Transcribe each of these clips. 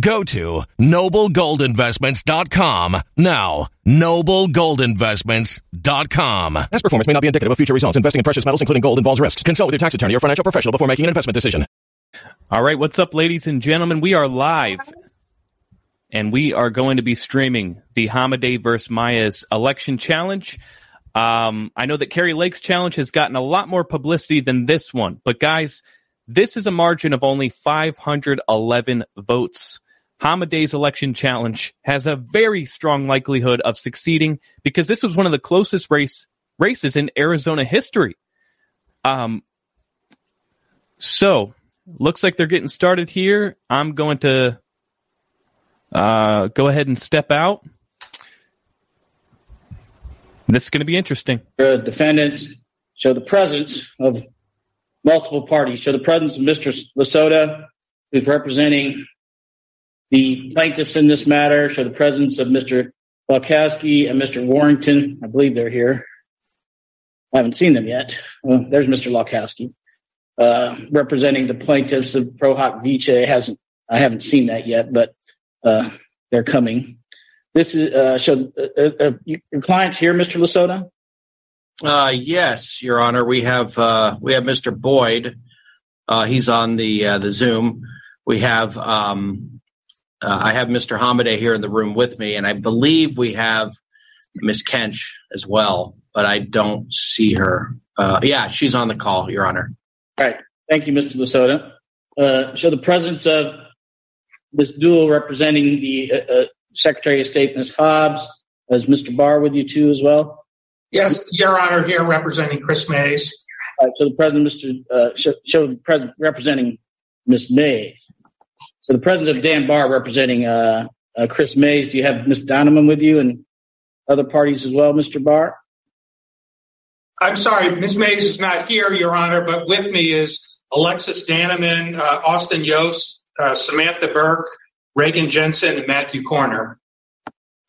Go to noblegoldinvestments.com now. Noblegoldinvestments.com. Past performance may not be indicative of future results. Investing in precious metals, including gold, involves risks. Consult with your tax attorney or financial professional before making an investment decision. All right, what's up, ladies and gentlemen? We are live, and we are going to be streaming the Hamadeh versus Mayes election challenge. Um, I know that Kari Lake's challenge has gotten a lot more publicity than this one, but guys, this is a margin of only 511 votes. Hamadeh's election challenge has a very strong likelihood of succeeding because this was one of the closest race races in Arizona history. Um, so looks like they're getting started here. I'm going to uh, go ahead and step out. This is going to be interesting. The defendants show the presence of multiple parties. Show the presence of Mr. Lasota, who's representing the plaintiffs in this matter. Show the presence of Mr. Lukowski and Mr. Warrington. I believe they're here. I haven't seen them yet. Well, there's Mr. Lukowski. uh, representing the plaintiffs of Pro Hac Vice hasn't. I haven't seen that yet, but uh, they're coming. This is uh, so. Uh, uh, your clients here, Mr. Lasota. Uh, yes, Your Honor. We have uh, we have Mr. Boyd. Uh, he's on the uh, the Zoom. We have um, uh, I have Mr. Hamadeh here in the room with me, and I believe we have Miss Kench as well, but I don't see her. Uh, yeah, she's on the call, Your Honor. All right. Thank you, Mr. Lasota. Uh, show the presence of this Dul representing the uh, uh, Secretary of State, Ms. Hobbs. Is Mr. Barr with you too as well? Yes, Your Honor, here representing Kris Mayes. Right, so the president, Mr. Uh, show, show the president representing Ms. Mayes. So the president of Dan Barr representing uh, uh, Kris Mayes. Do you have Ms. Donovan with you and other parties as well, Mr. Barr? I'm sorry, Ms. Mayes is not here, Your Honor, but with me is Alexis Danneman, uh, Austin Yost, uh, Samantha Burke, Reagan Jensen, and Matthew Corner.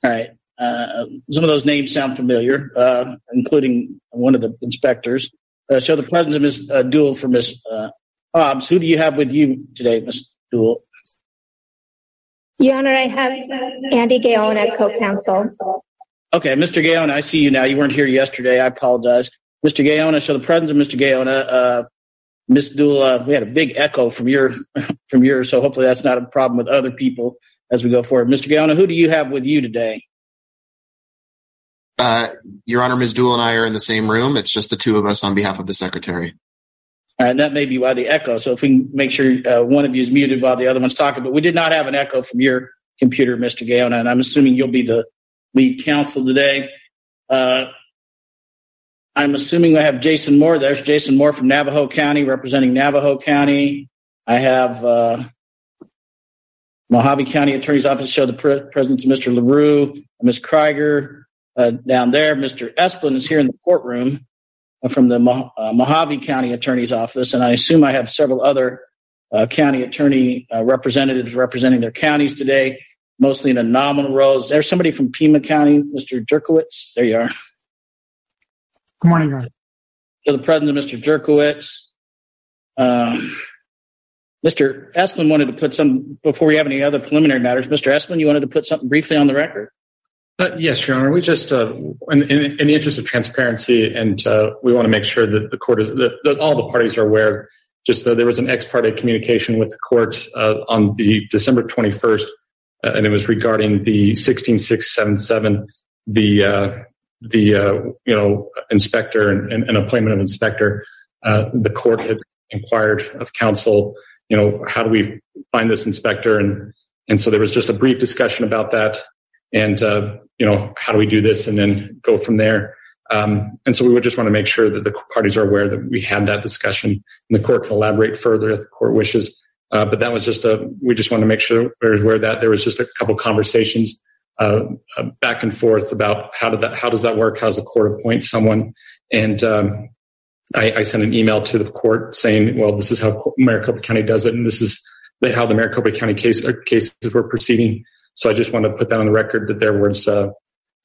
All right. Uh, some of those names sound familiar, uh, including one of the inspectors. Uh, show the presence of Ms. Uh, Dul for Ms. Uh, Hobbs. Who do you have with you today, Ms. Dul? Your Honor, I have Andy Gaona, co-counsel. Okay, Mr. Gaona, I see you now. You weren't here yesterday. I apologize. Mr. Gaona, show the presence of Mr. Gaona. Uh, Ms. Dul, we had a big echo from your from yours, so hopefully that's not a problem with other people as we go forward. Mr. Gaona, who do you have with you today? Uh, Your Honor, Ms. Dul and I are in the same room. It's just the two of us on behalf of the Secretary. And that may be why the echo. So if we can make sure uh, one of you is muted while the other one's talking, but we did not have an echo from your computer, Mr. Gaona, and I'm assuming you'll be the lead counsel today. Uh, I'm assuming I have Jason Moore. There's Jason Moore from Navajo County representing Navajo County. I have uh, Mohave County Attorney's Office show the pre- presence of Mr. LaRue, Ms. Craiger uh, down there. Mr. Esplin is here in the courtroom uh, from the Mo- uh, Mohave County Attorney's Office, and I assume I have several other uh, county attorney uh, representatives representing their counties today, mostly in a nominal roles. There's somebody from Pima County, Mr. Jurkowitz. There you are. Good morning, Your Honor. To the president, Mr. Jurkowitz. Um, Mr. Esplin wanted to put some, before we have any other preliminary matters, Mr. Esplin, you wanted to put something briefly on the record? Uh, yes, Your Honor. We just, uh, in, in, in, the interest of transparency, and uh, we want to make sure that the court is, that, that all the parties are aware. Just uh, there was an ex parte communication with the court uh, on the December 21st, uh, and it was regarding the 16677, the the uh, you know inspector and, and, and appointment of inspector, the court had inquired of counsel, you know, how do we find this inspector, and and so there was just a brief discussion about that, and uh, you know, how do we do this, and then go from there. Um, and so we would just want to make sure that the parties are aware that we had that discussion, and the court can elaborate further if the court wishes. Uh, but that was just a, we just want to make sure we're aware that there was just a couple conversations uh, uh, back and forth about how did that how does that work? How does the court appoint someone? And um, I, I, sent an email to the court saying, "Well, this is how Maricopa County does it, and this is how the Maricopa County case, uh, cases were proceeding." So I just want to put that on the record that there was uh,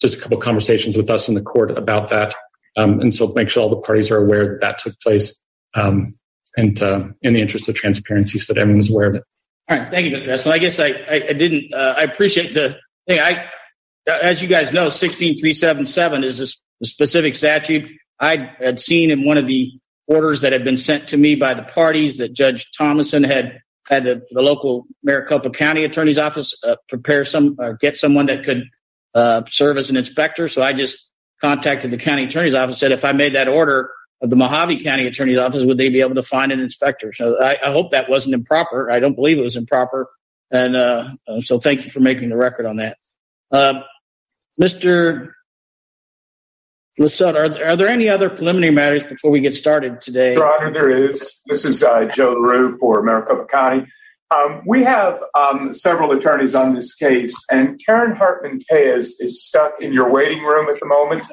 just a couple conversations with us in the court about that, um, and so make sure all the parties are aware that that took place, um, and uh, in the interest of transparency, so that everyone's aware of it. All right, thank you, Mr. Esplin. I guess I, I, I didn't. Uh, I appreciate the thing. I, as you guys know, 16377 is a specific statute I had seen in one of the orders that had been sent to me by the parties that Judge Thomason had had the, the local Maricopa County Attorney's Office uh, prepare some, uh, get someone that could uh, serve as an inspector. So I just contacted the county attorney's office, and said if I made that order of the Mohave County Attorney's Office, would they be able to find an inspector? So I, I hope that wasn't improper. I don't believe it was improper. And uh, uh, so thank you for making the record on that. Uh, Mr. Lasota, are, are there any other preliminary matters before we get started today? Your Honor, there is. This is uh, Joe LaRue for Maricopa County. Um, we have um, several attorneys on this case, and Karen Hartman Tellez is stuck in your waiting room at the moment.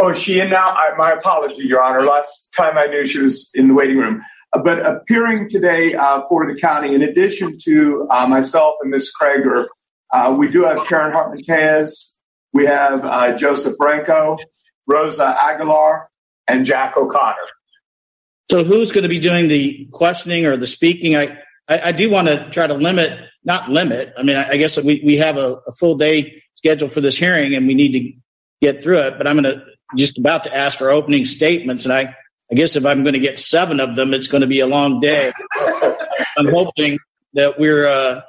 Oh, she in now? I, my apology, Your Honor. Last time I knew she was in the waiting room. Uh, but appearing today uh, for the county, in addition to uh, myself and Ms. Craiger, uh, we do have Karen Hartman Tellez, we have uh, Joseph Branco, Rosa Aguilar, and Jack O'Connor. So who's going to be doing the questioning or the speaking? I, I, I do want to try to limit, not limit. I mean, I, I guess we, we have a, a, full day scheduled for this hearing and we need to get through it, but I'm going to just about to ask for opening statements. And I, I guess if I'm going to get seven of them, it's going to be a long day. I'm hoping that we're, uh,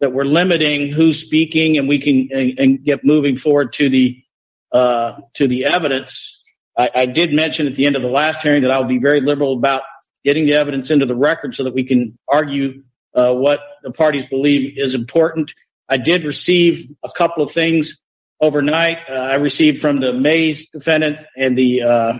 that we're limiting who's speaking and we can and, and get moving forward to the uh, to the evidence. I, I, did mention at the end of the last hearing that I'll be very liberal about getting the evidence into the record so that we can argue uh, what the parties believe is important. I did receive a couple of things overnight. Uh, I received from the Mayes defendant and the uh,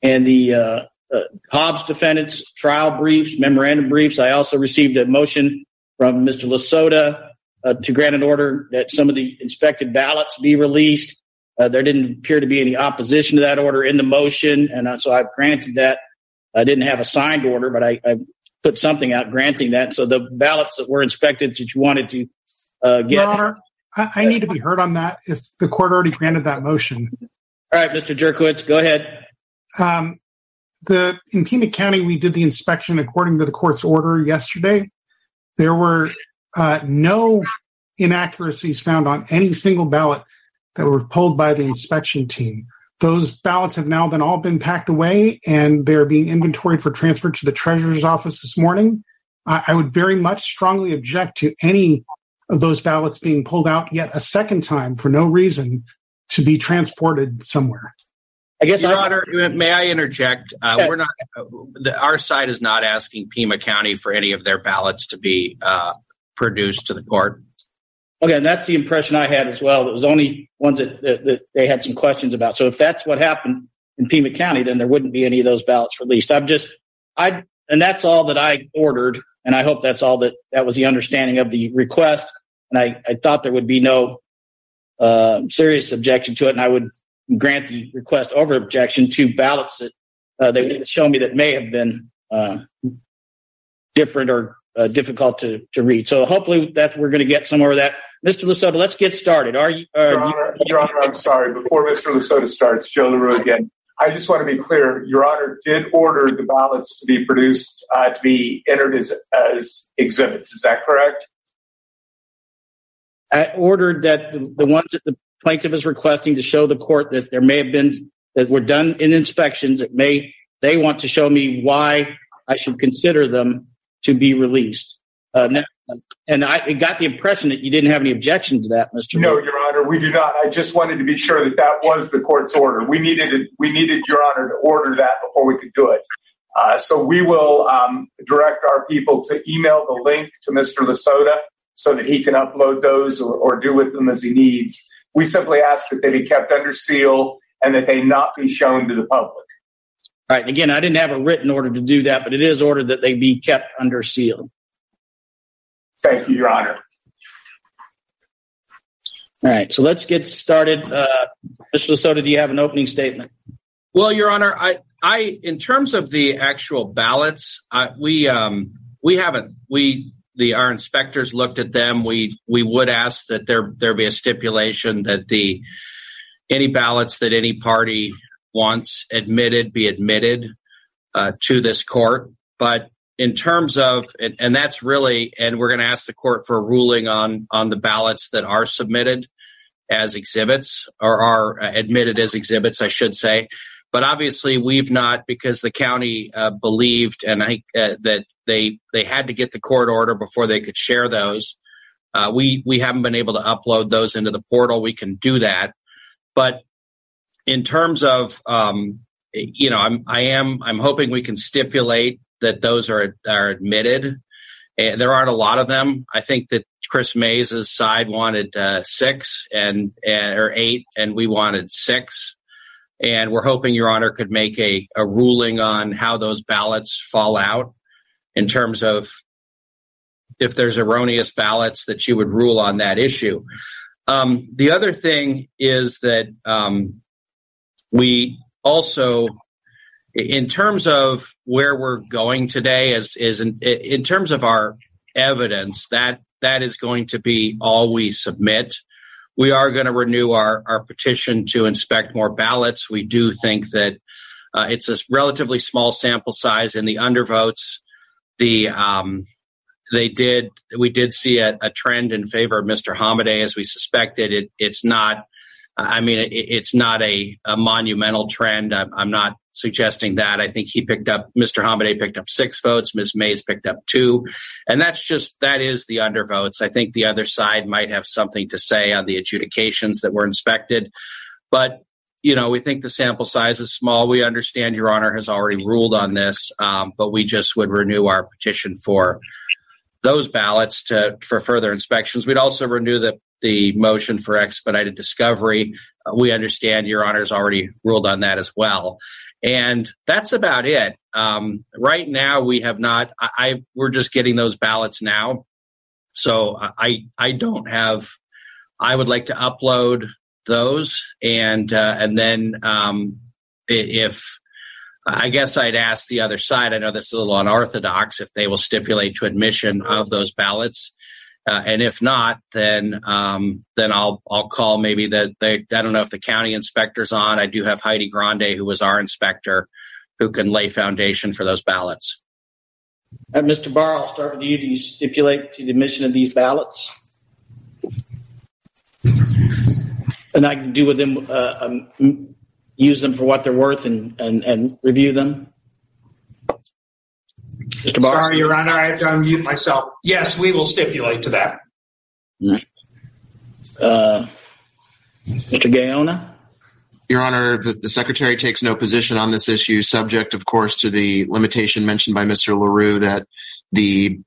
and the uh, uh, Hobbs defendants trial briefs, memorandum briefs. I also received a motion from Mr. Lasota uh, to grant an order that some of the inspected ballots be released. There didn't appear to be any opposition to that order in the motion, and so I've granted that. I didn't have a signed order, but I, I, put something out granting that. So the ballots that were inspected that you wanted to uh, get. Your Honor, I, I, need to be heard on that if the court already granted that motion. All right, Mr. Jurkowitz, go ahead. Um, the in Pima County, we did the inspection according to the court's order yesterday. There were uh, no inaccuracies found on any single ballot that were pulled by the inspection team. Those ballots have now been all been packed away and they're being inventoried for transfer to the treasurer's office this morning. I, I would very much strongly object to any of those ballots being pulled out yet a second time for no reason to be transported somewhere. I guess, Your I, Honor, may I interject? Uh, We're not. Uh, the, our side is not asking Pima County for any of their ballots to be uh, produced to the court. Okay, and that's the impression I had as well. It was only ones that, that, that, they had some questions about. So if that's what happened in Pima County, then there wouldn't be any of those ballots released. I'm just, I, and that's all that I ordered, and I hope that's all that that was the understanding of the request. And I, I thought there would be no uh, serious objection to it, and I would grant the request over objection to ballots that uh, they show me that may have been uh, different or uh, difficult to, to read. So hopefully that we're going to get somewhere that. Mr. Lasota, let's get started. Are you? Your, Honor, you, Your Honor, I'm sorry. Before Mr. Lasota starts, Joe LaRue again. I just want to be clear. Your Honor did order the ballots to be produced uh, to be entered as as exhibits. Is that correct? I ordered that the, the ones that the plaintiff is requesting to show the court that there may have been that were done in inspections that may they want to show me why I should consider them to be released. Uh, and I got the impression that you didn't have any objection to that, Mr. No, Your Honor, we do not. I just wanted to be sure that that was the court's order. We needed we needed Your Honor to order that before we could do it. Uh, so we will um, direct our people to email the link to Mr. Lasota so that he can upload those or, or do with them as he needs. We simply ask that they be kept under seal and that they not be shown to the public. All right. Again, I didn't have a written order to do that, but it is ordered that they be kept under seal. Thank you, Your Honor. All right. So let's get started. Uh, Mr. Lasota, do you have an opening statement? Well, Your Honor, I, I, in terms of the actual ballots, I, we, um, we haven't, we the our inspectors looked at them. We we would ask that there there be a stipulation that the any ballots that any party wants admitted be admitted uh, to this court. But in terms of and, and that's really and we're going to ask the court for a ruling on on the ballots that are submitted as exhibits or are admitted as exhibits, I should say. But obviously, we've not because the county uh, believed and I uh, that they they had to get the court order before they could share those. Uh, we we haven't been able to upload those into the portal. We can do that, but in terms of um, you know, I'm I am I'm hoping we can stipulate that those are are admitted. And there aren't a lot of them. I think that Kris Mayes's side wanted uh, six and, or eight, and we wanted six. And we're hoping Your Honor could make a, a ruling on how those ballots fall out in terms of if there's erroneous ballots that you would rule on that issue. Um, the other thing is that um, we also, in terms of where we're going today, is is in, in terms of our evidence that that is going to be all we submit. We are going to renew our, our petition to inspect more ballots. We do think that Uh, it's a relatively small sample size in the undervotes. The um, they did we did see a, a, trend in favor of Mr. Hamadeh as we suspected. It, it's not. I mean, it, it's not a, a monumental trend. I'm, I'm, not suggesting that. I think he picked up Mr. Hamadeh picked up six votes. Ms. Mayes picked up two, and that's just that is the undervotes. I think the other side might have something to say on the adjudications that were inspected, but you know, we think the sample size is small. We understand Your Honor has already ruled on this, um, but we just would renew our petition for those ballots to for further inspections. We'd also renew the the motion for expedited discovery. Uh, we understand Your Honor has already ruled on that as well, and that's about it. Um, right now, we have not. I, I we're just getting those ballots now, so I I don't have. I would like to upload those, and uh, and then um, if I guess I'd ask the other side. I know this is a little unorthodox if they will stipulate to admission of those ballots. Uh, and if not, then um, then I'll I'll call maybe that I don't know if the county inspector's on. I do have Heidi Grande, who was our inspector, who can lay foundation for those ballots. Uh, Mr. Barr, I'll start with you. Do you stipulate to the admission of these ballots? and I can do with them, uh, um, use them for what they're worth and, and, and review them? Mr. Barr? Sorry, Your Honor, I have to unmute myself. Yes, we will stipulate to that. Uh, Mr. Gaona? Your Honor, the, the, Secretary takes no position on this issue, subject, of course, to the limitation mentioned by Mr. LaRue that the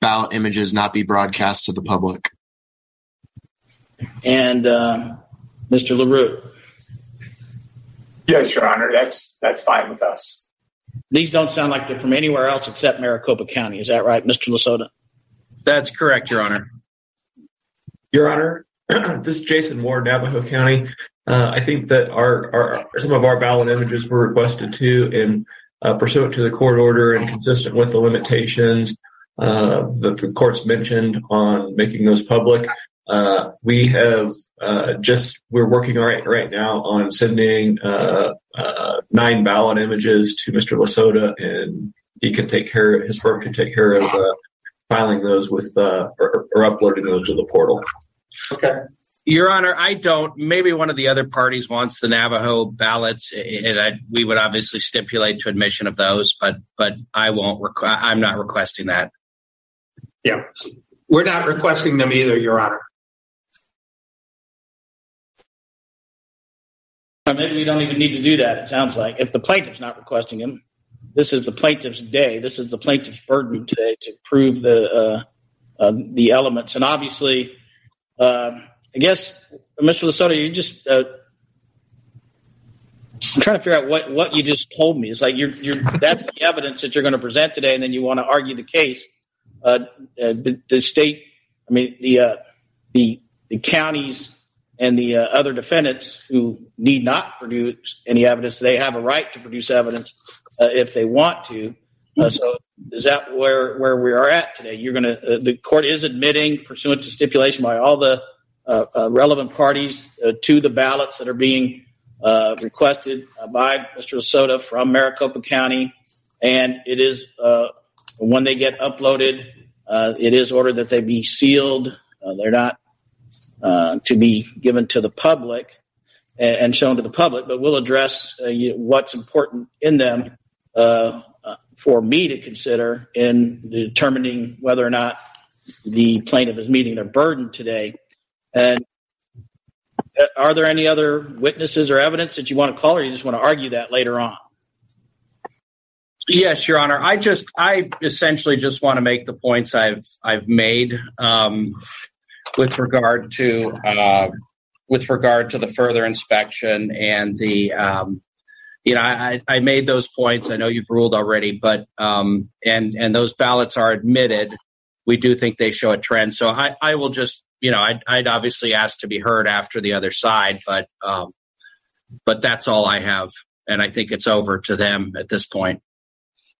ballot images not be broadcast to the public. And uh, Mr. LaRue? Yes, Your Honor, that's that's fine with us. These don't sound like they're from anywhere else except Maricopa County. Is that right, Mr. Lasota? That's correct, Your Honor. Your Honor, this is Jason Moore, Navajo County. Uh, I think that our, our some of our ballot images were requested too, and uh, pursuant to the court order and consistent with the limitations uh, that the courts mentioned on making those public. Uh, we have uh, just we're working right right now on sending uh, uh nine ballot images to Mr. Lasota, and he can take care. His firm can take care of uh, filing those with uh, or, or, uploading those to the portal. Okay. Your Honor, I don't. Maybe one of the other parties wants the Navajo ballots, and I, we would obviously stipulate to admission of those. But but I won't. Requ- I'm not requesting that. Yeah, we're not requesting them either, Your Honor. Maybe we don't even need to do that. It sounds like if the plaintiff's not requesting him, this is the plaintiff's day. This is the plaintiff's burden today to prove the uh, uh, the elements. And obviously, uh, I guess, Mr. Lasota, you just uh, I'm trying to figure out what, what you just told me. It's like you're you're that's the evidence that you're going to present today, and then you want to argue the case. Uh, uh, the, the, state, I mean the the the counties and the uh, other defendants who need not produce any evidence, they have a right to produce evidence uh, if they want to. Uh, so is that where where we are at today? You're going to uh, the court is admitting, pursuant to stipulation by all the uh, uh, relevant parties, to the ballots that are being requested by Mr. Lasota from Maricopa County, and it is when they get uploaded, it is ordered that they be sealed. they're not uh, to be given to the public and, shown to the public, but we'll address uh, what's important in them uh, uh, for me to consider in determining whether or not the plaintiff is meeting their burden today. And are there any other witnesses or evidence that you want to call, or you just want to argue that later on? Yes, Your Honor. I just, I essentially just want to make the points I've I've made. Um, with regard to uh, with regard to the further inspection and the um, you know I, I made those points. I know you've ruled already, but um, and and those ballots are admitted. We do think they show a trend. So I, I will just you know I'd, I'd obviously ask to be heard after the other side, but um, but that's all I have, and I think it's over to them at this point.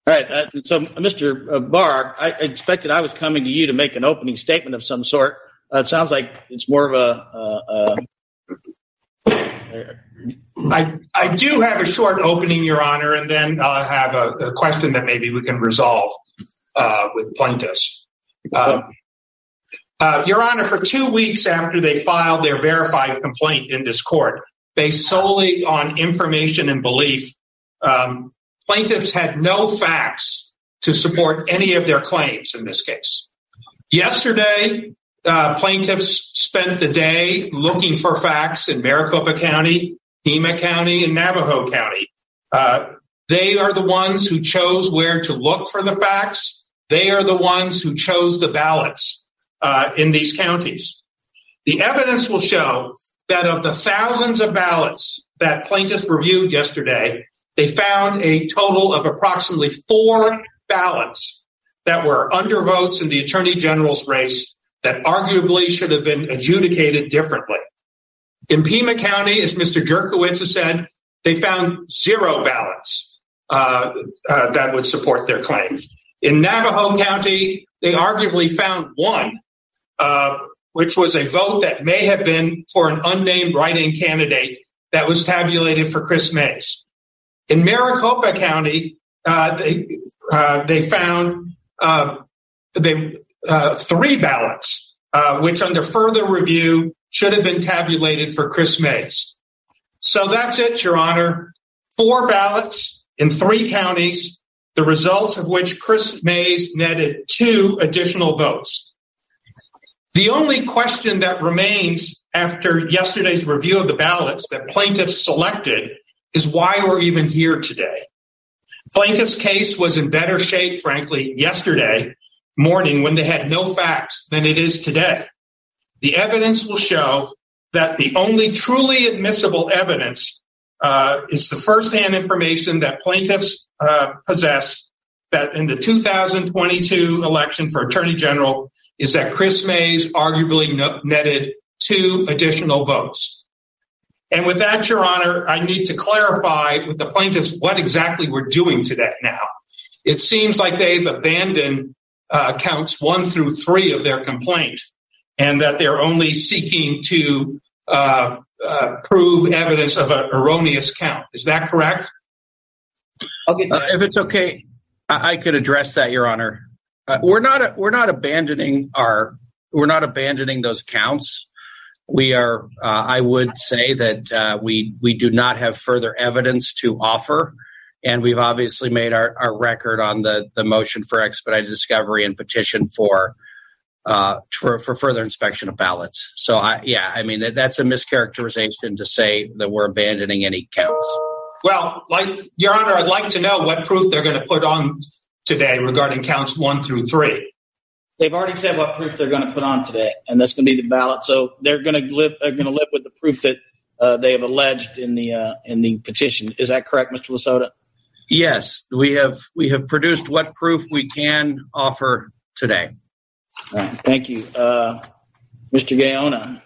All right. Uh, so, Mr. Barr, I expected I was coming to you to make an opening statement of some sort. Uh, it sounds like it's more of a, uh, uh, I, I do have a short opening, Your Honor, and then I'll have a, a question that maybe we can resolve uh, with plaintiffs. Uh, uh, Your Honor, for two weeks after they filed their verified complaint in this court, based solely on information and belief, um, plaintiffs had no facts to support any of their claims in this case. Yesterday, uh, plaintiffs spent the day looking for facts in Maricopa County, Pima County, and Navajo County. Uh, they are the ones who chose where to look for the facts. They are the ones who chose the ballots uh, in these counties. The evidence will show that of the thousands of ballots that plaintiffs reviewed yesterday, they found a total of approximately four ballots that were undervotes in the attorney general's race that arguably should have been adjudicated differently. In Pima County, as Mr. Jurkowitz has said, they found zero ballots uh, uh, that would support their claim. In Navajo County, they arguably found one, uh, which was a vote that may have been for an unnamed write-in candidate that was tabulated for Kris Mayes. In Maricopa County, uh, they uh, they found uh, three ballots, which under further review should have been tabulated for Kris Mayes. So that's it, Your Honor. Four ballots in three counties, the result of which Kris Mayes netted two additional votes. The only question that remains after yesterday's review of the ballots that plaintiffs selected is why we're even here today. Plaintiff's case was in better shape, frankly, yesterday morning when they had no facts than it is today. The evidence will show that the only truly admissible evidence uh, is the firsthand information that plaintiffs uh, possess that in the 2022 election for Attorney General is that Kris Mayes arguably netted two additional votes. And with that, Your Honor, I need to clarify with the plaintiffs what exactly we're doing today now. It seems like they've abandoned uh, counts one through three of their complaint and that they're only seeking to uh, uh, prove evidence of an erroneous count. Is that correct? Okay, uh, if it's okay, I, I, could address that, Your Honor. Uh, we're not we're not abandoning our we're not abandoning those counts we are uh, i would say that uh, we we do not have further evidence to offer and we've obviously made our, our record on the the motion for expedited discovery and petition for uh, for for further inspection of ballots so i yeah i mean that, that's a mischaracterization to say that we're abandoning any counts well like your honor i'd like to know what proof they're going to put on today regarding counts one through three they've already said what proof they're going to put on today, and that's going to be the ballot. So they're going to live. They're going to live with the proof that uh, they have alleged in the uh, in the petition. Is that correct, Mr. Lasota? Yes, we have we have produced what proof we can offer today. All right, thank you, uh, Mr. Gaona.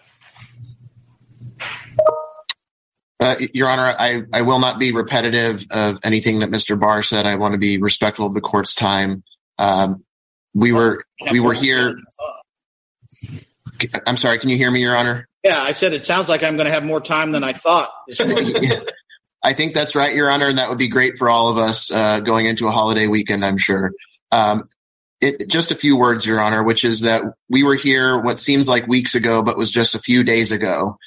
Uh, Your Honor, I, I will not be repetitive of anything that Mr. Barr said. I want to be respectful of the court's time. Um, we were we were here. I'm sorry. Can you hear me, Your Honor? Yeah, I said it sounds like I'm going to have more time than I thought. I think that's right, Your Honor, and that would be great for all of us uh, going into a holiday weekend. I'm sure. Um, it, just a few words, Your Honor, which is that we were here what seems like weeks ago, but was just a few days ago,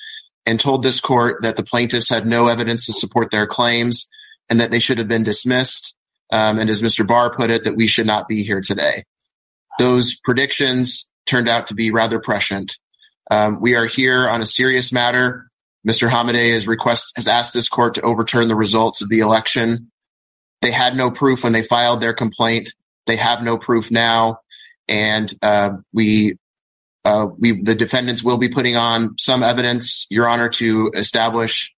and told this court that the plaintiffs had no evidence to support their claims and that they should have been dismissed. Um, and as Mr. Barr put it, that we should not be here today. Those predictions turned out to be rather prescient. Um, we are here on a serious matter. Mr. Hamadeh has request has asked this court to overturn the results of the election. They had no proof when they filed their complaint. They have no proof now, and uh, we uh, we the defendants will be putting on some evidence, Your Honor, to establish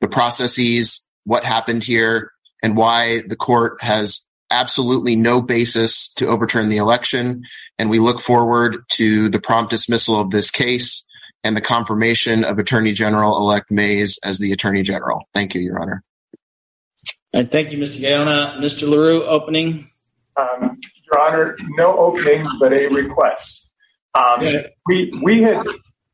the processes, what happened here, and why the court has absolutely no basis to overturn the election. And we look forward to the prompt dismissal of this case and the confirmation of Attorney General elect Mayes as the Attorney General. Thank you, Your Honor. And thank you, Mr. Gaona. Mr. LaRue, opening. Um, Your Honor, no opening, but a request. Um, we, we had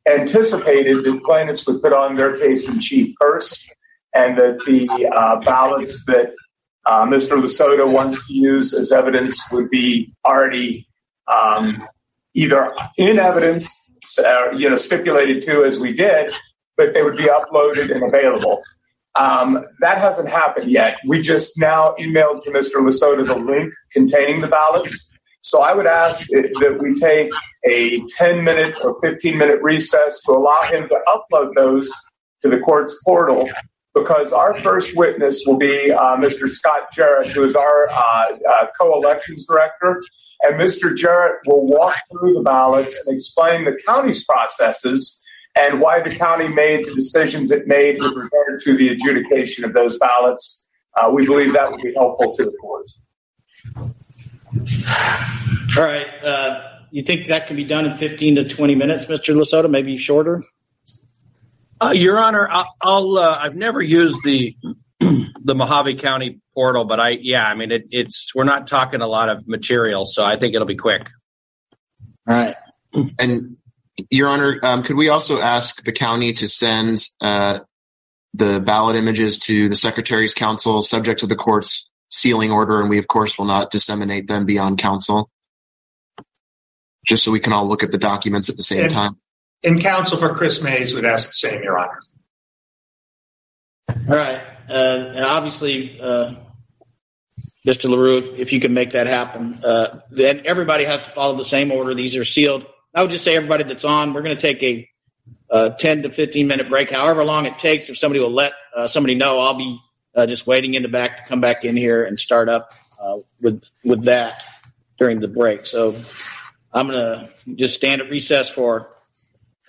anticipated that plaintiffs would put on their case in chief first and that the uh, ballots that uh, Mr. Lasota wants to use as evidence would be already um, either in evidence, uh, you know, stipulated to as we did, but they would be uploaded and available. Um, that hasn't happened yet. We just now emailed to Mr. Lasota the link containing the ballots. So I would ask that we take a 10 minute or 15 minute recess to allow him to upload those to the court's portal because our first witness will be uh, Mr. Scott Jarrett, who is our uh, uh, co elections director. And Mr. Jarrett will walk through the ballots and explain the county's processes and why the county made the decisions it made with regard to the adjudication of those ballots. Uh, we believe that would be helpful to the court. All right. Uh, you think that can be done in 15 to 20 minutes, Mr. Lasota? Maybe shorter? Uh, Your Honor, I'll. I'll uh, I've never used the the Mohave County portal, but I yeah, I mean it, it's we're not talking a lot of material, so I think it'll be quick. All right. And Your Honor, um, could we also ask the county to send uh, the ballot images to the Secretary's Counsel, subject to the court's sealing order, and we of course will not disseminate them beyond counsel, just so we can all look at the documents at the same And- time. And counsel for Kris Mayes would ask the same, Your Honor. All right. Uh, and obviously, uh, Mr. LaRue, if, if you can make that happen, uh, then everybody has to follow the same order. These are sealed. I would just say, everybody that's on, we're going to take a uh, 10 to 15 minute break, however long it takes. If somebody will let uh, somebody know, I'll be just waiting in the back to come back in here and start up with with that during the break. So I'm going to just stand at recess for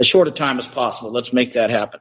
as short a time as possible. Let's make that happen.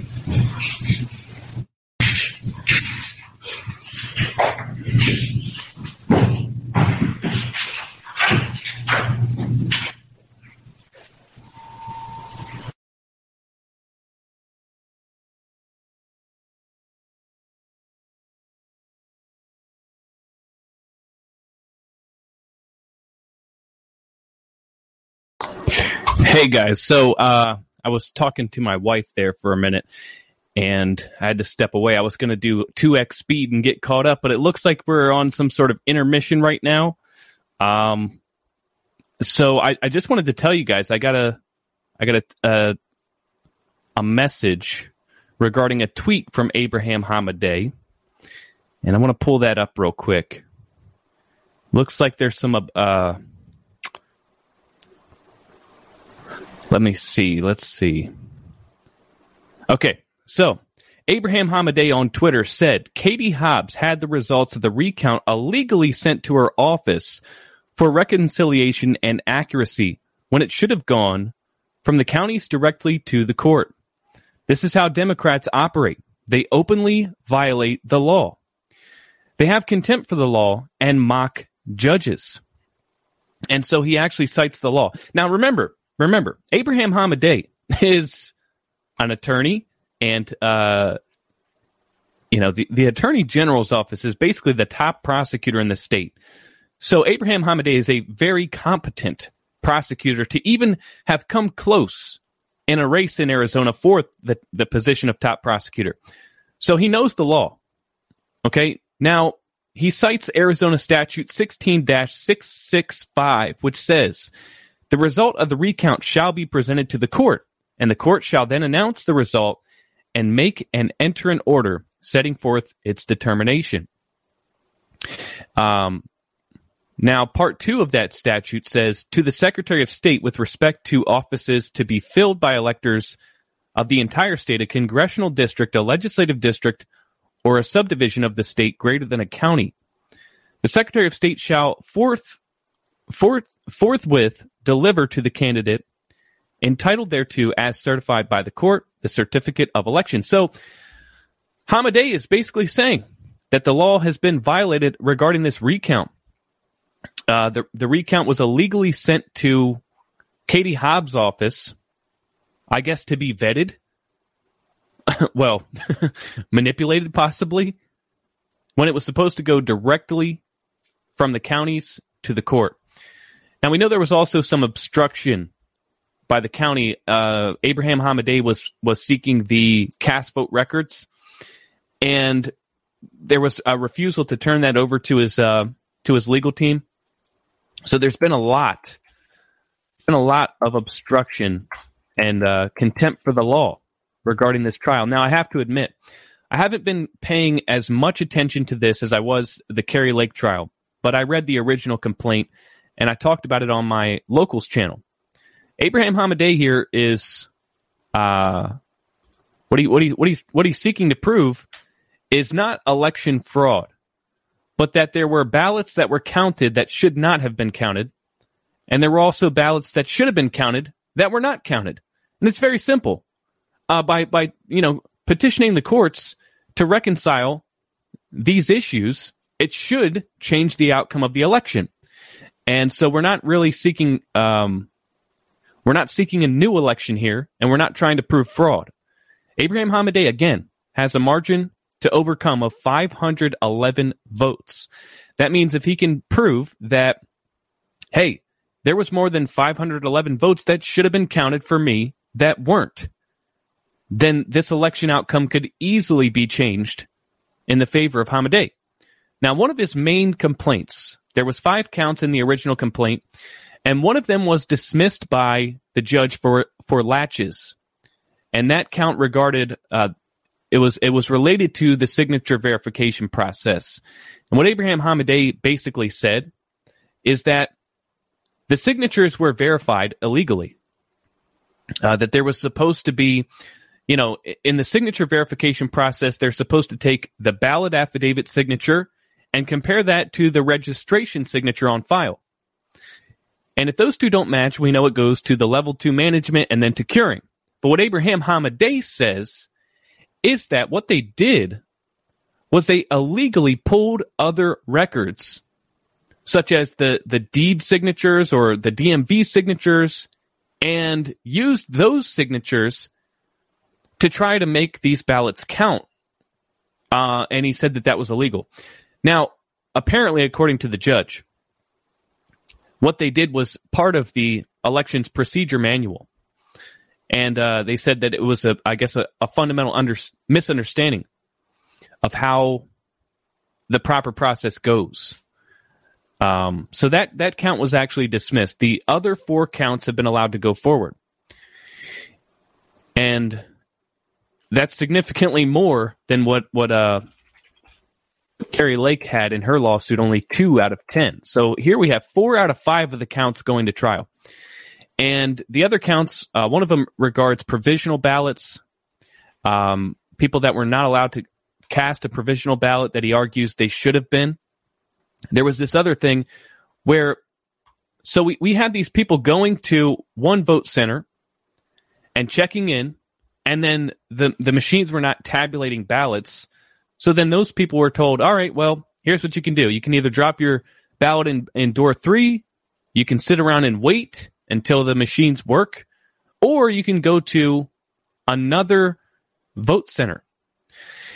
Hey guys, so uh, I was talking to my wife there for a minute, and I had to step away. I was going to do two x speed and get caught up, but it looks like we're on some sort of intermission right now. Um, so I, I just wanted to tell you guys, I got a, I got a, a, a message regarding a tweet from Abraham Hamadeh, and I want to pull that up real quick. Looks like there's some uh, Let me see. Let's see. Okay, so Abraham Hamadeh on Twitter said Katie Hobbs had the results of the recount illegally sent to her office for reconciliation and accuracy when it should have gone from the counties directly to the court. This is how Democrats operate. They openly violate the law. They have contempt for the law and mock judges. And so he actually cites the law. Now remember, remember, Abraham Hamadeh is an attorney and uh you know the, the attorney general's office is basically the top prosecutor in the state. So abraham hamadeh is a very competent prosecutor to even have come close in a race in arizona for the, the position of top prosecutor. So he knows the law. Okay? Now he cites arizona statute 16-665 which says the result of the recount shall be presented to the court and the court shall then announce the result and make and enter an order setting forth its determination. Um, now, part two of that statute says to the Secretary of State with respect to offices to be filled by electors of the entire state, a congressional district, a legislative district, or a subdivision of the state greater than a county. The Secretary of State shall forth, forth, forthwith deliver to the candidate entitled thereto as certified by the court the certificate of election. So Hamadeh is basically saying that the law has been violated regarding this recount. Uh, the, the recount was illegally sent to Katie Hobbs' office, I guess to be vetted. well, manipulated possibly, when it was supposed to go directly from the counties to the court. Now we know there was also some obstruction by the county. Uh, Abraham Hamadeh was was seeking the cast vote records, and there was a refusal to turn that over to his uh, to his legal team. So there's been a lot, been a lot of obstruction and uh, contempt for the law regarding this trial. Now I have to admit, I haven't been paying as much attention to this as I was the Kari Lake trial, but I read the original complaint and I talked about it on my locals channel. Abraham Hamadeh here is uh, what he what he what he's what he's seeking to prove is not election fraud, but that there were ballots that were counted that should not have been counted, and there were also ballots that should have been counted that were not counted. And it's very simple. Uh, by by you know petitioning the courts to reconcile these issues, it should change the outcome of the election. And so we're not really seeking um, we're not seeking a new election here, and we're not trying to prove fraud. Abraham Hamadeh, again, has a margin to overcome of 511 votes. That means if he can prove that, hey, there was more than 511 votes that should have been counted for me that weren't, then this election outcome could easily be changed in the favor of Hamadeh. Now, one of his main complaints, there was five counts in the original complaint, and one of them was dismissed by the judge for for laches, and that count regarded uh, it was it was related to the signature verification process. And what Abraham Hamadeh basically said is that the signatures were verified illegally. Uh, that there was supposed to be, you know, in the signature verification process, they're supposed to take the ballot affidavit signature and compare that to the registration signature on file. And if those two don't match, we know it goes to the level two management and then to curing. But what Abraham Hamadeh says is that what they did was they illegally pulled other records, such as the, the deed signatures or the DMV signatures, and used those signatures to try to make these ballots count. Uh, and he said that that was illegal. Now, apparently, according to the judge, what they did was part of the elections procedure manual. And uh, they said that it was, a, I guess, a, a fundamental under, misunderstanding of how the proper process goes. Um, so that that count was actually dismissed. The other four counts have been allowed to go forward, and that's significantly more than what what uh, Kari Lake had in her lawsuit only two out of 10. So here we have four out of five of the counts going to trial. And the other counts, uh, one of them regards provisional ballots, um, people that were not allowed to cast a provisional ballot that he argues they should have been. There was this other thing where, so we, we had these people going to one vote center and checking in, and then the, the machines were not tabulating ballots so then those people were told, all right, well, here's what you can do. You can either drop your ballot in, in door three, you can sit around and wait until the machines work, or you can go to another vote center.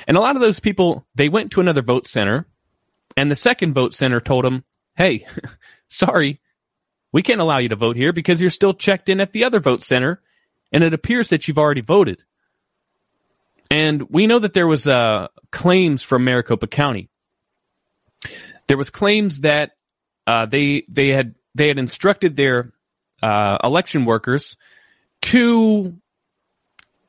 And a lot of those people, they went to another vote center, and the second vote center told them, hey, sorry, we can't allow you to vote here because you're still checked in at the other vote center, and it appears that you've already voted. And we know that there was uh, claims from Maricopa County. There was claims that uh, they they had they had instructed their uh, election workers to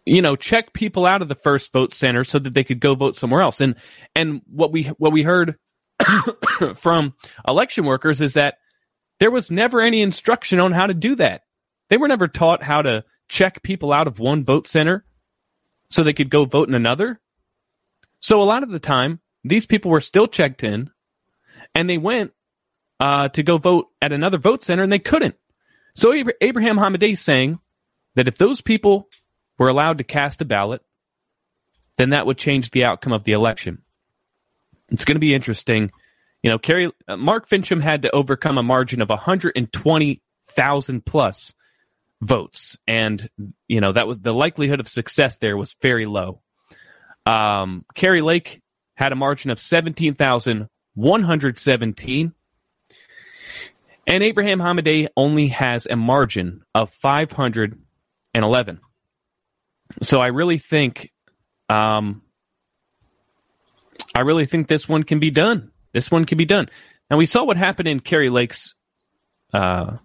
you know check people out of the first vote center so that they could go vote somewhere else. And and what we what we heard from election workers is that there was never any instruction on how to do that. They were never taught how to check people out of one vote center so they could go vote in another. So a lot of the time, these people were still checked in, and they went uh, to go vote at another vote center, and they couldn't. So Abraham Hamadeh is saying that if those people were allowed to cast a ballot, then that would change the outcome of the election. It's going to be interesting. You know, Kari, uh, Mark Finchem had to overcome a margin of 120,000 plus votes, and you know that was the likelihood of success there was very low. Um, Kari Lake had a margin of 17,117. And Abraham Hamadeh only has a margin of 511. So I really think, um, I really think this one can be done. This one can be done. And we saw what happened in Kari Lake's, uh,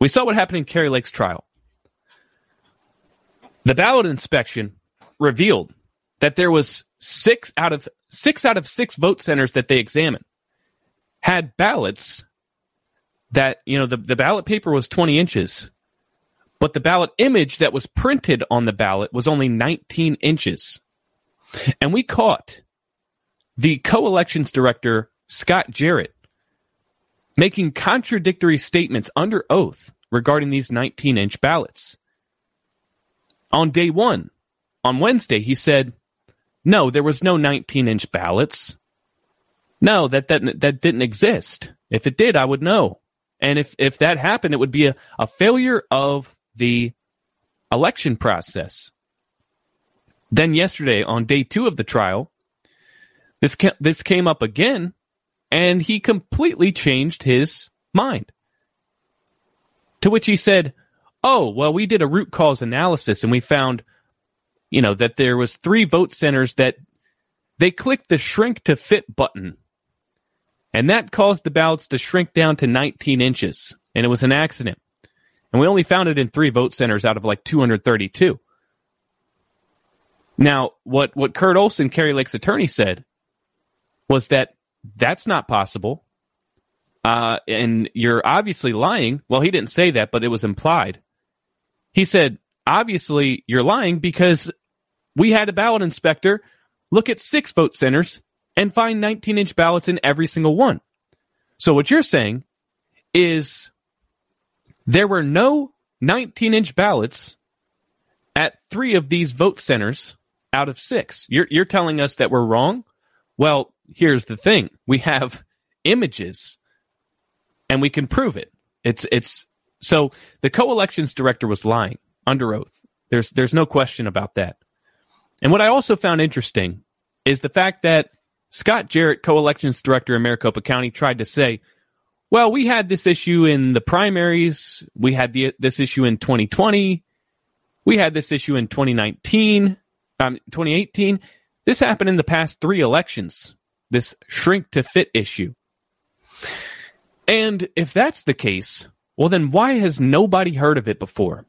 we saw what happened in Kari Lake's trial. The ballot inspection revealed that there was six out of six out of six vote centers that they examined had ballots that you know the, the ballot paper was 20 inches but the ballot image that was printed on the ballot was only 19 inches and we caught the co-elections director scott jarrett making contradictory statements under oath regarding these 19 inch ballots on day one on wednesday he said no, there was no 19 inch ballots. No, that, that, that didn't exist. If it did, I would know. And if, if that happened, it would be a, a failure of the election process. Then yesterday, on day two of the trial, this ca- this came up again, and he completely changed his mind. To which he said, "Oh, well, we did a root cause analysis, and we found you know, that there was three vote centers that they clicked the shrink to fit button. And that caused the ballots to shrink down to 19 inches. And it was an accident. And we only found it in three vote centers out of like 232. Now, what, what Kurt Olson, Kari Lake's attorney, said was that that's not possible. Uh, and you're obviously lying. Well, he didn't say that, but it was implied. He said, obviously you're lying because we had a ballot inspector look at six vote centers and find 19 inch ballots in every single one. So what you're saying is there were no 19 inch ballots at three of these vote centers out of six. You're, you're telling us that we're wrong? Well, here's the thing. We have images and we can prove it. It's, it's, so the co-elections director was lying under oath. There's, there's no question about that. And what I also found interesting is the fact that Scott Jarrett, co-elections director in Maricopa County, tried to say, well, we had this issue in the primaries. We had the, this issue in 2020. We had this issue in 2019, um, 2018. This happened in the past three elections, this shrink to fit issue. And if that's the case, well, then why has nobody heard of it before?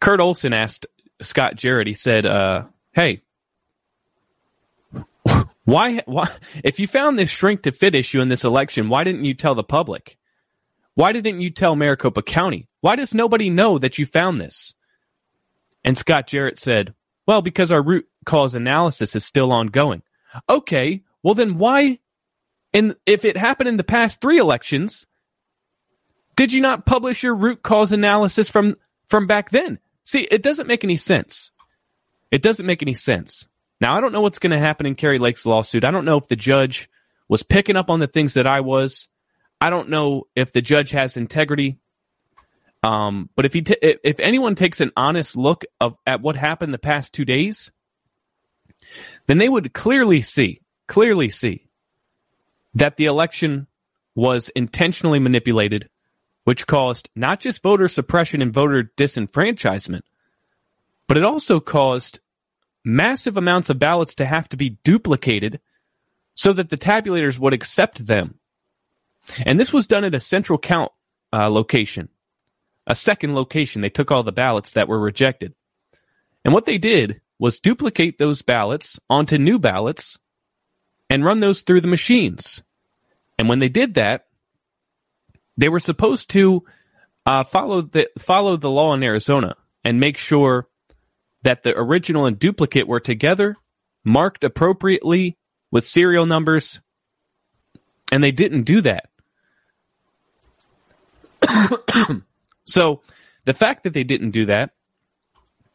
Kurt Olson asked Scott Jarrett. He said, uh, "Hey, why, why? If you found this shrink to fit issue in this election, why didn't you tell the public? Why didn't you tell Maricopa County? Why does nobody know that you found this?" And Scott Jarrett said, "Well, because our root cause analysis is still ongoing." Okay, well then why? And if it happened in the past three elections, did you not publish your root cause analysis from from back then? See, it doesn't make any sense. It doesn't make any sense. Now, I don't know what's going to happen in Kari Lake's lawsuit. I don't know if the judge was picking up on the things that I was. I don't know if the judge has integrity. Um, but if he t- if anyone takes an honest look of, at what happened the past two days, then they would clearly see, clearly see that the election was intentionally manipulated which caused not just voter suppression and voter disenfranchisement, but it also caused massive amounts of ballots to have to be duplicated so that the tabulators would accept them. And this was done at a central count uh, location, a second location. They took all the ballots that were rejected. And what they did was duplicate those ballots onto new ballots and run those through the machines. And when they did that, they were supposed to uh, follow the follow the law in Arizona and make sure that the original and duplicate were together, marked appropriately with serial numbers, and they didn't do that. so the fact that they didn't do that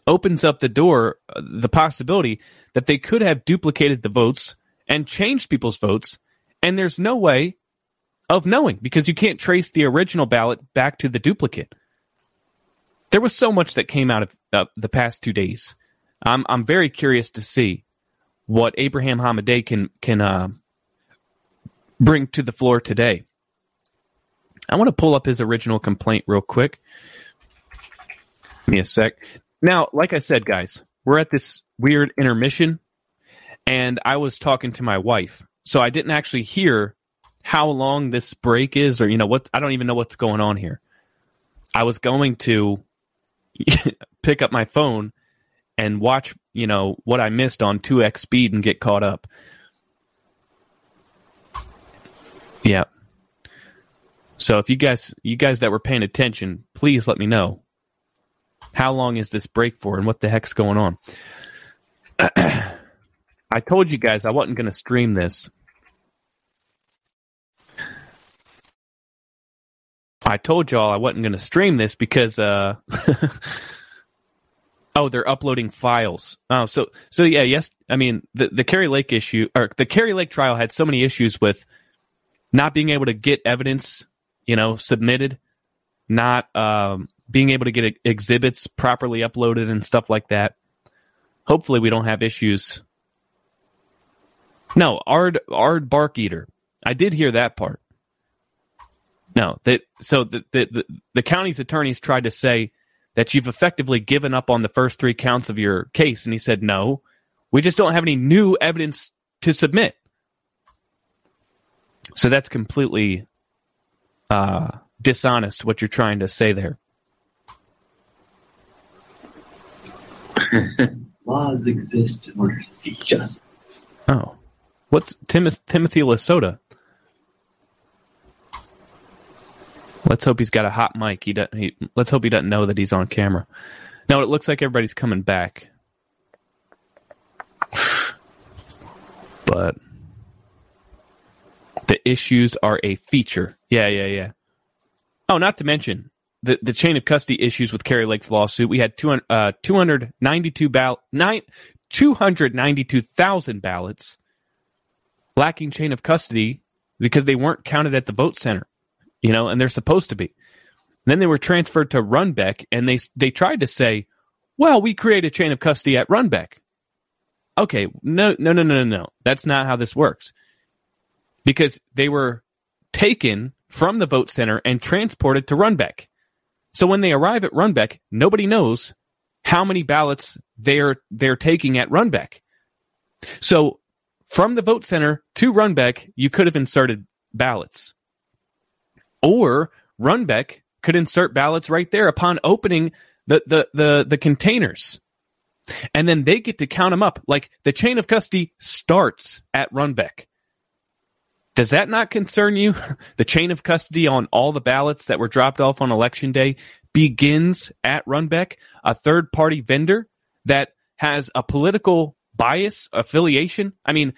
opens up the door, uh, the possibility that they could have duplicated the votes and changed people's votes, and there's no way of knowing because you can't trace the original ballot back to the duplicate. There was so much that came out of uh, the past two days. I'm I'm very curious to see what Abraham Hamadeh can can uh, bring to the floor today. I want to pull up his original complaint real quick. Give me a sec. Now, like I said, guys, we're at this weird intermission, and I was talking to my wife, so I didn't actually hear how long this break is, or you know what? I don't even know what's going on here. I was going to pick up my phone and watch, you know, what I missed on 2x speed and get caught up. Yeah. So if you guys you guys that were paying attention, please let me know. How long is this break for and what the heck's going on? I told you guys I wasn't going to stream this. I told y'all I wasn't going to stream this because uh Oh, they're uploading files. Oh, so so yeah, yes. I mean, the the Kari Lake issue or the Kari Lake trial had so many issues with not being able to get evidence, you know, submitted, not um, being able to get exhibits properly uploaded and stuff like that. Hopefully, we don't have issues. No, Ard Ard Bark Eater. I did hear that part. No, that so the, the the the county's attorneys tried to say that you've effectively given up on the first three counts of your case, and he said no. We just don't have any new evidence to submit. So that's completely uh, dishonest what you're trying to say there. Laws exist in order to see justice. Oh, what's Tim- Timothy Lasota? Let's hope he's got a hot mic. He doesn't. He, let's hope he doesn't know that he's on camera. Now it looks like everybody's coming back, but the issues are a feature. Yeah, yeah, yeah. Oh, not to mention the the chain of custody issues with Kari Lake's lawsuit. We had 200, uh, 292 ball- nine, 292,000 ballots lacking chain of custody because they weren't counted at the vote center, you know, and they're supposed to be. And then they were transferred to Runbeck, and they they tried to say, "Well, we create a chain of custody at Runbeck." Okay, no, no, no, no, no, no. That's not how this works because they were taken from the vote center and transported to Runbeck. So when they arrive at Runbeck, nobody knows how many ballots they're they're taking at Runbeck. So from the vote center to Runbeck, you could have inserted ballots. Or Runbeck could insert ballots right there upon opening the the the, the containers. And then they get to count them up. Like the chain of custody starts at Runbeck. Does that not concern you? The chain of custody on all the ballots that were dropped off on election day begins at Runbeck, a third party vendor that has a political bias affiliation. I mean,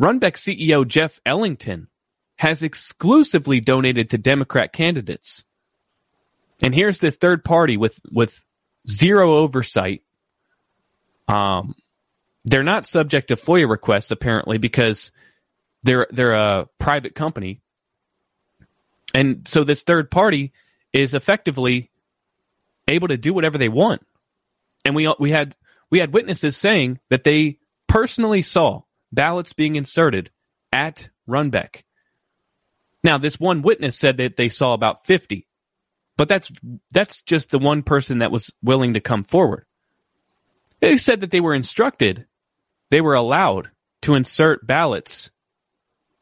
Runbeck CEO Jeff Ellington has exclusively donated to Democrat candidates. And here's this third party with with zero oversight. Um, they're not subject to FOIA requests apparently because they're they're a private company, and so this third party is effectively able to do whatever they want. And we we had we had witnesses saying that they personally saw ballots being inserted at Runbeck. Now, this one witness said that they saw about 50, but that's that's just the one person that was willing to come forward. They said that they were instructed, they were allowed to insert ballots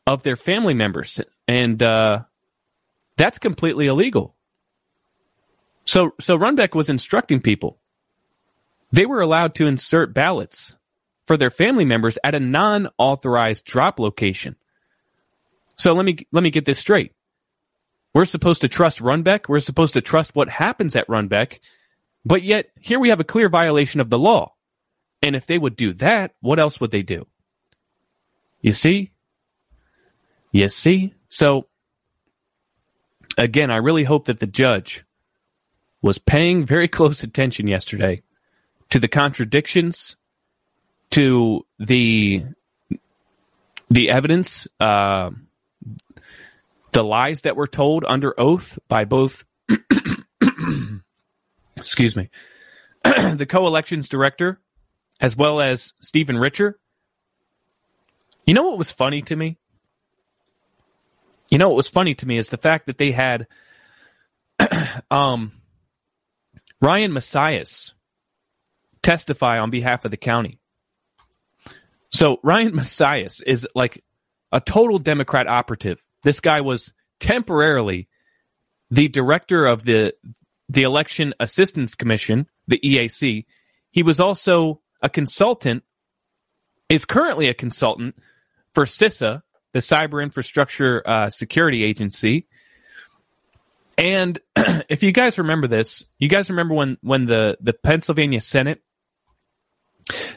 of their family members, and uh, that's completely illegal. So, so Runbeck was instructing people. They were allowed to insert ballots for their family members at a non-authorized drop location. So let me let me get this straight. We're supposed to trust Runbeck. We're supposed to trust what happens at Runbeck. But yet, here we have a clear violation of the law. And if they would do that, what else would they do? You see? You see? So, again, I really hope that the judge was paying very close attention yesterday to the contradictions, to the the evidence, uh, the lies that were told under oath by both, excuse me, the co-elections director as well as Stephen Richer. You know what was funny to me? You know what was funny to me is the fact that they had um, Ryan Macias testify on behalf of the county. So Ryan Macias is like a total Democrat operative. This guy was temporarily the director of the the Election Assistance Commission, the EAC. He was also a consultant, is currently a consultant for CISA, the Cyber Infrastructure uh, Security Agency. And if you guys remember this, you guys remember when when the the Pennsylvania Senate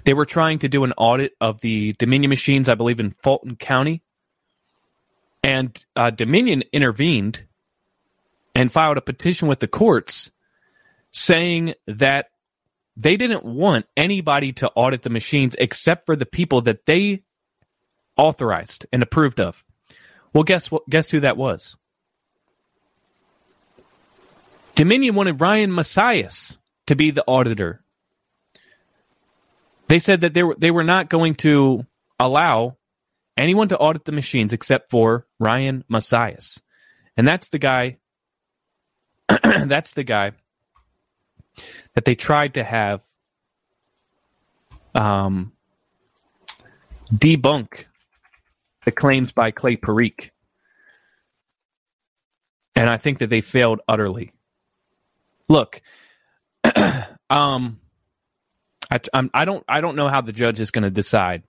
they were trying to do an audit of the Dominion machines, I believe, in Fulton County. And uh, Dominion intervened and filed a petition with the courts saying that they didn't want anybody to audit the machines except for the people that they authorized and approved of. Well, guess what? Guess who that was? Dominion wanted Ryan Macias to be the auditor they said that they were they were not going to allow anyone to audit the machines except for Ryan Macias. And that's the guy that's the guy that they tried to have um, debunk the claims by Clay Parikh. And I think that they failed utterly. Look, um, I, I'm, I don't I don't know how the judge is going to decide,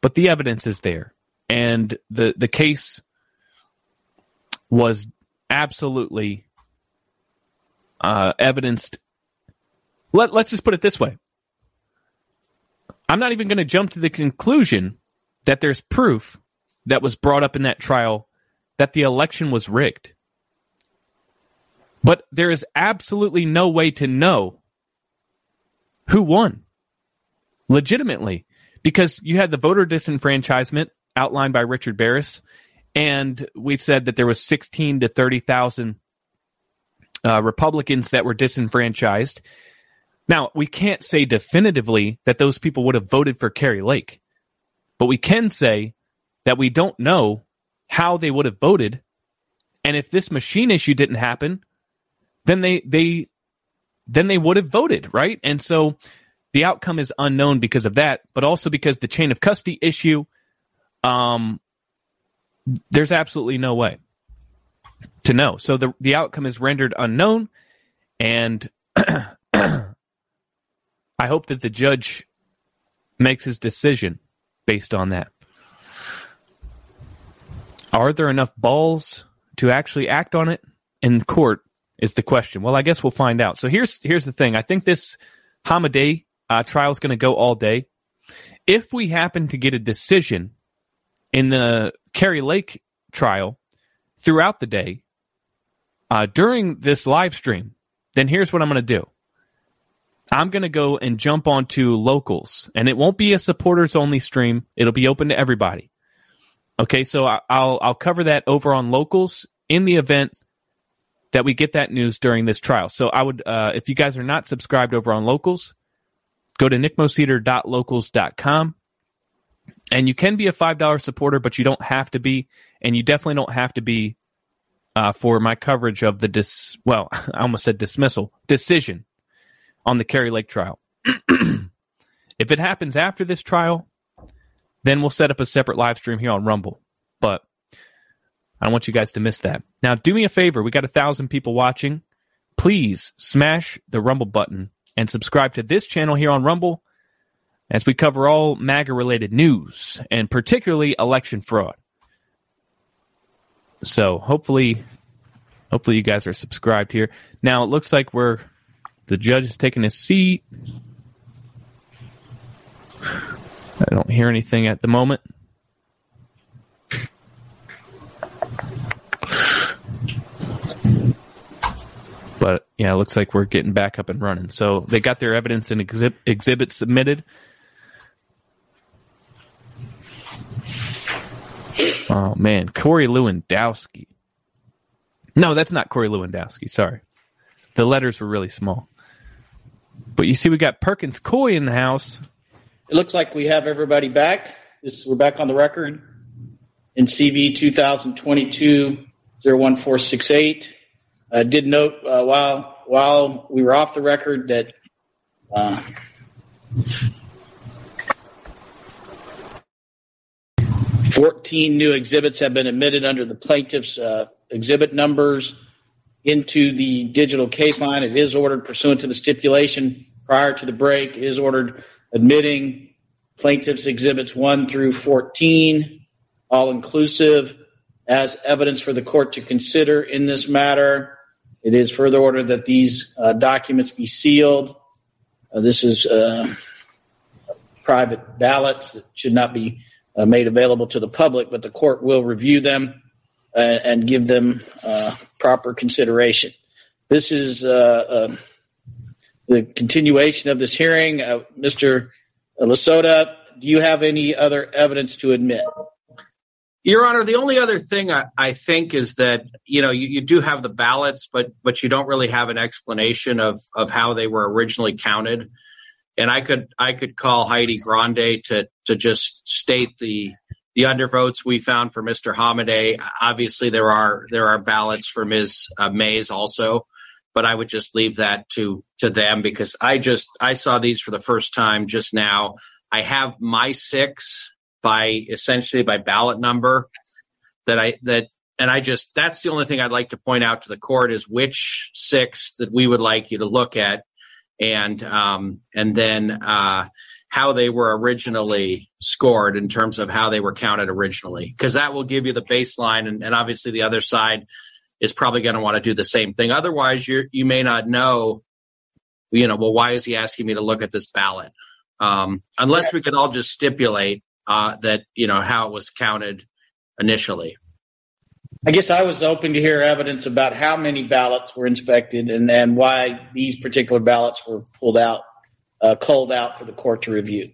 but the evidence is there, and the the case was absolutely uh, evidenced. Let Let's just put it this way. I'm not even going to jump to the conclusion that there's proof that was brought up in that trial that the election was rigged. But there is absolutely no way to know who won legitimately because you had the voter disenfranchisement outlined by Richard Baris and we said that there was 16 to 30,000 uh, Republicans that were disenfranchised. Now, we can't say definitively that those people would have voted for Kari Lake, but we can say that we don't know how they would have voted. And if this machine issue didn't happen, then they, they then they would have voted, right? And so the outcome is unknown because of that, but also because the chain of custody issue, um, there's absolutely no way to know. So the the outcome is rendered unknown, and I hope that the judge makes his decision based on that. Are there enough balls to actually act on it in court? is the question. Well, I guess we'll find out. So here's here's the thing. I think this Hamadeh uh, trial is going to go all day. If we happen to get a decision in the Kari Lake trial throughout the day uh, during this live stream, then here's what I'm going to do. I'm going to go and jump onto locals, and it won't be a supporters only stream. It'll be open to everybody. Okay, so I'll I'll cover that over on locals in the event that we get that news during this trial. So I would, uh, if you guys are not subscribed over on Locals, go to nickmoseder.locals.com. And you can be a $5 supporter, but you don't have to be. And you definitely don't have to be uh, for my coverage of the dis, well, I almost said dismissal, decision on the Kari Lake trial. if it happens after this trial, then we'll set up a separate live stream here on Rumble. But I don't want you guys to miss that. Now, do me a favor. We got a thousand people watching. Please smash the Rumble button and subscribe to this channel here on Rumble as we cover all MAGA related news and particularly election fraud. So hopefully, hopefully you guys are subscribed here. Now it looks like we're The judge is taking his seat. I don't hear anything at the moment. But yeah, it looks like we're getting back up and running. So they got their evidence and exhibit, exhibit submitted. Oh man, Corey Lewandowski. No, that's not Corey Lewandowski. Sorry, the letters were really small. But you see, we got Perkins Coie in the house. It looks like we have everybody back. This, we're back on the record in CV 2022 01468. I did note uh, while while we were off the record that uh, fourteen new exhibits have been admitted under the plaintiff's uh, exhibit numbers into the digital case line. It is ordered pursuant to the stipulation prior to the break. It is ordered admitting plaintiff's exhibits one through fourteen, all inclusive, as evidence for the court to consider in this matter. It is further ordered that these uh, documents be sealed. Uh, this is uh, private ballots that should not be uh, made available to the public, but the court will review them uh, and give them uh, proper consideration. This is the continuation of this hearing. Mr. Lasota, do you have any other evidence to admit? Your Honor, the only other thing I, I think is that you know you, you, do have the ballots, but but you don't really have an explanation of of how they were originally counted. And I could I could call Heidi Grande to to just state the the undervotes we found for Mr. Hamadeh. Obviously, there are there are ballots for Ms. Uh, Mayes also, but I would just leave that to to them because I just I saw these for the first time just now. I have my six by essentially by ballot number that I that and I just that's the only thing I'd like to point out to the court is which six that we would like you to look at and um, and then uh, how they were originally scored in terms of how they were counted originally. Because that will give you the baseline and, and obviously the other side is probably going to want to do the same thing. Otherwise you you may not know you know well why is he asking me to look at this ballot? Um, unless we could all just stipulate uh, that you know how it was counted initially. I guess I was hoping to hear evidence about how many ballots were inspected and, and why these particular ballots were pulled out, uh, culled out for the court to review.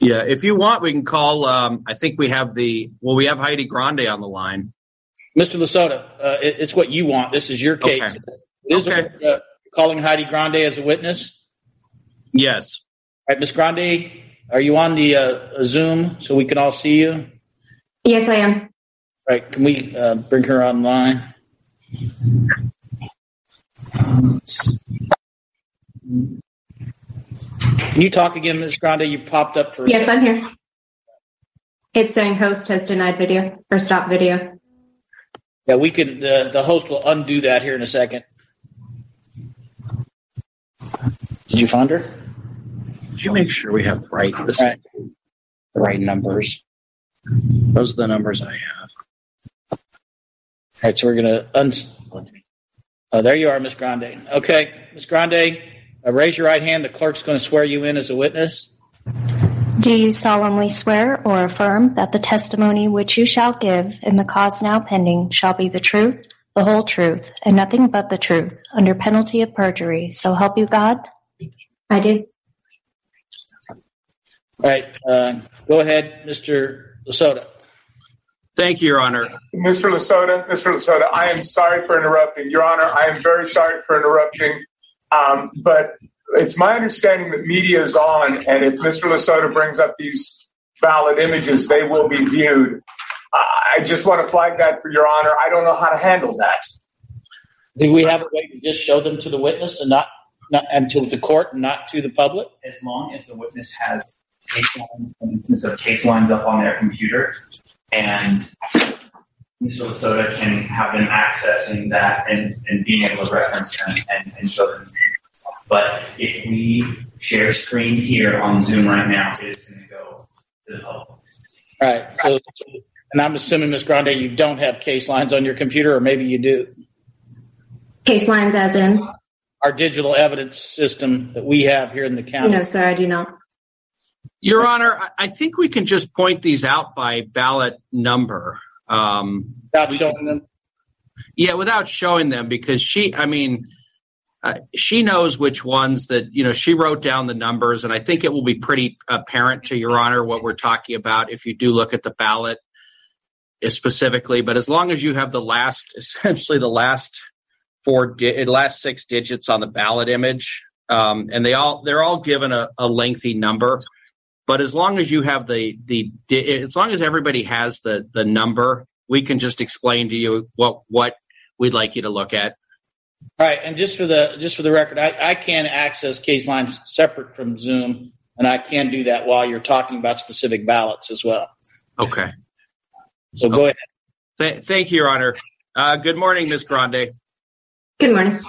Yeah, if you want, we can call. Um, I think we have the well, we have Heidi Grande on the line. Mr. Lasota, uh, it, it's what you want. This is your case. Okay. Is okay. uh, calling Heidi Grande as a witness? Yes. All right, Ms. Grande, are you on the uh, Zoom so we can all see you? Yes, I am. Right. Can we uh, bring her online? Can you talk again, Ms. Grande? You popped up for. Yes, I'm here. It's saying host has denied video or stop video. Yeah, we can. The, the host will undo that here in a second. Did you find her? Did you make sure we have the right, the, right. the right numbers? Those are the numbers I have. All right, so we're going to. Un- oh, there you are, Miss Grande. Okay, Miss Grande, uh, raise your right hand. The clerk's going to swear you in as a witness. Do you solemnly swear or affirm that the testimony which you shall give in the cause now pending shall be the truth, the whole truth, and nothing but the truth, under penalty of perjury? So help you God? I do. All right. Uh, go ahead, Mr. Lasota. Thank you, Your Honor. Mr. Lasota, Mr. Lasota, I am sorry for interrupting. Your Honor, I am very sorry for interrupting. Um, but it's my understanding that media is on, and if Mr. Lasota brings up these valid images, they will be viewed. I just want to flag that for Your Honor. I don't know how to handle that. Do we have a way to just show them to the witness and not, not and to the court, and not to the public? As long as the witness has case lines, instance, of case lines up on their computer, and Mr. Lasota can have them accessing that and, and being able to reference them and, and show them. But if we share screen here on Zoom right now, it is going to go to the public. All right. So, and I'm assuming, Ms. Grande, you don't have case lines on your computer, or maybe you do. Case lines, as in? Our digital evidence system that we have here in the county. No, sir, I do not. Your Honor, I- I think we can just point these out by ballot number. Um, Without showing them? Yeah, without showing them, because she, I mean, uh, she knows which ones that, you know, she wrote down the numbers, and I think it will be pretty apparent to Your Honor what we're talking about if you do look at the ballot specifically. But as long as you have the last, essentially the last four, di- last six digits on the ballot image, um, and they all, they're all given a, a lengthy number. But as long as you have the, the, as long as everybody has the, the number, we can just explain to you what, what we'd like you to look at. All right, and just for the just for the record, I, I can access case lines separate from Zoom, and I can do that while you're talking about specific ballots as well. Okay. So go ahead. Th- thank you, Your Honor. Uh, good morning, Ms. Grande. Good morning.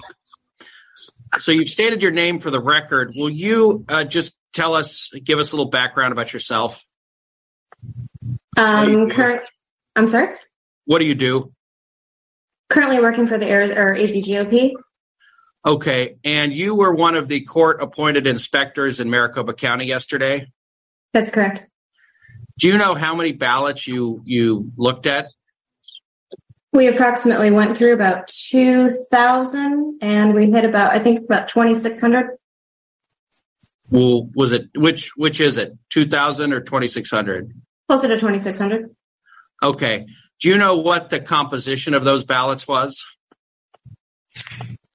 So you've stated your name for the record. Will you uh, just tell us, give us a little background about yourself? Um, current, I'm sorry? What do you do? Currently working for the Air, or AZGOP. Okay, and you were one of the court-appointed inspectors in Maricopa County yesterday. That's correct. Do you know how many ballots you you looked at? We approximately went through about 2,000 and we hit about, I think, about 2,600. Well, was it which which is it? Two thousand or twenty six hundred? Closer to 2,600. Okay. Do you know what the composition of those ballots was?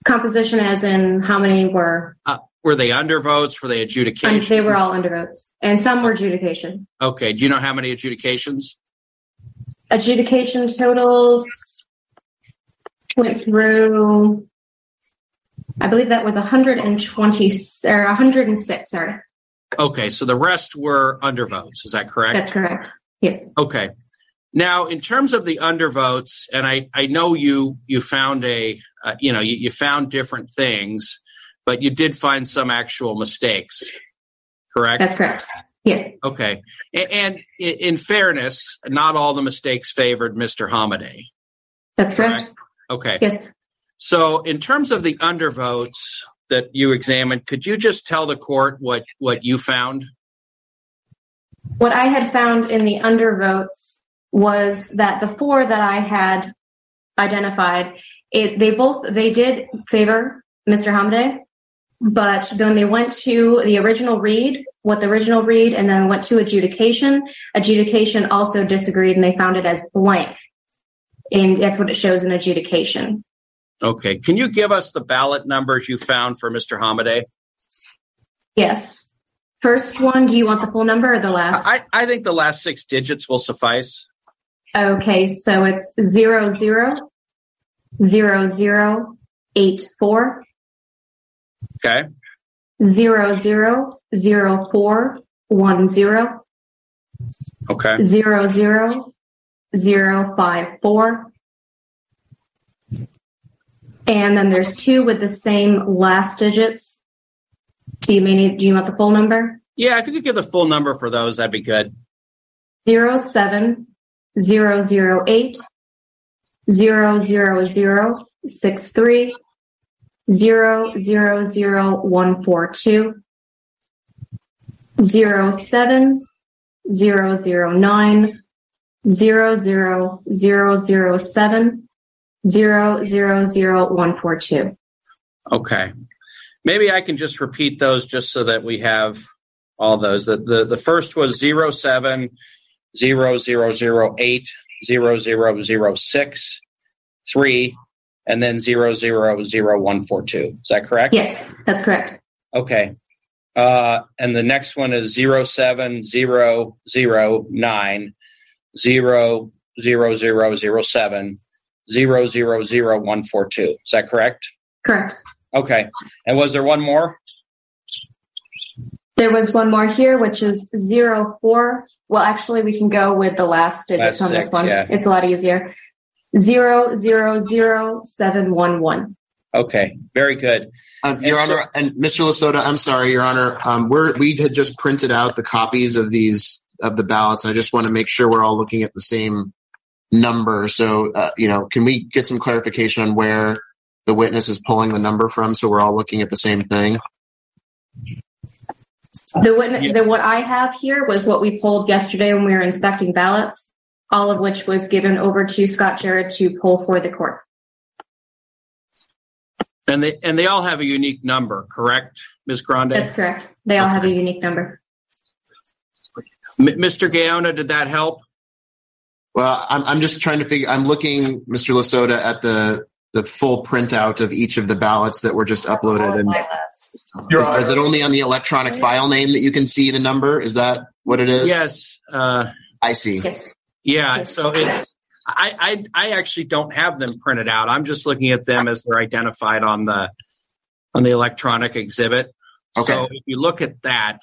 Composition as in how many were, Uh, were they undervotes? Were they adjudications? they were all undervotes. And some were adjudication. Okay. Do you know how many adjudications? Adjudication totals went through, I believe that was 120, or 106, sorry. Okay, so the rest were undervotes. Is that correct? That's correct. Yes. Okay. Now, in terms of the undervotes, and I, I know you you found a uh, you know you, you found different things, but you did find some actual mistakes. Correct. That's correct. Yes. Okay. A- And, in fairness, not all the mistakes favored Mr. Hamadeh. That's correct. Okay. Yes. So, in terms of the undervotes that you examined, could you just tell the court what what you found? What I had found in the undervotes was that the four that I had identified, it, they both they did favor Mr. Hamadeh, but then they went to the original read, what the original read, and then went to adjudication. Adjudication also disagreed, and they found it as blank, and that's what it shows in adjudication. Okay. Can you give us the ballot numbers you found for Mr. Hamadeh? Yes. First one, do you want the full number or the last? I, I think the last six digits will suffice. Okay, so it's zero zero zero zero eight four Okay. zero zero zero four one zero Okay. zero zero zero five four. And then there's two with the same last digits. So you may need, do you want the full number? Yeah, if you could give the full number for those, that'd be good. Zero seven zero zero eight zero zero zero six three zero zero zero one four two zero seven zero zero nine zero zero zero zero seven zero zero zero one four two. Okay. Maybe I can just repeat those just so that we have all those. The the, the first was zero seven zero zero zero eight zero zero zero six three and then zero zero zero one four two. Is that correct? Yes, that's correct. Okay. Uh, and the next one is zero seven zero zero nine zero zero zero zero seven zero zero zero one four two. Is that correct? Correct. Okay. And was there one more? There was one more here, which is zero four. Well, actually, we can go with the last digits Last on this six, one. yeah. It's a lot easier. Zero zero zero seven one one. Okay. Very good. Uh, Your And so- Honor, and Mr. Lasota, I'm sorry, Your Honor. Um, we're we had just printed out the copies of these of the ballots. I just want to make sure we're all looking at the same number. So, uh, you know, can we get some clarification on where the witness is pulling the number from, so we're all looking at the same thing? The, witness, the what I have here was what we pulled yesterday when we were inspecting ballots, all of which was given over to Scott Jarrett to pull for the court. And they and they all have a unique number, correct, Ms. Grande? That's correct. They all have a unique number. M- Mr. Gaona, did that help? Well, I'm, I'm just trying to figure. I'm looking, Mr. Lasota, at the the full printout of each of the ballots that were just uploaded. And is, is it only on the electronic file name that you can see the number? Is that what it is? Yes. Uh, I see. Yeah. So it's I, I I actually don't have them printed out. I'm just looking at them as they're identified on the on the electronic exhibit. Okay. So if you look at that,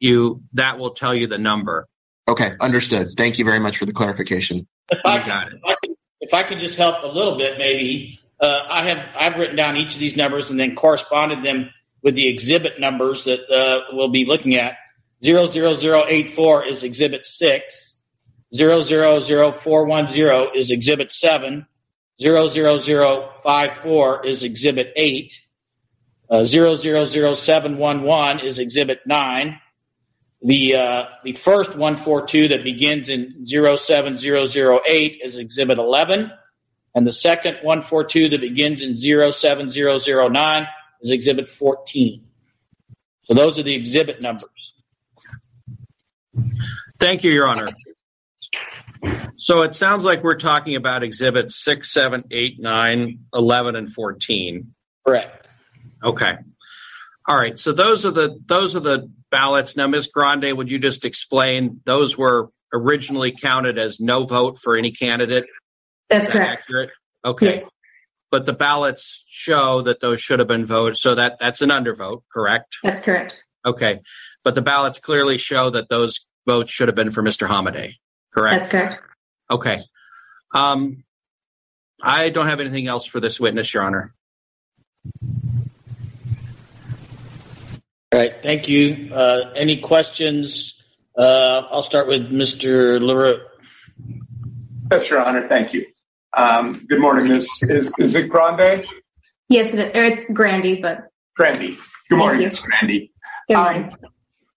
you that will tell you the number. Okay, understood. Thank you very much for the clarification. If I, if I could, if I could just help a little bit, maybe uh, I have I've written down each of these numbers and then corresponded them with the exhibit numbers that uh, we'll be looking at. Zero zero zero eight four is exhibit six. Zero zero zero four one zero is exhibit seven. Zero zero zero five four is exhibit eight. Uh, zero zero zero seven one one is exhibit nine. The uh, the first one four two that begins in zero seven zero zero eight is exhibit eleven, and the second one four two that begins in zero seven zero zero nine is exhibit fourteen. So those are the exhibit numbers. Thank you, Your Honor. So it sounds like we're talking about exhibits 6, 7, 8, 9, 11, and 14. Correct. Okay. All right. So those are the those are the ballots. Now, Ms. Grande, would you just explain those were originally counted as no vote for any candidate? That's that correct. accurate? Okay. Yes. But the ballots show that those should have been voted, so that that's an undervote, correct? That's correct. Okay. But the ballots clearly show that those votes should have been for Mr. Hamadeh, correct? That's correct. Okay. Um, I don't have anything else for this witness, Your Honor. All right. Thank you. Uh, any questions? Uh, I'll start with Mr. LaRue. Yes, Your Honor. Thank you. Um, good morning. Is, is, is it Grande? Yes, it is. Or it's Grandy, but Grandy. Good morning, you. Ms. Grandy. good Um, morning.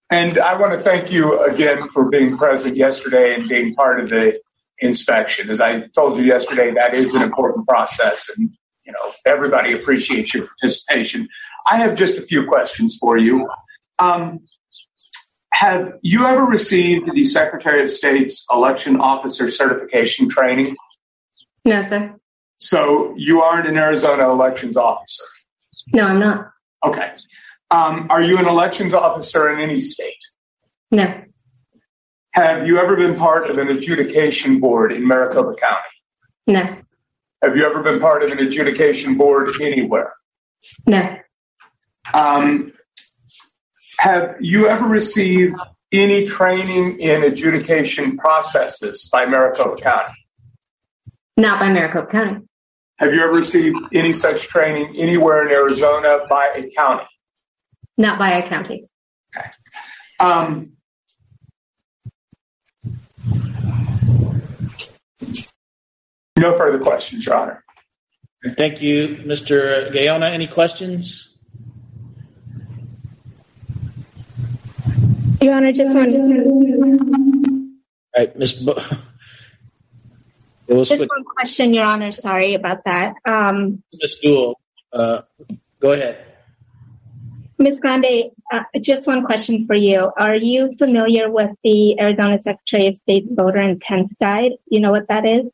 And I want to thank you again for being present yesterday and being part of the inspection. As I told you yesterday, that is an important process, and you know everybody appreciates your participation. I have just a few questions for you. Um, have you ever received the Secretary of State's election officer certification training? no, sir. So you aren't an Arizona elections officer. No, I'm not. Okay. Um, are you an elections officer in any state? No. Have you ever been part of an adjudication board in Maricopa County? No. Have you ever been part of an adjudication board anywhere? No. Um, have you ever received any training in adjudication processes by Maricopa County? Not by Maricopa County. Have you ever received any such training anywhere in Arizona by a county? Not by a county. Um, no further questions, Your Honor. Thank you, Mr. Gaona. Any questions? Your Honor, just one, All right, Ms. Bo- we'll just one question, Your Honor. Sorry about that. Um, Ms. Dul, uh, go ahead. Ms. Grande, uh, just one question for you. Are you familiar with the Arizona Secretary of State voter intent guide? You know what that is?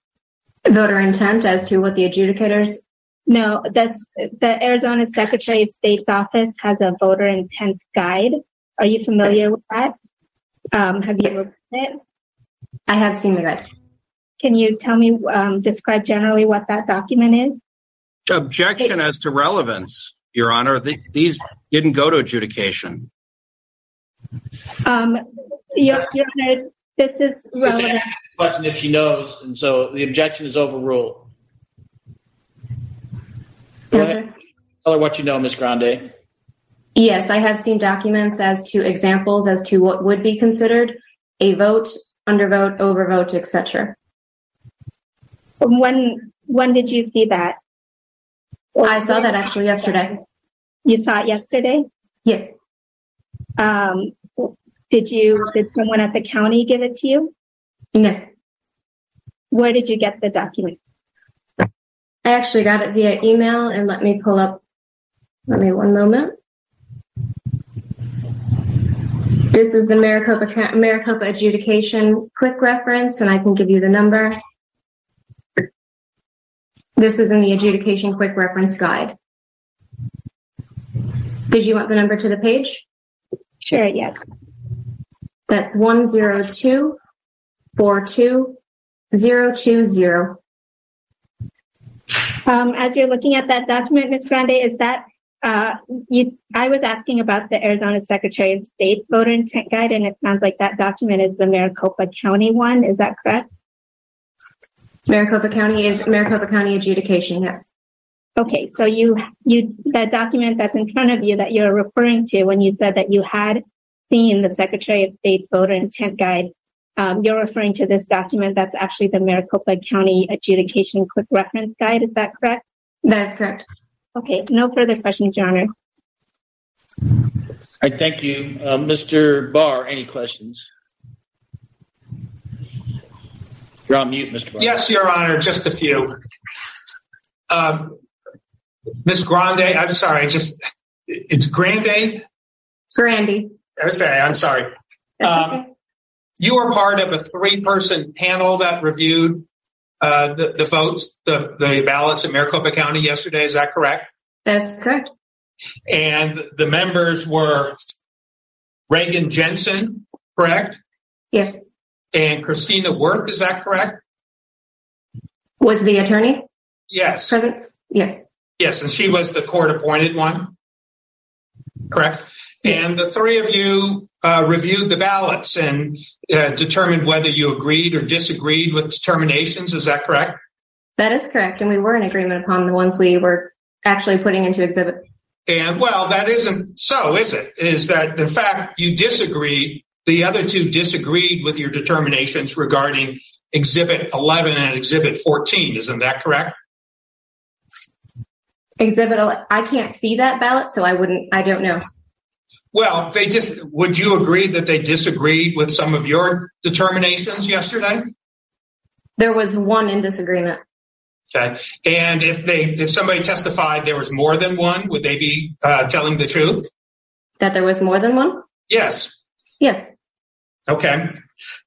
Voter intent as to what the adjudicators. No, that's the Arizona Secretary of State's office has a voter intent guide. Are you familiar with that? Um, have you read it? I have seen the guide. Can you tell me, um, describe generally what that document is? Objection as to relevance, Your Honor. Th- these didn't go to adjudication. Um, Your, Your Honor, this is relevant. Question if she knows, and so the objection is overruled. Go ahead. Tell her what you know, Ms. Grande. Yes, I have seen documents as to examples as to what would be considered a vote, undervote, overvote, etc. When when did you see that? I saw that actually yesterday. You saw it yesterday? Yes. Um, did you, did someone at the county give it to you? No. Where did you get the document? I actually got it via email and let me pull up, let me one moment. This is the Maricopa, Maricopa adjudication quick reference, and I can give you the number. This is in the adjudication quick reference guide. Did you want the number to the page? Sure, yes. That's 102 42020. Um, as you're looking at that document, Ms. Grande, is that uh, you, I was asking about the Arizona Secretary of State voter intent guide, and it sounds like that document is the Maricopa County one. Is that correct? Maricopa County is Maricopa County adjudication, yes. Okay, so you you that document that's in front of you that you're referring to when you said that you had seen the Secretary of State's voter intent guide, um, you're referring to this document that's actually the Maricopa County adjudication quick reference guide. Is that correct? That is correct. Okay, no further questions, Your Honor. All right, thank you. Uh, Mr. Barr, any questions? You're on mute, Mr. Barr. Yes, Your Honor, just a few. Um, Ms. Grande, I'm sorry, just it's Grande. Grandy. Okay, I'm sorry. Um, you were part of a three-person panel that reviewed uh, the, the votes, the, the ballots in Maricopa County yesterday. Is that correct? That's correct. And the members were Reagan Jensen, correct? Yes. And Christina Work, is that correct? Was the attorney Yes. present? Yes. Yes, and she was the court appointed one, correct? And the three of you uh, reviewed the ballots and uh, determined whether you agreed or disagreed with determinations. Is that correct? That is correct. And we were in agreement upon the ones we were actually putting into exhibit. And well, that isn't so, is it? Is that in fact you disagreed? The other two disagreed with your determinations regarding Exhibit 11 and Exhibit 14. Isn't that correct? Exhibit, I can't see that ballot, so I wouldn't, I don't know. Well, they just would you agree that they disagreed with some of your determinations yesterday? There was one in disagreement. Okay. And if they if somebody testified there was more than one, would they be uh, telling the truth? That there was more than one? Yes. Yes. Okay.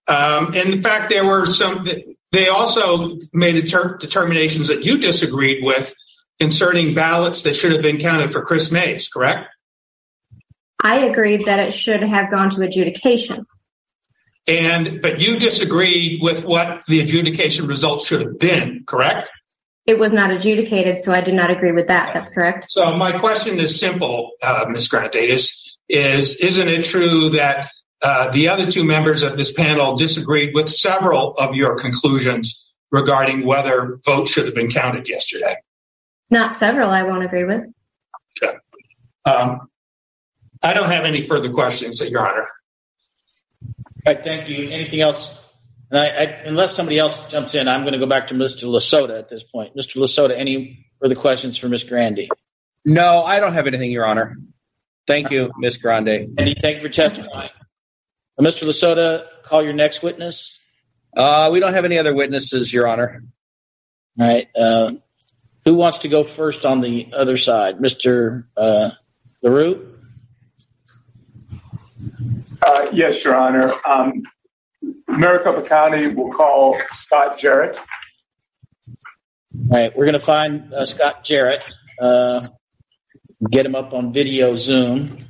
Um, and in fact, there were some. They also made deter- determinations that you disagreed with concerning ballots that should have been counted for Kris Mayes. Correct? I agreed that it should have gone to adjudication. And but you disagreed with what the adjudication results should have been. Correct? It was not adjudicated, so I did not agree with that. That's correct. So my question is simple, uh, Ms. Grante. Is is isn't it true that uh, the other two members of this panel disagreed with several of your conclusions regarding whether votes should have been counted yesterday? Not several I won't agree with. Okay. Um, I don't have any further questions, Your Honor. All right, thank you. Anything else? And I, I, unless somebody else jumps in, I'm going to go back to Mr. Lasota at this point. Mr. Lasota, any further questions for Ms. Grande? No, I don't have anything, Your Honor. Thank you, Ms. Grande. Andy, thank you for testifying. Uh, Mr. Lasota, call your next witness. Uh, we don't have any other witnesses, Your Honor. All right. Uh, who wants to go first on the other side? Mr. Uh, LaRue? Uh, yes, Your Honor. Um, Maricopa County will call Scott Jarrett. All right, we're going to find uh, Scott Jarrett. Uh, get him up on video Zoom.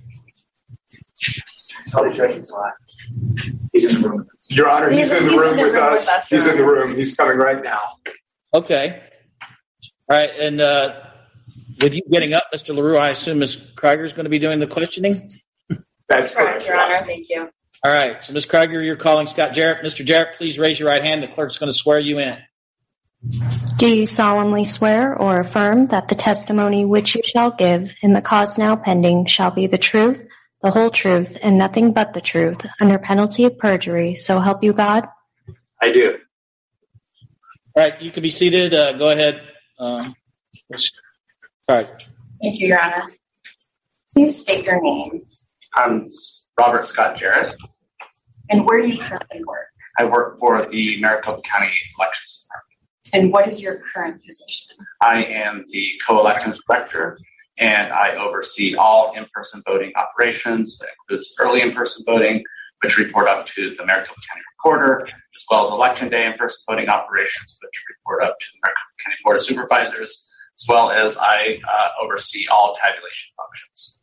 He's in the room. Your Honor, he's, in the room, with, us. He's in the room. He's coming right now. Okay. All right, and uh, with you getting up, Mr. LaRue, I assume Ms. Craiger is going to be doing the questioning? That's correct, Your Honor. Thank you. All right, so Ms. Craiger, you're calling Scott Jarrett. Mr. Jarrett, please raise your right hand. The clerk's going to swear you in. Do you solemnly swear or affirm that the testimony which you shall give in the cause now pending shall be the truth, the whole truth, and nothing but the truth, under penalty of perjury, so help you God? I do. All right, you can be seated. Uh, go ahead, uh, Ms. Correct. Thank you, Your Honor. Please state your name. I'm Robert Scott Jarrett. And where do you currently work? I work for the Maricopa County Elections Department. And what is your current position? I am the co-elections director, and I oversee all in-person voting operations. That includes early in-person voting, which report up to the Maricopa County Recorder, as well as election day in-person voting operations, which report up to the Maricopa County Board of Supervisors, as well as I uh, oversee all tabulation functions.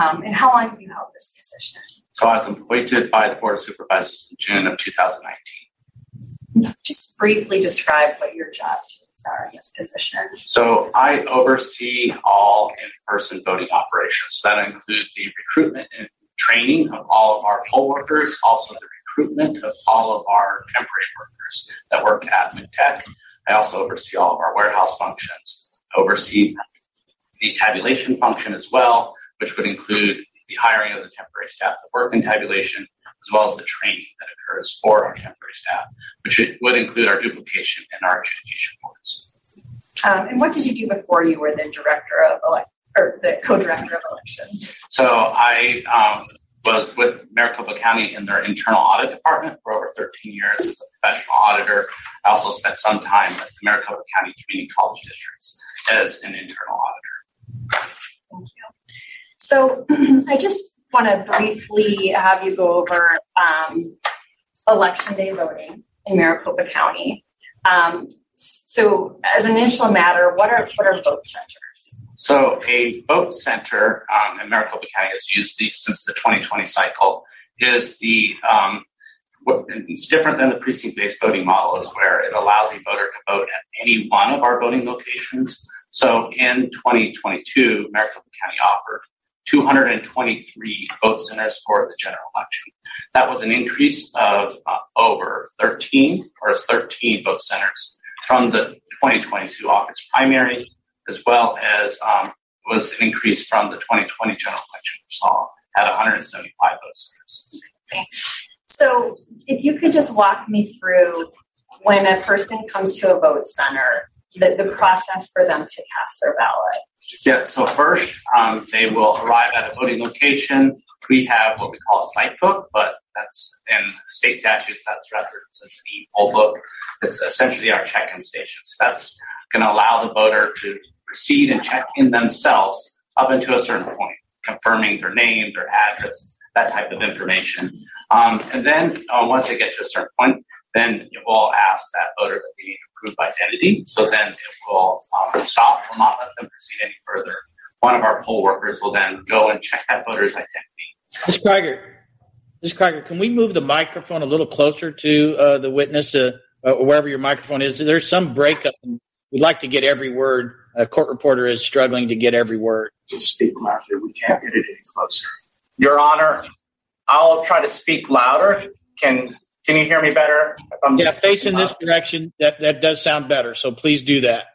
Um, and how long have you held this position? So I was appointed by the Board of Supervisors in June of 2019. Just briefly describe what your job duties are in this position. So I oversee all in-person voting operations. That include the recruitment and training of all of our poll workers, also the recruitment of all of our temporary workers that work at MCTEC. I also oversee all of our warehouse functions. I oversee the tabulation function as well, which would include the hiring of the temporary staff the work in tabulation, as well as the training that occurs for our temporary staff, which would include our duplication and our adjudication boards. Um, and what did you do before you were the director of elect or the co-director of elections? So I um, was with Maricopa County in their internal audit department for over 13 years as a professional auditor. I also spent some time at the Maricopa County Community College Districts as an internal auditor. Thank you. So I just want to briefly have you go over um, election day voting in Maricopa County. Um, so, as an initial matter, what are what are vote centers? So, a vote center um, in Maricopa County has used these since the 2020 cycle. Is the um, it's different than the precinct-based voting model, is where it allows a voter to vote at any one of our voting locations. So, in 2022, Maricopa County offered 223 vote centers for the general election. That was an increase of uh, over 13, or it's 13 vote centers from the 2022 August primary, as well as um, was an increase from the 2020 general election, which saw at 175 vote centers. Thanks. So, if you could just walk me through when a person comes to a vote center, the, the process for them to cast their ballot. Yeah, so first um, they will arrive at a voting location. We have what we call a site book, but that's in state statutes, that's referenced as the e-poll book. It's essentially our check-in station. So that's going to allow the voter to proceed and check in themselves up until a certain point, confirming their name, their address, that type of information. Um, and then uh, once they get to a certain point, then it will ask that voter that they need to prove identity. So then it will um, stop, will not let them proceed any further. One of our poll workers will then go and check that voter's identity. Ms. Craiger, Ms. Craiger, can we move the microphone a little closer to uh, the witness, uh, uh, wherever your microphone is? There's some breakup. We'd like to get every word. A court reporter is struggling to get every word. Just speak louder. We can't get it any closer. Your Honor, I'll try to speak louder. Can can you hear me better? yeah, face in this direction. That that does sound better. So please do that.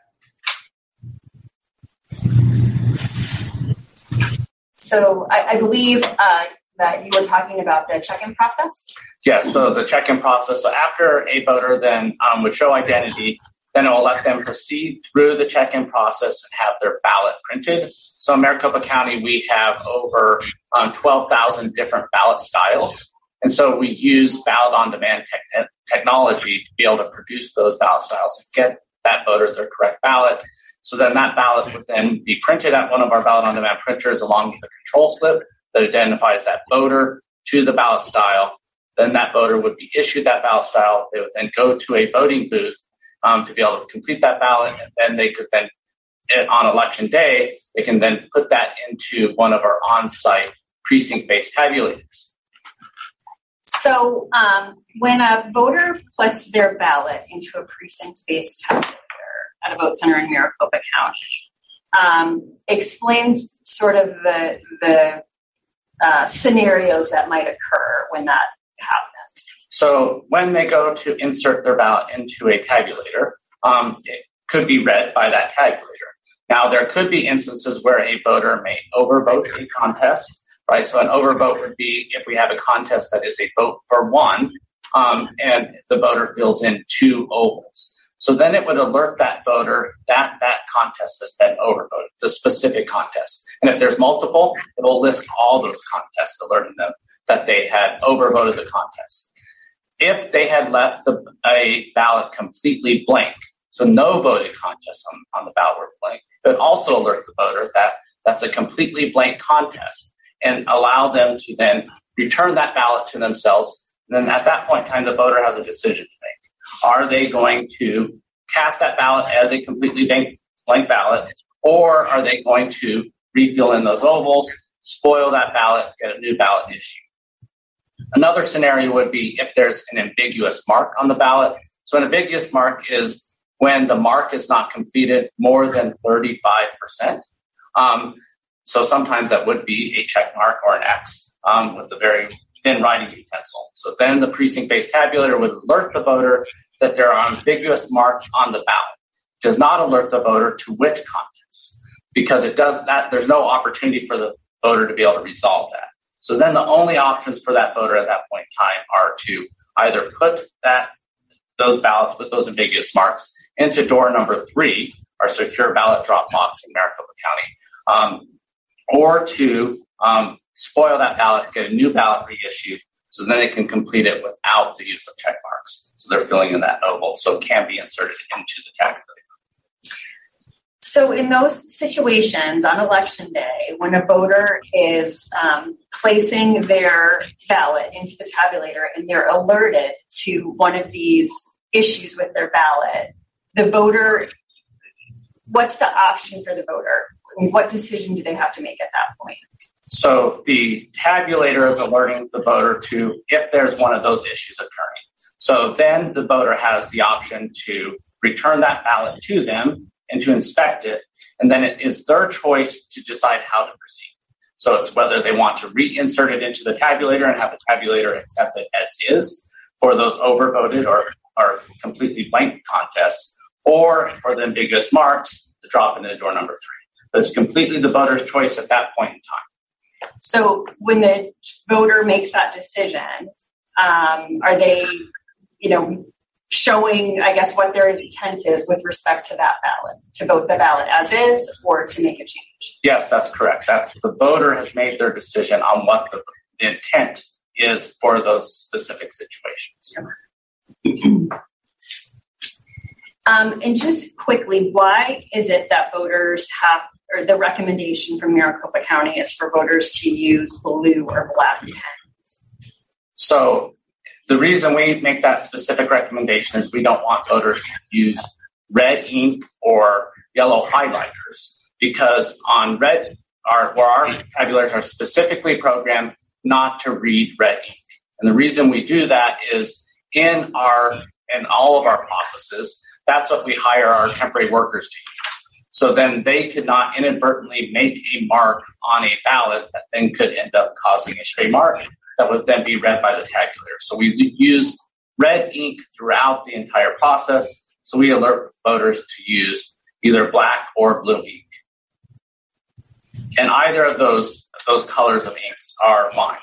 So I, I believe uh, that you were talking about the check-in process. Yes. So the check-in process. So after a voter then um, would show identity, then it will let them proceed through the check-in process and have their ballot printed. So in Maricopa County, we have over um, 12,000 different ballot styles. And so we use ballot on demand te- technology to be able to produce those ballot styles and get that voter their correct ballot. So then that ballot would then be printed at one of our ballot on demand printers along with a control slip that identifies that voter to the ballot style. Then that voter would be issued that ballot style. They would then go to a voting booth um, to be able to complete that ballot. And then they could then, eh, on election day, they can then put that into one of our on site precinct based tabulators. So, um, when a voter puts their ballot into a precinct based tabulator at a vote center in Maricopa County, um, sort of the, the uh, scenarios that might occur when that happens. So, when they go to insert their ballot into a tabulator, um, it could be read by that tabulator. Now, there could be instances where a voter may overvote a contest right? So an overvote would be if we have a contest that is a vote for one, um, and the voter fills in two ovals. So then it would alert that voter that that contest has been overvoted, the specific contest. And if there's multiple, it'll list all those contests, alerting them that they had overvoted the contest. If they had left the, a ballot completely blank, so no voted contests on, on the ballot were blank, but also alert the voter that that's a completely blank contest and allow them to then return that ballot to themselves. And then at that point in time, the voter has a decision to make. Are they going to cast that ballot as a completely blank, ballot, or are they going to refill in those ovals, spoil that ballot, get a new ballot issued? Another scenario would be if there's an ambiguous mark on the ballot. So, an ambiguous mark is when the mark is not completed more than 35%. Um, so, sometimes that would be a check mark or an X um, with a very thin writing utensil. So, then the precinct based tabulator would alert the voter that there are ambiguous marks on the ballot. It does not alert the voter to which contest because it does that. There's no opportunity for the voter to be able to resolve that. So then the only options for that voter at that point in time are to either put that those ballots with those ambiguous marks into door number three, our secure ballot drop box in Maricopa County, um, or to um, spoil that ballot, get a new ballot reissued, so then they can complete it without the use of check marks. So they're filling in that oval, so it can be inserted into the tabulator. So, in those situations on election day, when a voter is um, placing their ballot into the tabulator and they're alerted to one of these issues with their ballot, the voter, what's the option for the voter? What decision do they have to make at that point? So, the tabulator is alerting the voter to if there's one of those issues occurring. So, then the voter has the option to return that ballot to them and to inspect it. And then it is their choice to decide how to proceed. So it's whether they want to reinsert it into the tabulator and have the tabulator accept it as is for those overvoted or, or completely blank contests, or for the ambiguous marks to drop into the door number three. But it's completely the voter's choice at that point in time. So when the voter makes that decision, um, are they, you know, showing, I guess, what their intent is with respect to that ballot, to vote the ballot as is or to make a change. Yes, that's correct. That's the voter has made their decision on what the, the intent is for those specific situations. um, and just quickly, why is it that voters have, or the recommendation from Maricopa County is for voters to use blue or black pens? So the reason we make that specific recommendation is we don't want voters to use red ink or yellow highlighters because on red, our, where our tabulators are specifically programmed not to read red ink. And the reason we do that is in our in all of our processes, that's what we hire our temporary workers to use. So then they could not inadvertently make a mark on a ballot that then could end up causing a stray mark that would then be read by the tabulator. So we use red ink throughout the entire process. So we alert voters to use either black or blue ink. And either of those those colors of inks are fine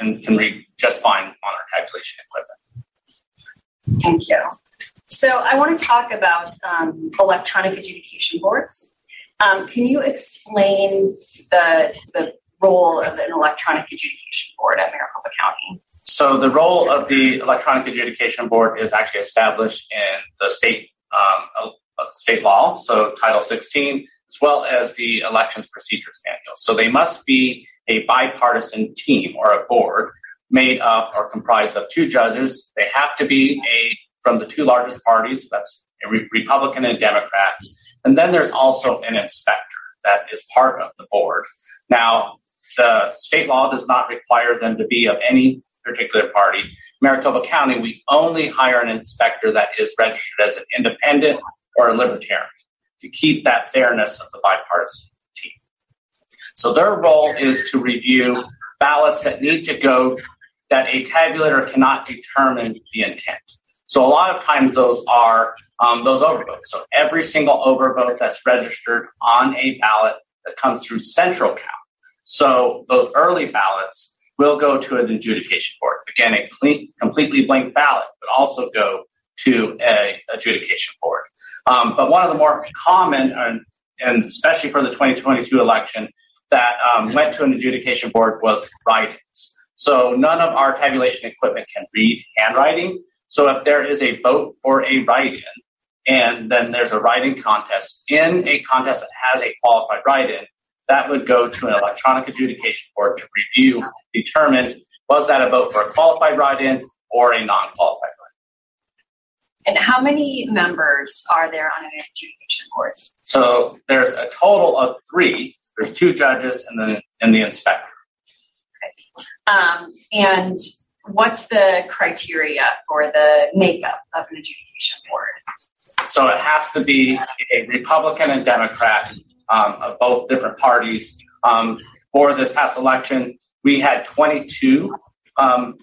and can read just fine on our tabulation equipment. Thank you. So I want to talk about um, electronic adjudication boards. Um, can you explain the the role of an electronic adjudication board at Maricopa County? So the role of the electronic adjudication board is actually established in the state um, uh, state law, so Title 16, as well as the elections procedures manual. So they must be a bipartisan team or a board made up or comprised of two judges. They have to be a from the two largest parties. That's a re- Republican and Democrat. And then there's also an inspector that is part of the board. Now, the state law does not require them to be of any particular party. Maricopa County, we only hire an inspector that is registered as an independent or a libertarian to keep that fairness of the bipartisan team. So their role is to review ballots that need to go that a tabulator cannot determine the intent. So a lot of times those are um, those overvotes. So every single overvote that's registered on a ballot that comes through central count so those early ballots will go to an adjudication board. Again, a completely blank ballot, but also go to a adjudication board. Um, but one of the more common, and, and especially for the 2022 election, that um, went to an adjudication board was write-ins. So none of our tabulation equipment can read handwriting. So if there is a vote for a write-in, and then there's a write-in contest in a contest that has a qualified write-in, that would go to an electronic adjudication board to review, determine was that a vote for a qualified write-in or a non-qualified write in. And how many members are there on an adjudication board? So there's a total of three. There's two judges and then and the inspector. Um, and what's the criteria for the makeup of an adjudication board? So it has to be a Republican and Democrat um, of both different parties. Um, for this past election, we had 22 um,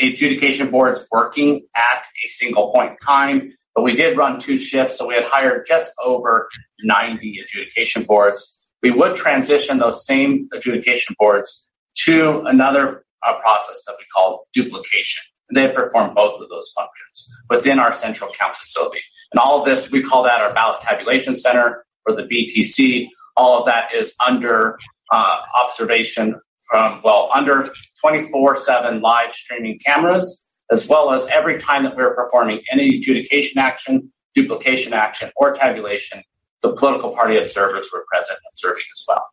adjudication boards working at a single point in time, but we did run two shifts, so we had hired just over 90 adjudication boards. We would transition those same adjudication boards to another uh, process that we call duplication. And they perform both of those functions within our central count facility. And all of this, we call that our ballot tabulation center or the BTC. All of that is under uh, observation from, well, under 24 7 live streaming cameras, as well as every time that we're performing any adjudication action, duplication action, or tabulation, the political party observers were present observing as well.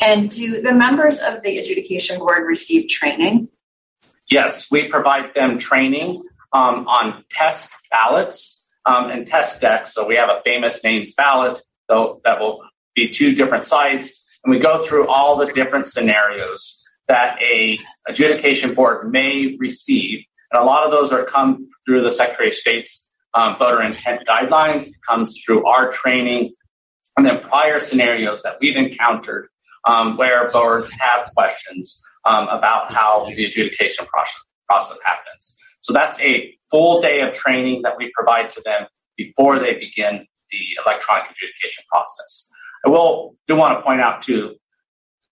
And do the members of the adjudication board receive training? Yes, we provide them training um, on test ballots um, and test decks. So we have a famous names ballot that will be two different sites, and we go through all the different scenarios that a adjudication board may receive. And a lot of those are come through the Secretary of State's um, voter intent guidelines, it comes through our training, and then prior scenarios that we've encountered um, where boards have questions um, about how the adjudication process, process happens. So that's a full day of training that we provide to them before they begin the electronic adjudication process. I will do want to point out too,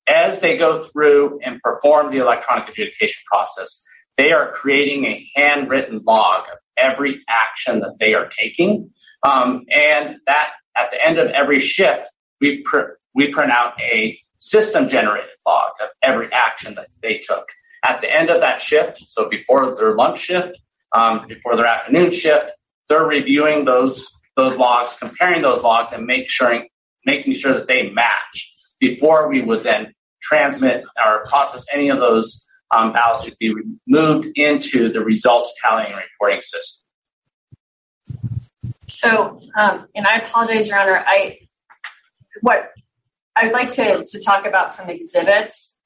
as they go through and perform the electronic adjudication process, they are creating a handwritten log of every action that they are taking. Um, and that at the end of every shift, we, pr- we print out a system generated log of every action that they took. At the end of that shift, so before their lunch shift, um, before their afternoon shift, they're reviewing those those logs, comparing those logs, and make sure, making sure that they match before we would then transmit or process any of those um, ballots would be moved into the results tallying and reporting system. So, um, and I apologize, Your Honor. I what I'd like to to talk about some exhibits.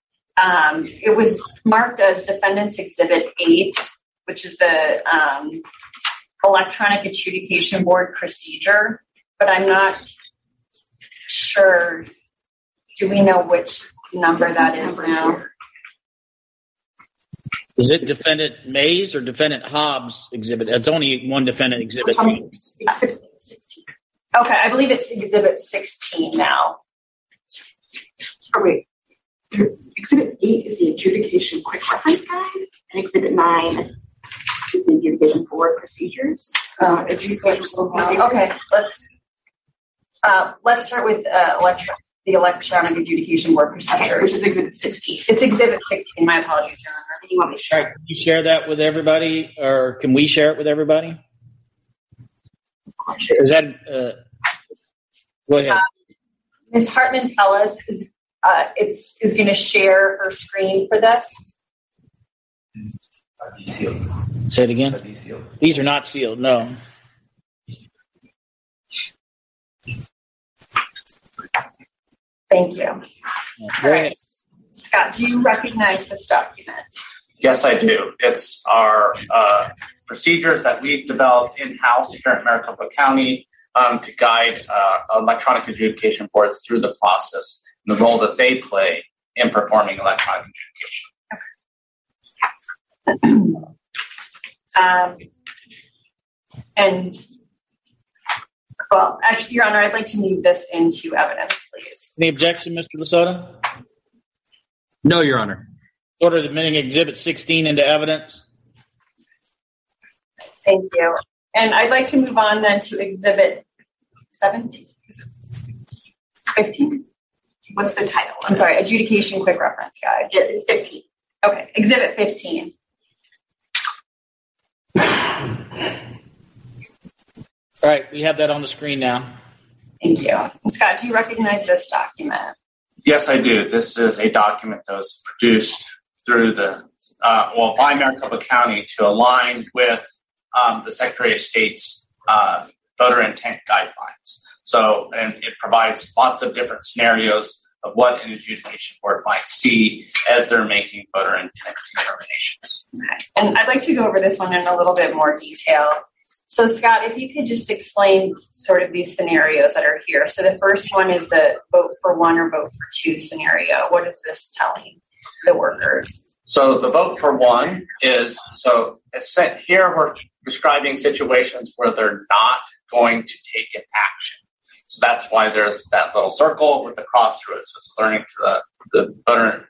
Um, it was marked as Defendant's Exhibit Eight, which is the um, electronic adjudication board procedure, but I'm not sure. Do we know which number that is now? Is it defendant Mayes or defendant Hobbs exhibit? It's only one defendant exhibit. Okay, I believe it's exhibit 16 now. Oh, wait. Exhibit 8 is the adjudication quick reference guide, and Exhibit 9 is the adjudication board procedures. Uh, it's okay. Let's uh, let's start with uh, electro- the electronic adjudication board procedure, which is Exhibit 16. It's Exhibit 16. My apologies, Your Honor. You want me to share? Can you share that with everybody, or can we share it with everybody? Is that uh, go ahead? Ms. Hartman tell us is uh, it's is going to share her screen for this. Are these sealed? Say it again. Are these sealed? These are not sealed. No. Thank you. All right. Scott, do you recognize this document? Yes, I do. It's our uh, procedures that we've developed in house here at Maricopa County um, to guide uh, electronic adjudication boards through the process and the role that they play in performing electronic adjudication. Um, and well, actually, Your Honor, I'd like to move this into evidence, please. Any objection, Mr. Lasota? No, Your Honor. Order admitting Exhibit 16 into evidence. Thank you. And I'd like to move on then to exhibit 17. 15? What's the title? I'm sorry, adjudication quick reference guide. Yeah, it's 15. Okay, exhibit 15. All right, we have that on the screen now. Thank you. Scott, do you recognize this document? Yes, I do. This is a document that was produced through the, uh, well, by Maricopa County to align with um, the Secretary of State's uh, voter intent guidelines. So, and it provides lots of different scenarios of what an adjudication board might see as they're making voter intent determinations. And I'd like to go over this one in a little bit more detail. So, Scott, if you could just explain sort of these scenarios that are here. So, the first one is the vote for one or vote for two scenario. What is this telling the workers? So, the vote for one is so it's set here we're describing situations where they're not going to take an action. So that's why there's that little circle with the cross through it. So it's learning to the, the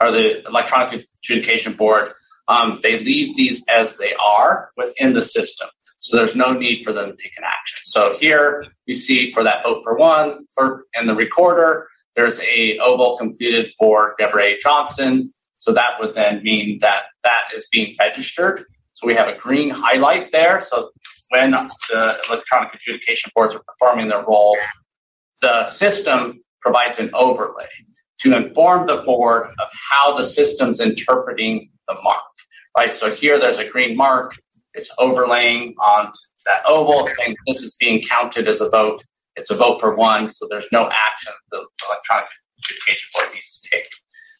or the electronic adjudication board. Um, they leave these as they are within the system. So there's no need for them to take an action. So here you see for that vote for one, clerk and the recorder, there's a oval completed for Deborah A. Johnson. So that would then mean that that is being registered. So we have a green highlight there. So when the electronic adjudication boards are performing their role, the system provides an overlay to inform the board of how the system's interpreting the mark. Right. So here there's a green mark. It's overlaying on that oval, saying this is being counted as a vote. It's a vote for one, so there's no action the electronic adjudication board needs to take.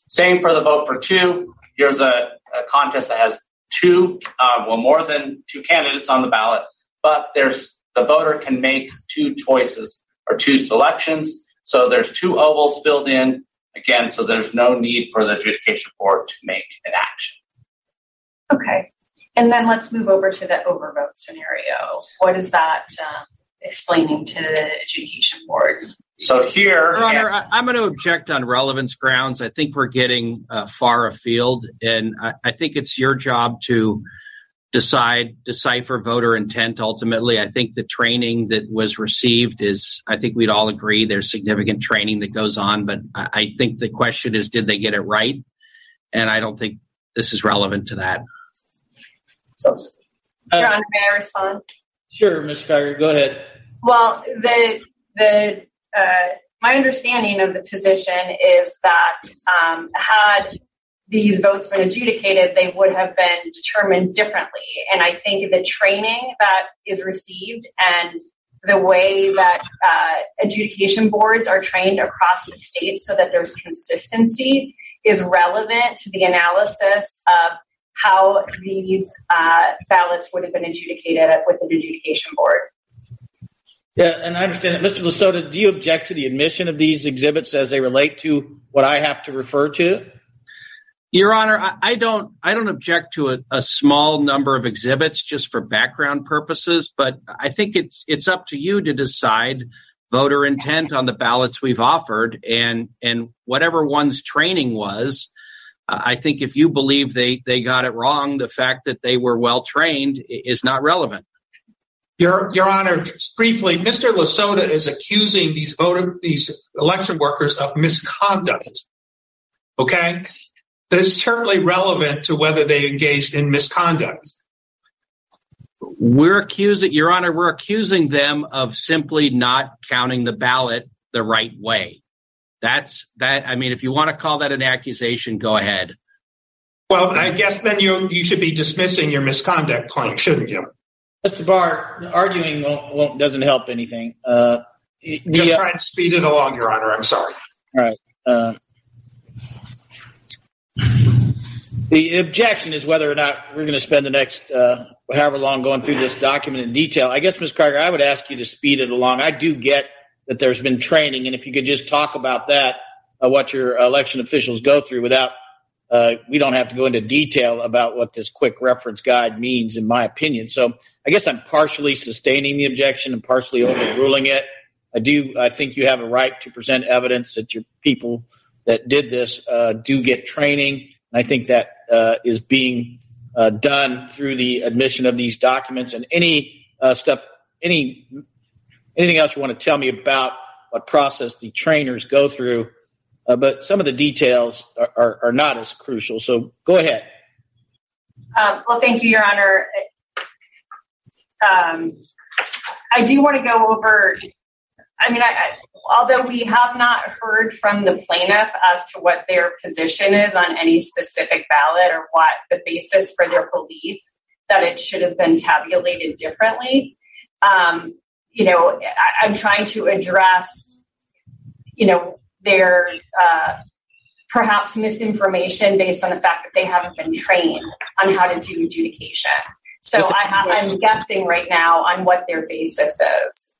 Same for the vote for two. Here's a, a contest that has two, uh, well, more than two candidates on the ballot, but there's the voter can make two choices or two selections. So there's two ovals filled in again, so there's no need for the adjudication board to make an action. Okay. And then let's move over to the overvote scenario. What is that um, explaining to the adjudication board? So here, Your Honor, I, I'm going to object on relevance grounds. I think we're getting uh, far afield, and I, I think it's your job to decide, decipher voter intent. Ultimately, I think the training that was received is, I think we'd all agree there's significant training that goes on, but I, I think the question is, did they get it right? And I don't think this is relevant to that. Your Honor, may I respond? Sure, Ms. Craiger, go ahead. Well, the the uh, my understanding of the position is that um, had these votes been adjudicated, they would have been determined differently. And I think the training that is received and the way that uh, adjudication boards are trained across the state so that there's consistency is relevant to the analysis of how these uh, ballots would have been adjudicated with an adjudication board. Yeah, and I understand that. Mr. Lasota, do you object to the admission of these exhibits as they relate to what I have to refer to? Your Honor, I, I don't. I don't object to a, a, small number of exhibits just for background purposes, but I think it's it's up to you to decide voter intent on the ballots we've offered, and and whatever one's training was. I think if you believe they they got it wrong, the fact that they were well trained is not relevant. Your Your Honor, briefly, Mr. Lasota is accusing these voter these election workers of misconduct. Okay, that is certainly relevant to whether they engaged in misconduct. We're accusing, Your Honor, we're accusing them of simply not counting the ballot the right way. That's that. I mean, if you want to call that an accusation, go ahead. Well, I guess then you you should be dismissing your misconduct claim, shouldn't you? Mr. Barr, arguing won't, won't doesn't help anything. Uh, the, Just trying to speed it along, Your Honor. I'm sorry. All right. Uh, the objection is whether or not we're going to spend the next uh, however long going through this document in detail. I guess, Ms. Carter, I would ask you to speed it along. I do get that there's been training, and if you could just talk about that, uh, what your election officials go through without uh, we don't have to go into detail about what this quick reference guide means, in my opinion. So I guess I'm partially sustaining the objection and partially overruling it. I do. I think you have a right to present evidence that your people that did this uh, do get training. And I think that uh, is being uh, done through the admission of these documents and any uh, stuff, any anything else you want to tell me about what process the trainers go through, uh, but some of the details are, are, are not as crucial. So go ahead. Um, well, thank you, Your Honor. Um, I do want to go over. I mean, I, I, although we have not heard from the plaintiff as to what their position is on any specific ballot or what the basis for their belief that it should have been tabulated differently, um, you know, I, am trying to address, you know, their uh, perhaps misinformation based on the fact that they haven't been trained on how to do adjudication. So I have, I'm guessing right now on what their basis is.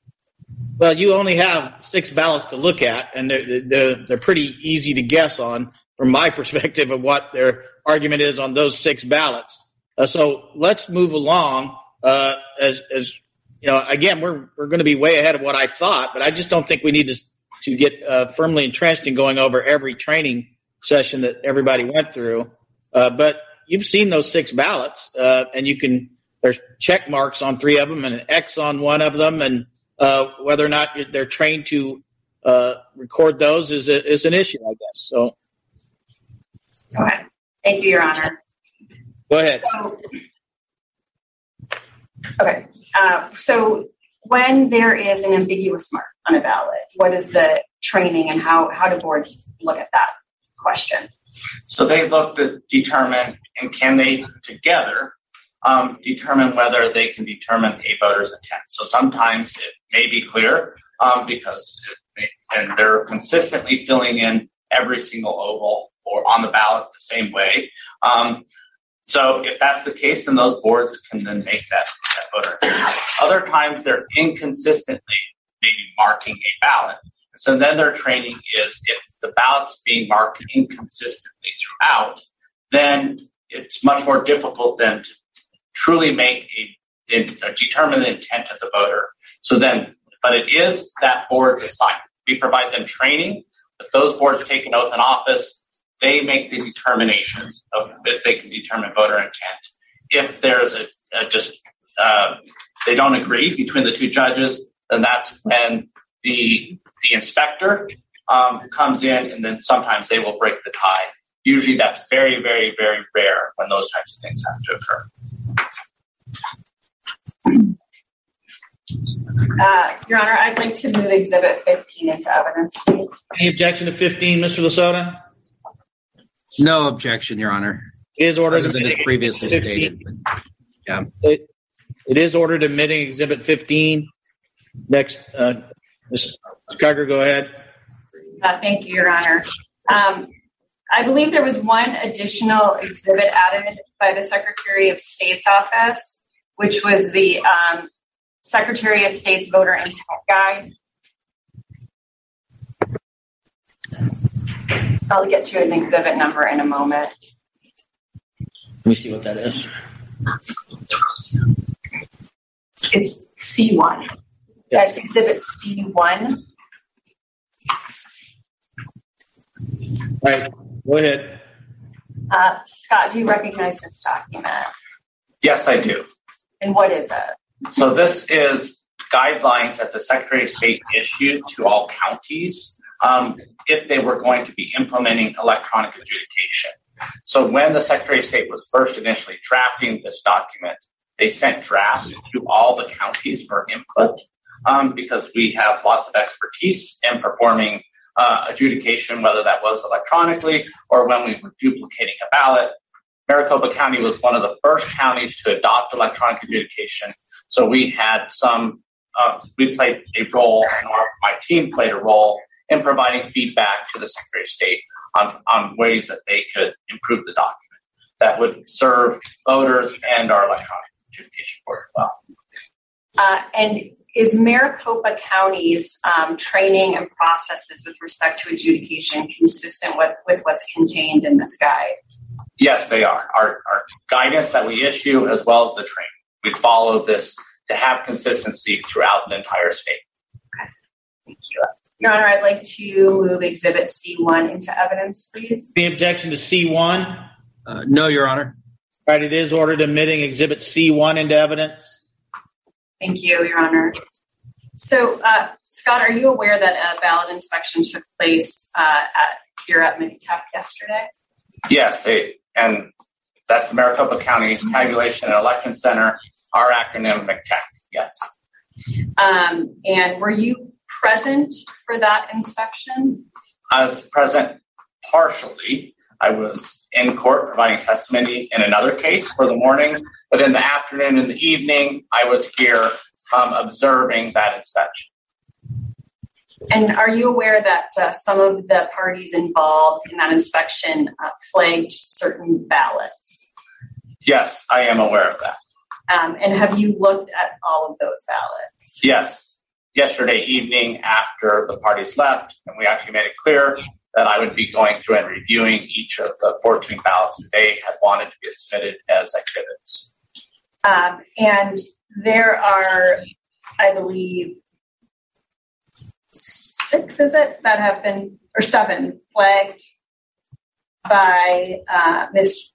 Well, you only have six ballots to look at, and they're, they're, they're pretty easy to guess on from my perspective of what their argument is on those six ballots. Uh, so let's move along. Uh, as, as you know, again, we're we're going to be way ahead of what I thought, but I just don't think we need to to get uh, firmly entrenched in going over every training session that everybody went through. Uh, but you've seen those six ballots, uh, and you can there's check marks on three of them and an X on one of them, and uh, whether or not they're trained to uh, record those is a, is an issue, I guess. So, okay, thank you, Your Honor. Go ahead. So, okay, uh, so when there is an ambiguous mark on a ballot, what is the training and how how do boards look at that question? So they look to determine and can they together um, determine whether they can determine a voter's intent. So sometimes it may be clear um, because may, and they're consistently filling in every single oval or on the ballot the same way. Um, so if that's the case, then those boards can then make that, that voter. Other times they're inconsistently maybe marking a ballot. So then their training is if the ballot's being marked inconsistently throughout, then it's much more difficult then to truly make a, a determine the intent of the voter. So then, but it is that board's assignment. We provide them training. If those boards take an oath in office, they make the determinations of if they can determine voter intent. If there's a, a just uh, they don't agree between the two judges, then that's when the the inspector um, comes in, and then sometimes they will break the tie. Usually, that's very, very, very rare when those types of things have to occur. Uh, Your Honor, I'd like to move Exhibit 15 into evidence, please. Any objection to 15, Mr. Lasota? No objection, Your Honor. It is ordered Other than as previously stated. Yeah. It, it is ordered admitting Exhibit 15. Next, uh, Ms. Craiger, go ahead. Uh, thank you, Your Honor. Um, I believe there was one additional exhibit added by the Secretary of State's office, which was the um, Secretary of State's voter intent guide. I'll get you an exhibit number in a moment. Let me see what that is. It's C1. That's exhibit C1. All right, go ahead. Uh, Scott, do you recognize this document? Yes, I do. And what is it? So this is guidelines that the Secretary of State issued to all counties um, if they were going to be implementing electronic adjudication. So when the Secretary of State was first initially drafting this document, they sent drafts to all the counties for input um, because we have lots of expertise in performing uh, adjudication, whether that was electronically or when we were duplicating a ballot. Maricopa County was one of the first counties to adopt electronic adjudication. So we had some, uh, we played a role, and our, my team played a role in providing feedback to the Secretary of State on, on ways that they could improve the document that would serve voters and our electronic adjudication board as well. Uh, and is Maricopa County's um, training and processes with respect to adjudication consistent with, with what's contained in this guide? Yes, they are. Our, our guidance that we issue, as well as the training, we follow this to have consistency throughout the entire state. Okay, thank you. Your Honor, I'd like to move Exhibit C1 into evidence, please. Any objection to C1? Uh, no, Your Honor. All right, it is ordered admitting Exhibit C1 into evidence. Thank you, Your Honor. So, uh, Scott, are you aware that a ballot inspection took place uh, at here at MCTEC yesterday? Yes, it, and that's the Maricopa County Tabulation and Election Center, our acronym MCTEC. Yes. Um, and were you present for that inspection? I was present partially. I was in court providing testimony in another case for the morning, but in the afternoon and the evening, I was here um, observing that inspection. And are you aware that uh, some of the parties involved in that inspection uh, flagged certain ballots? Yes, I am aware of that. Um, and have you looked at all of those ballots? Yes, yesterday evening after the parties left, and we actually made it clear that I would be going through and reviewing each of the 14 ballots that they had wanted to be submitted as exhibits. Um, and there are, I believe, six, is it, that have been, or seven, flagged by uh, Ms.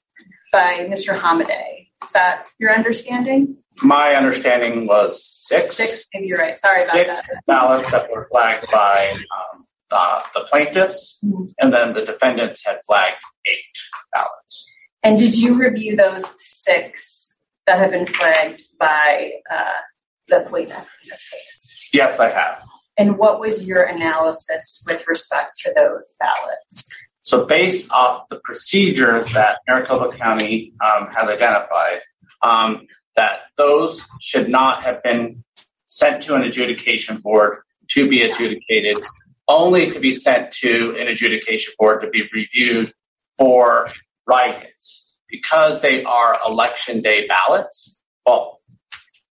by Mr. Hamadeh. Is that your understanding? My understanding was six. Six, maybe you're right. Sorry about six that. ballots that were flagged by um, uh, the plaintiffs, Mhm. and then the defendants had flagged eight ballots. And did you review those six that have been flagged by uh, the plaintiff in this case? Yes, I have. And what was your analysis with respect to those ballots? So, based off the procedures that Maricopa County um, has identified, um, that those should not have been sent to an adjudication board to be adjudicated, only to be sent to an adjudication board to be reviewed for write-ins. Because they are election day ballots, well,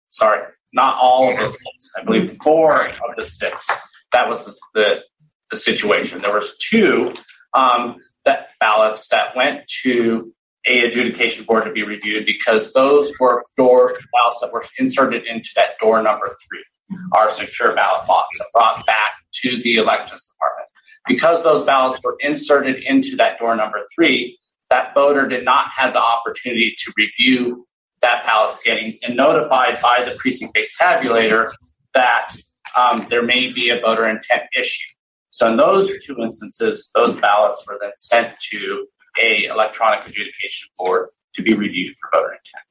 sorry, not all of the six. I believe four of the six. That was the, the, the situation. There was two um, that ballots that went to a adjudication board to be reviewed because those were door ballots that were inserted into that door number three, our secure ballot box, and brought back to the elections department. Because those ballots were inserted into that door number three, that voter did not have the opportunity to review that ballot getting and notified by the precinct-based tabulator that um, there may be a voter intent issue. So in those two instances, those ballots were then sent to a electronic adjudication board to be reviewed for voter intent.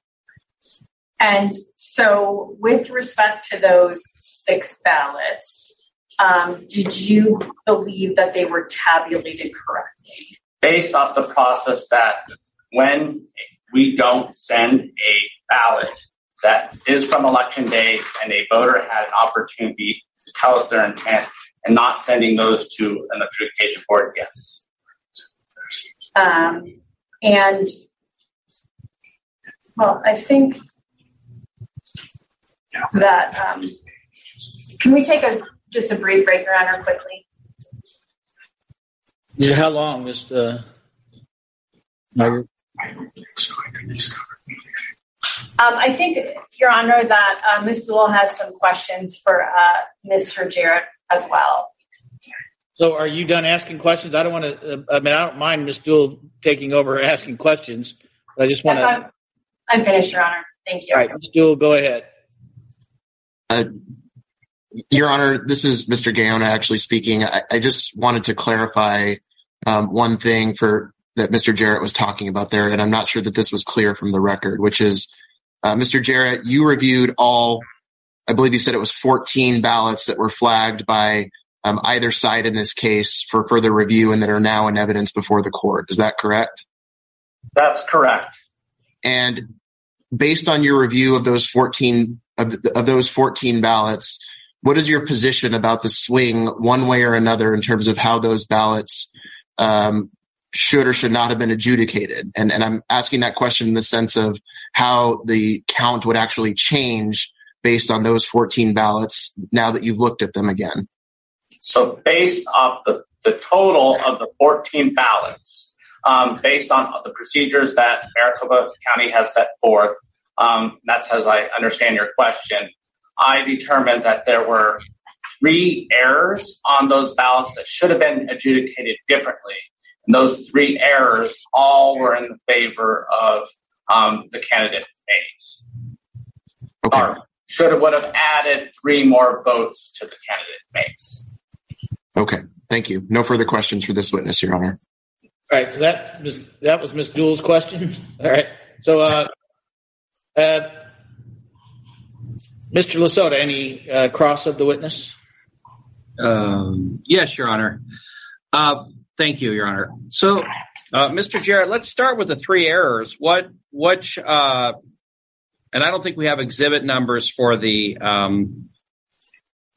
And so, with respect to those six ballots, um, did you believe that they were tabulated correctly? Based off the process that when we don't send a ballot that is from election day and a voter had an opportunity to tell us their intent and not sending those to an adjudication board, yes. Um, and well, I think that um, can we take a just a brief break, Your Honor, quickly? Yeah, how long, Mr. Meyer? Um, I think, Your Honor, that uh, Ms. Sewell has some questions for uh, Mr. Jarrett as well. So, are you done asking questions? I don't want to. Uh, I mean, I don't mind Ms. Dul taking over asking questions, but I just want to. I'm, I'm finished, Your Honor. Thank you. All right, Ms. Dul, go ahead. Uh, Your Honor, this is Mr. Gaona actually speaking. I, I just wanted to clarify um, one thing for that Mr. Jarrett was talking about there, and I'm not sure that this was clear from the record, which is, uh, Mr. Jarrett, you reviewed all, I believe you said it was 14 ballots that were flagged by um, either side in this case for further review and that are now in evidence before the court. Is that correct? That's correct. And based on your review of those 14 of, of those 14 ballots, what is your position about the swing one way or another in terms of how those ballots um, should or should not have been adjudicated? And, and I'm asking that question in the sense of how the count would actually change based on those 14 ballots now that you've looked at them again. So, based off the, the total of the 14 ballots, um, based on the procedures that Maricopa County has set forth, um, that's as I understand your question, I determined that there were three errors on those ballots that should have been adjudicated differently. And those three errors all were in favor of um, the candidate Mayes. Okay. Or should have would have added three more votes to the candidate Mayes. Okay, thank you. No further questions for this witness, Your Honor. All right, so that was that was Miss Jewell's question. All right, so uh, uh, Mr. Lasota, any uh, cross of the witness? Um, yes, Your Honor. Uh, thank you, Your Honor. So, uh, Mr. Jarrett, let's start with the three errors. What, which, uh, and I don't think we have exhibit numbers for the um,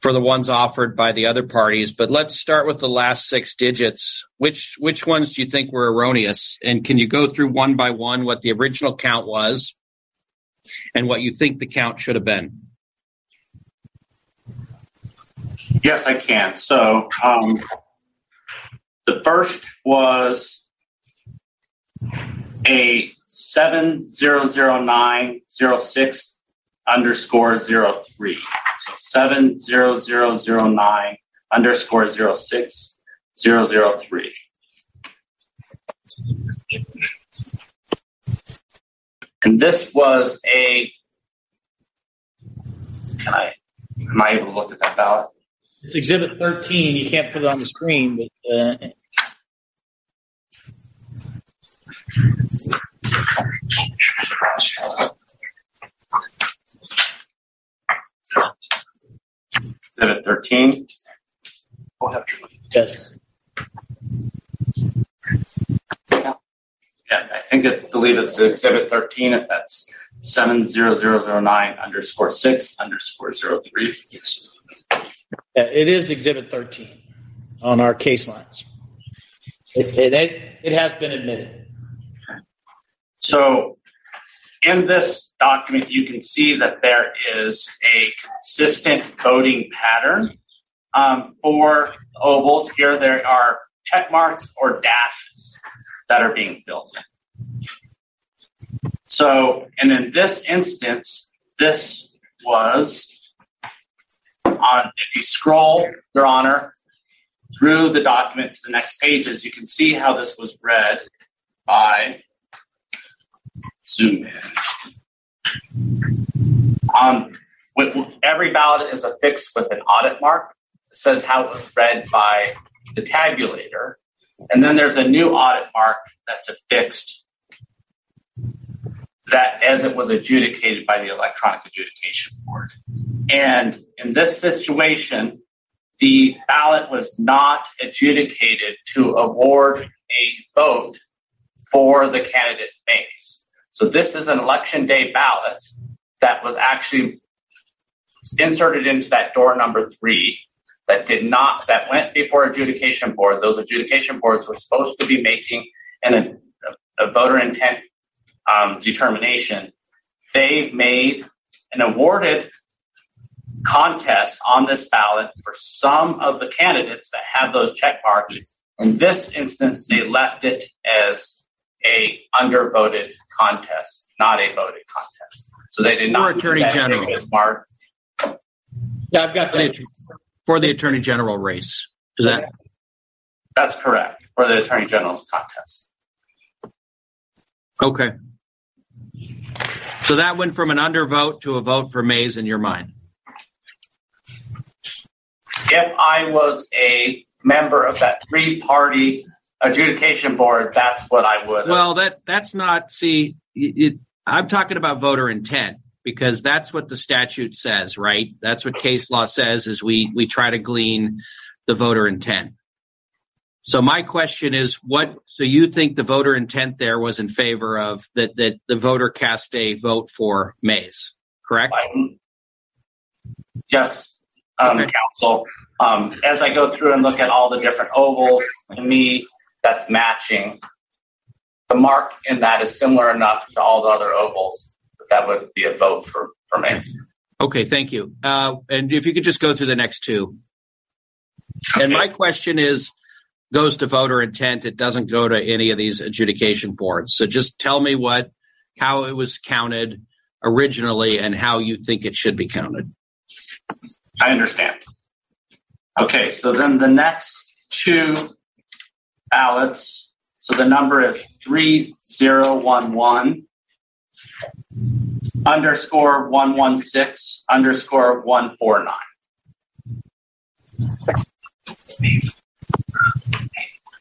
for the ones offered by the other parties, but let's start with the last six digits. Which which ones do you think were erroneous? And can you go through one by one what the original count was and what you think the count should have been? Yes, I can. So um, the first was a seven zero zero nine zero six underscore zero three. So seven zero zero zero nine underscore zero six zero zero three. And this was a. Can I? Am I able to look at that ballot? It's Exhibit 13. You can't put it on the screen, but uh, Exhibit 13. Yes. Yeah, I think it, believe it's Exhibit 13. If that's 70009 underscore 6 underscore 03. Yes. Yeah, it is Exhibit 13 on our case lines. It, it, it has been admitted. So in this document, you can see that there is a consistent voting pattern um, for ovals. Here, there are check marks or dashes that are being filled. So, and in this instance, this was on, if you scroll, Your Honor, through the document to the next pages, you can see how this was read by zoom in. Um, with, every ballot is affixed with an audit mark. It says how it was read by the tabulator. And then there's a new audit mark that's affixed that as it was adjudicated by the electronic adjudication board. And in this situation, the ballot was not adjudicated to award a vote for the candidate Mayes. So this is an election day ballot that was actually inserted into that door number three that did not that went before adjudication board. Those adjudication boards were supposed to be making an, a, a voter intent um, determination. They made an awarded contest on this ballot for some of the candidates that have those check marks. In this instance, they left it as a undervoted contest, not a voted contest. So they did not For Attorney General. mark. Yeah, I've got that. For the Attorney General race. Is that? That's correct for the Attorney General's contest. Okay. So that went from an undervote to a vote for Mayes in your mind. If I was a member of that three party adjudication board, that's what I would. Well, that that's not. See, it, I'm talking about voter intent because that's what the statute says, right? That's what case law says. Is we we try to glean the voter intent. So my question is, what? So you think the voter intent there was in favor of that that the voter cast a vote for Mayes, correct? Yes, um, counsel. Um, as I go through and look at all the different ovals, to me, that's matching. The mark in that is similar enough to all the other ovals that would be a vote for for me. Okay, thank you. Uh, and if you could just go through the next two. And my question is goes to voter intent. It doesn't go to any of these adjudication boards. So just tell me what how it was counted originally and how you think it should be counted. I understand. Okay, so then the next two ballots. So the number is 3011 underscore 116 underscore 149.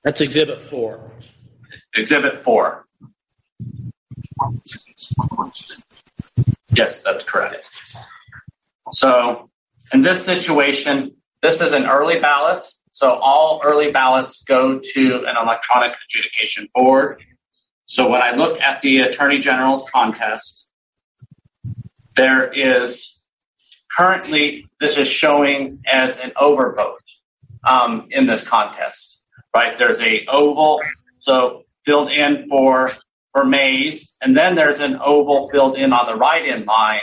That's exhibit four. Exhibit four. Yes, that's correct. So in this situation, this is an early ballot. So all early ballots go to an electronic adjudication board. So when I look at the Attorney General's contest, there is currently, this is showing as an overvote um, in this contest, right? There's a oval, so filled in for for Mayes, and then there's an oval filled in on the write-in line,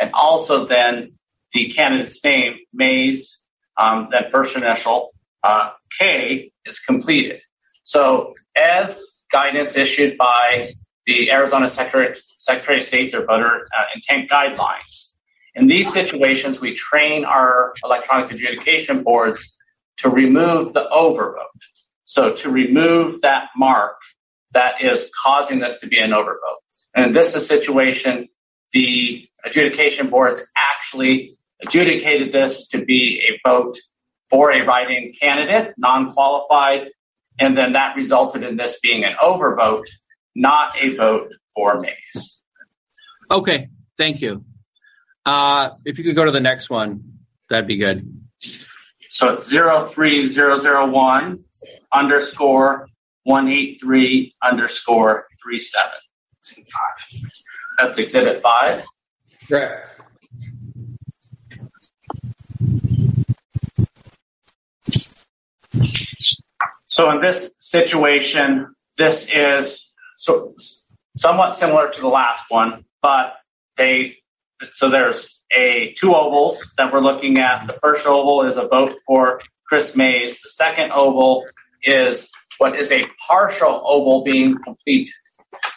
and also then the candidate's name, Mayes, um, that first initial uh, K is completed. So as guidance issued by the Arizona Secretary, Secretary of State, their voter uh, intent guidelines. In these situations, we train our electronic adjudication boards to remove the overvote. So to remove that mark that is causing this to be an overvote. And in this situation, the adjudication boards actually adjudicated this to be a vote for a write-in candidate, non-qualified, and then that resulted in this being an overvote, not a vote for Mayes. Okay, thank you. Uh, if you could go to the next one, that'd be good. So it's 03001 underscore 183 underscore 37. That's exhibit five. Correct. So in this situation, this is so somewhat similar to the last one, but they so there's a two ovals that we're looking at. The first oval is a vote for Kris Mayes. The second oval is what is a partial oval being complete.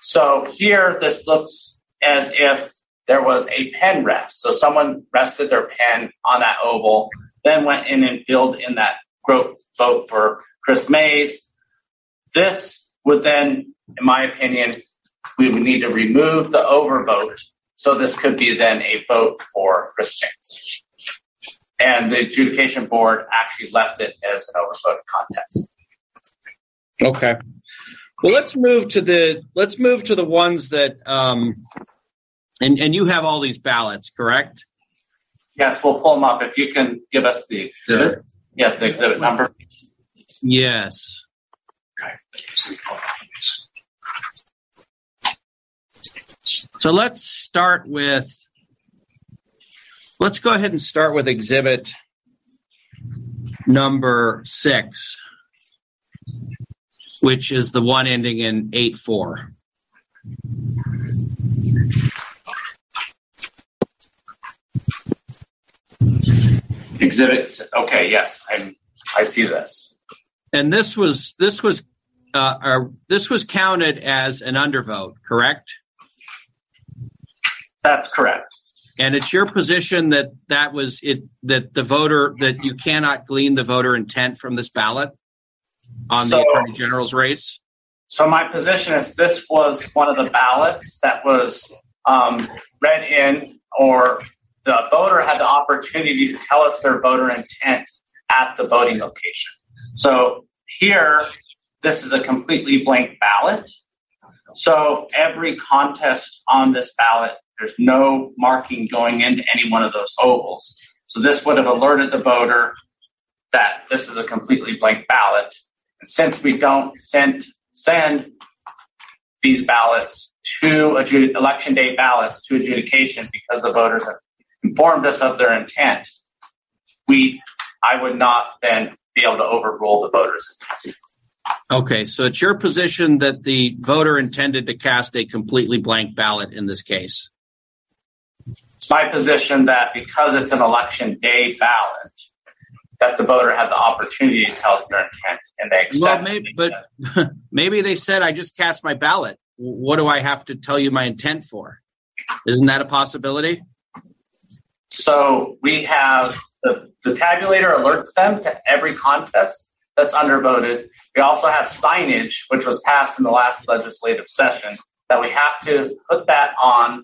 So here, this looks as if there was a pen rest. So someone rested their pen on that oval, then went in and filled in that growth vote for Kris Mayes. This would then, in my opinion, we would need to remove the overvote. So this could be then a vote for Kris Mayes. And the adjudication board actually left it as an overvote contest. Okay. Well, let's move to the let's move to the ones that um, and and you have all these ballots, correct? Yes, we'll pull them up. If you can give us the exhibit. Yeah, the exhibit number. Yes. Okay. So let's start with let's go ahead and start with exhibit number six, which is the one ending in eight four. Exhibit. Okay. Yes, I I see this. And this was this was uh, or this was counted as an undervote, correct? That's correct. And it's your position that that was it that the voter that you cannot glean the voter intent from this ballot on So- the attorney general's race. So my position is this was one of the ballots that was um, read in, or the voter had the opportunity to tell us their voter intent at the voting location. So here, this is a completely blank ballot. So every contest on this ballot, there's no marking going into any one of those ovals. So this would have alerted the voter that this is a completely blank ballot. And since we don't send send these ballots to adjud- election day ballots to adjudication because the voters have informed us of their intent, we I would not then be able to overrule the voters' Okay, so it's your position that the voter intended to cast a completely blank ballot in this case. It's my position that because it's an election day ballot, that the voter had the opportunity to tell us their intent and they Well, maybe, but maybe they said, "I just cast my ballot. What do I have to tell you my intent for?" Isn't that a possibility? So we have the, the tabulator alerts them to every contest that's undervoted. We also have signage, which was passed in the last legislative session, that we have to put that on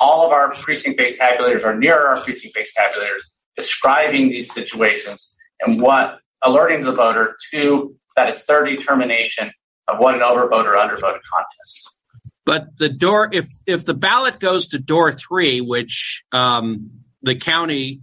all of our precinct-based tabulators are near our precinct-based tabulators, describing these situations and what alerting the voter to that it's their determination of what an overvote or undervoted contest. But the door, if if the ballot goes to door three, which um, the county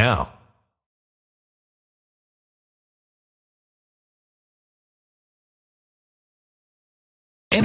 now.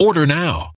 Order now.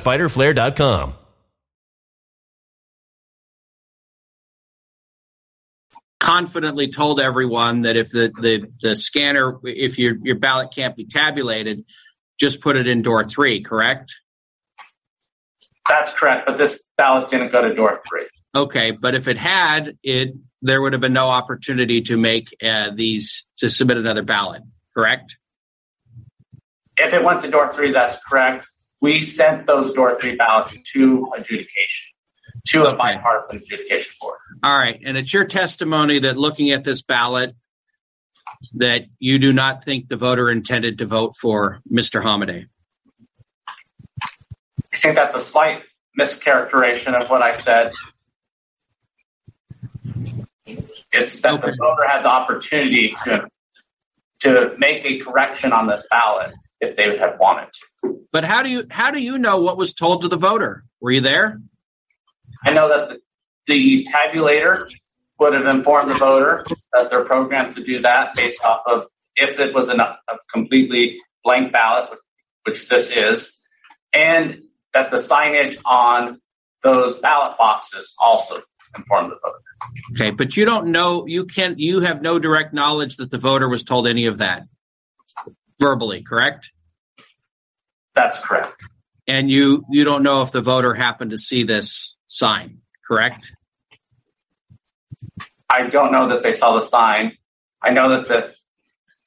www.fighterflare.com. confidently told everyone that if the, the, the scanner, if your, your ballot can't be tabulated, just put it in door three, correct? That's correct, but this ballot didn't go to door three. Okay, but if it had, it there would have been no opportunity to make uh, these to submit another ballot, correct? If it went to door three, that's correct. We sent those door three ballots to adjudication, to a bipartisan adjudication board. All right, and it's your testimony that looking at this ballot, that you do not think the voter intended to vote for Mr. Hamadeh. I think that's a slight mischaracterization of what I said. It's that the voter had the opportunity to to make a correction on this ballot if they had wanted to. But how do you how do you know what was told to the voter? Were you there? I know that the, the tabulator would have informed the voter that they're programmed to do that based off of if it was an, a completely blank ballot, which this is, and that the signage on those ballot boxes also informed the voter. Okay, but you don't know you can't you have no direct knowledge that the voter was told any of that verbally, correct? That's correct. And you you don't know if the voter happened to see this sign, correct? I don't know that they saw the sign. I know that the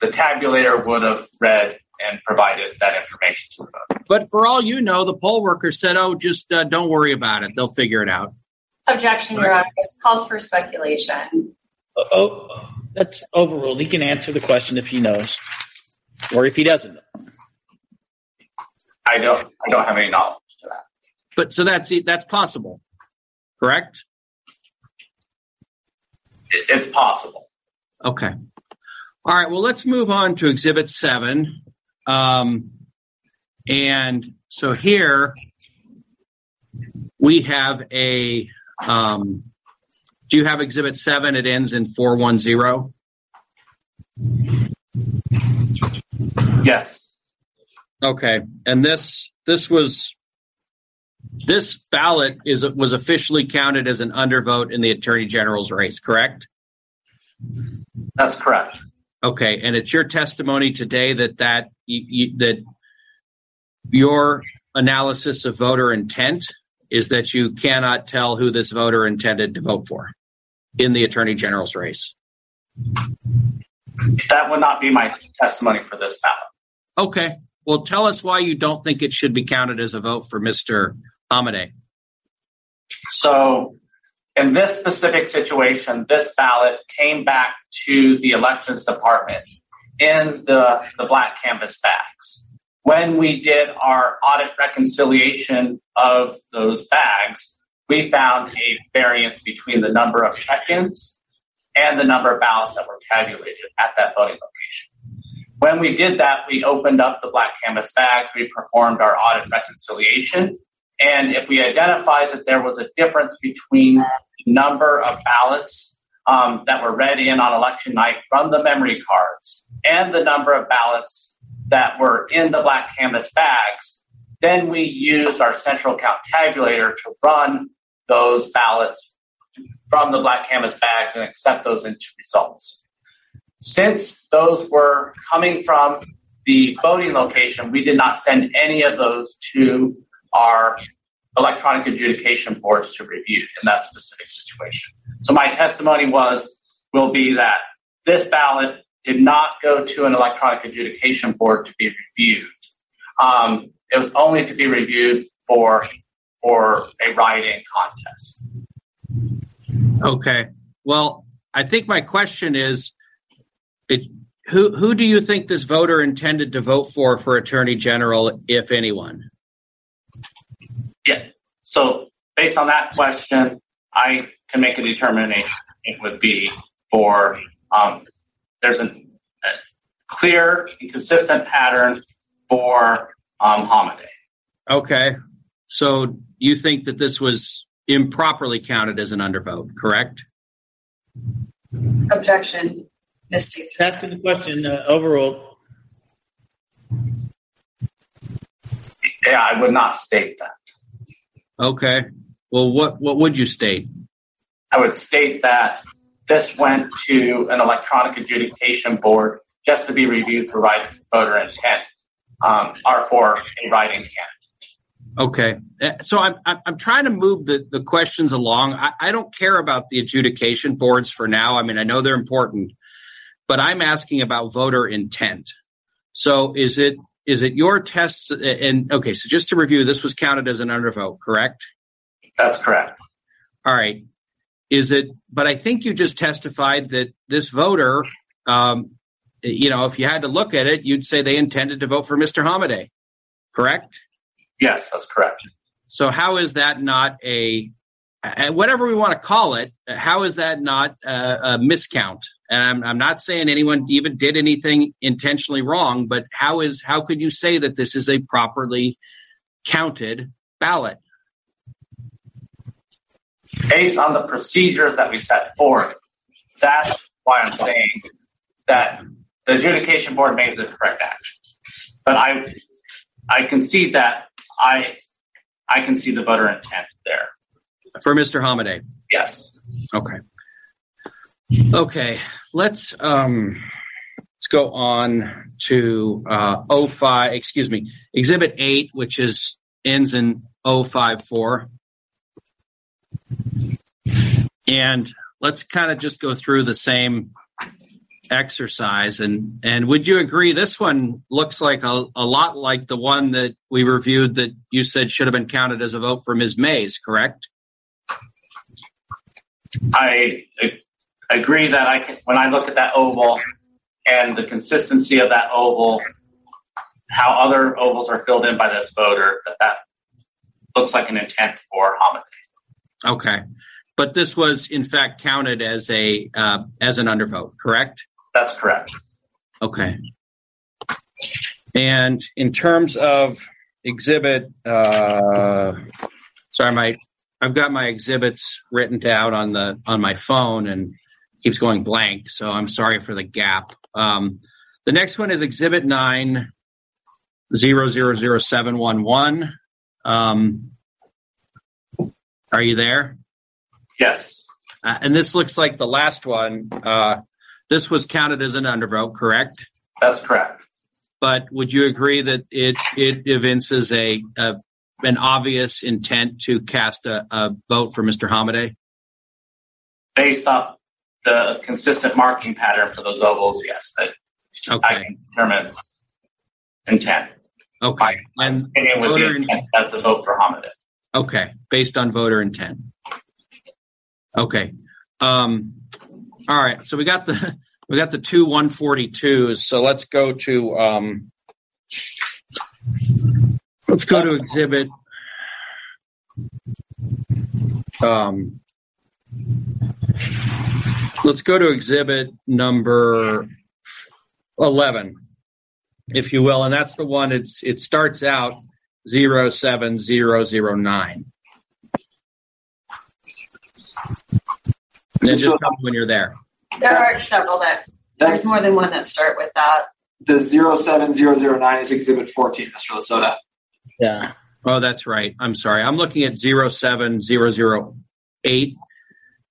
the tabulator would have read and provided that information to the voter. But for all you know, the poll worker said, "Oh, just uh, don't worry about it; they'll figure it out." Objection, Your Honor. This calls for speculation. Oh, that's overruled. He can answer the question if he knows, or if he doesn't. I don't. I don't have any knowledge to that. But so that's that's possible, correct? It, it's possible. Okay. All right. Well, let's move on to Exhibit Seven. Um, and so here we have a. Um, do you have Exhibit Seven? It ends in four one zero. Yes. Okay. And this this was this ballot is was officially counted as an undervote in the attorney general's race, correct? That's correct. Okay, and it's your testimony today that that you, you, that your analysis of voter intent is that you cannot tell who this voter intended to vote for in the attorney general's race. That would not be my testimony for this ballot. Okay. Well, tell us why you don't think it should be counted as a vote for Mr. Hamadeh. So, in this specific situation, this ballot came back to the elections department in the, the black canvas bags. When we did our audit reconciliation of those bags, we found a variance between the number of check ins and the number of ballots that were tabulated at that voting location. When we did that, we opened up the black canvas bags, we performed our audit reconciliation, and if we identified that there was a difference between the number of ballots um, that were read in on election night from the memory cards and the number of ballots that were in the black canvas bags, then we used our central count tabulator to run those ballots from the black canvas bags and accept those into results. Since those were coming from the voting location, we did not send any of those to our electronic adjudication boards to review in that specific situation. So my testimony was will be that this ballot did not go to an electronic adjudication board to be reviewed. Um, it was only to be reviewed for for a write-in contest. Okay. Well, I think my question is, it, who who do you think this voter intended to vote for for attorney general, if anyone? Yeah. So based on that question, I can make a determination. It would be for um, there's a, a, clear and consistent pattern for um, Hamadeh. Okay. So you think that this was improperly counted as an undervote, correct? Objection. Misstates. That's the question. Uh, overruled. Yeah, I would not state that. Okay. Well, what what would you state? I would state that this went to an electronic adjudication board just to be reviewed for right voter intent, um, or for a writing candidate. Okay, Uh, so I'm I'm I'm trying to move the the questions along. I, I don't care about the adjudication boards for now. I mean, I know they're important, but I'm asking about voter intent. So is it is it your tests and okay? So just to review, this was counted as an undervote, correct? That's correct. All right. Is it? But I think you just testified that this voter, um, you know, if you had to look at it, you'd say they intended to vote for Mr. Hamadeh, correct? Yes, that's correct. So how is that not a whatever we want to call it? How is that not a, a miscount? And I'm, I'm not saying anyone even did anything intentionally wrong, but how is how could you say that this is a properly counted ballot? Based on the procedures that we set forth, that's why I'm saying that the adjudication board made the correct action. But I I concede that I I can see the voter intent there. For Mr. Hamadeh? Yes. Okay. Okay. Let's um let's go on to uh 05, excuse me, exhibit 8 which is ends in 054. And let's kind of just go through the same exercise and and would you agree this one looks like a, a lot like the one that we reviewed that you said should have been counted as a vote for Ms. Mayes, correct? I agree that I can, when I look at that oval and the consistency of that oval, how other ovals are filled in by this voter, that that looks like an intent for Hamadeh. Okay. But this was in fact counted as a uh, as an undervote, correct? That's correct. Okay. And in terms of exhibit, uh, sorry, my I've got my exhibits written down on the on my phone and keeps going blank. So I'm sorry for the gap. Um, the next one is Exhibit Nine zero zero zero seven one one. Um, are you there? Yes. Uh, and this looks like the last one. Uh, this was counted as an undervote, correct? That's correct. But would you agree that it it evinces a, a an obvious intent to cast a, a vote for Mr. Hamadeh? Based off the consistent marking pattern for those ovals, yes, that okay. I can determine intent. Okay. And opinion would be intent, that's a vote for Hamadeh. Okay, based on voter intent. Okay. Um, all right. So we got the we got the two 142s. So let's go to um, let's go to exhibit um, let's go to exhibit number 11 if you will and that's the one it's it starts out 07009 and just tell me when you're there There are several that, there's more than one that start with that. The 07009 is Exhibit 14, Mr. Lasota. Yeah. Oh, that's right. I'm sorry. I'm looking at 07008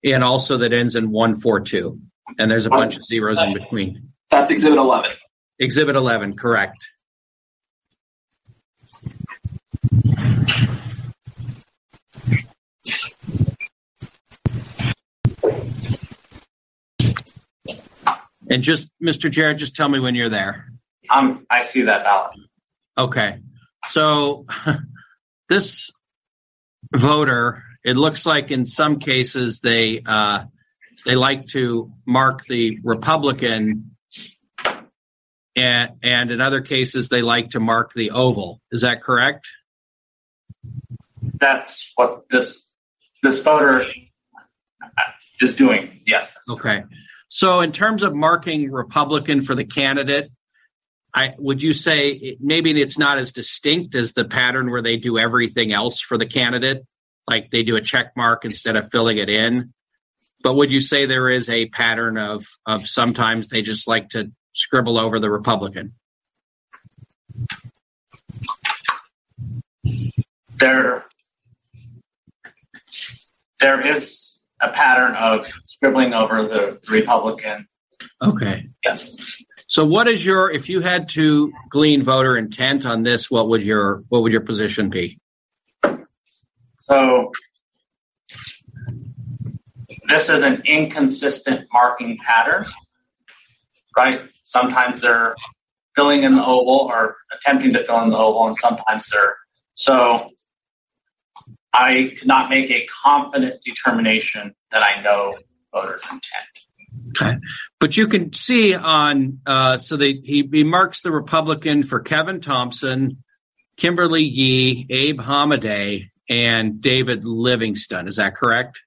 and also that ends in 142. And there's a bunch of zeros in between. That's Exhibit 11. Exhibit 11, correct. And just, Mr. Jarrett, just tell me when you're there. Um, I see that ballot. Okay. So this voter, it looks like in some cases they uh, they like to mark the Republican, and and in other cases they like to mark the oval. Is that correct? That's what this this voter is doing. Yes. Okay. So in terms of marking Republican for the candidate, I would you say maybe it's not as distinct as the pattern where they do everything else for the candidate, like they do a check mark instead of filling it in. But would you say there is a pattern of of sometimes they just like to scribble over the Republican? There, there is a pattern of scribbling over the Republican. Okay. Yes. So what is your if you had to glean voter intent on this, what would your what would your position be? So this is an inconsistent marking pattern, right? Sometimes they're filling in the oval or attempting to fill in the oval, and sometimes they're so. I could not make a confident determination that I know voters' intent. Okay. But you can see on uh, so they he, he marks the Republican for Kevin Thompson, Kimberly Yee, Abe Hamadeh, and David Livingston. Is that correct?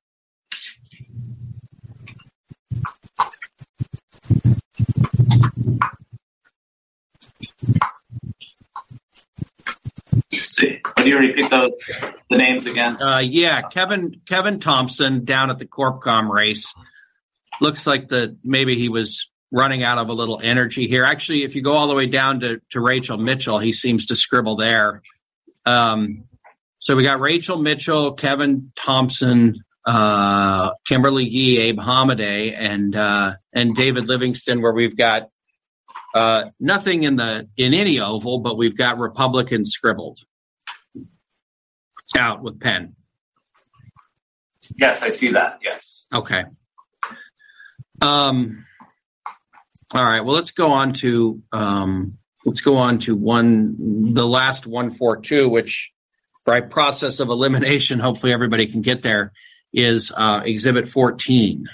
See. Can you repeat those the names again? Uh, yeah, Kevin Kevin Thompson down at the Corpcom race. Looks like the maybe he was running out of a little energy here. Actually, if you go all the way down to, to Rachel Mitchell, he seems to scribble there. Um, so we got Rachel Mitchell, Kevin Thompson, uh, Kimberly Yee, Abe Hamadeh, and uh, and David Livingston, where we've got uh, nothing in the in any oval, but we've got Republicans scribbled out with pen. Yes, I see that. Yes. Okay. Um. All right. Well, let's go on to um, let's go on to one the last one four two, which by process of elimination, hopefully everybody can get there. Is uh, Exhibit fourteen.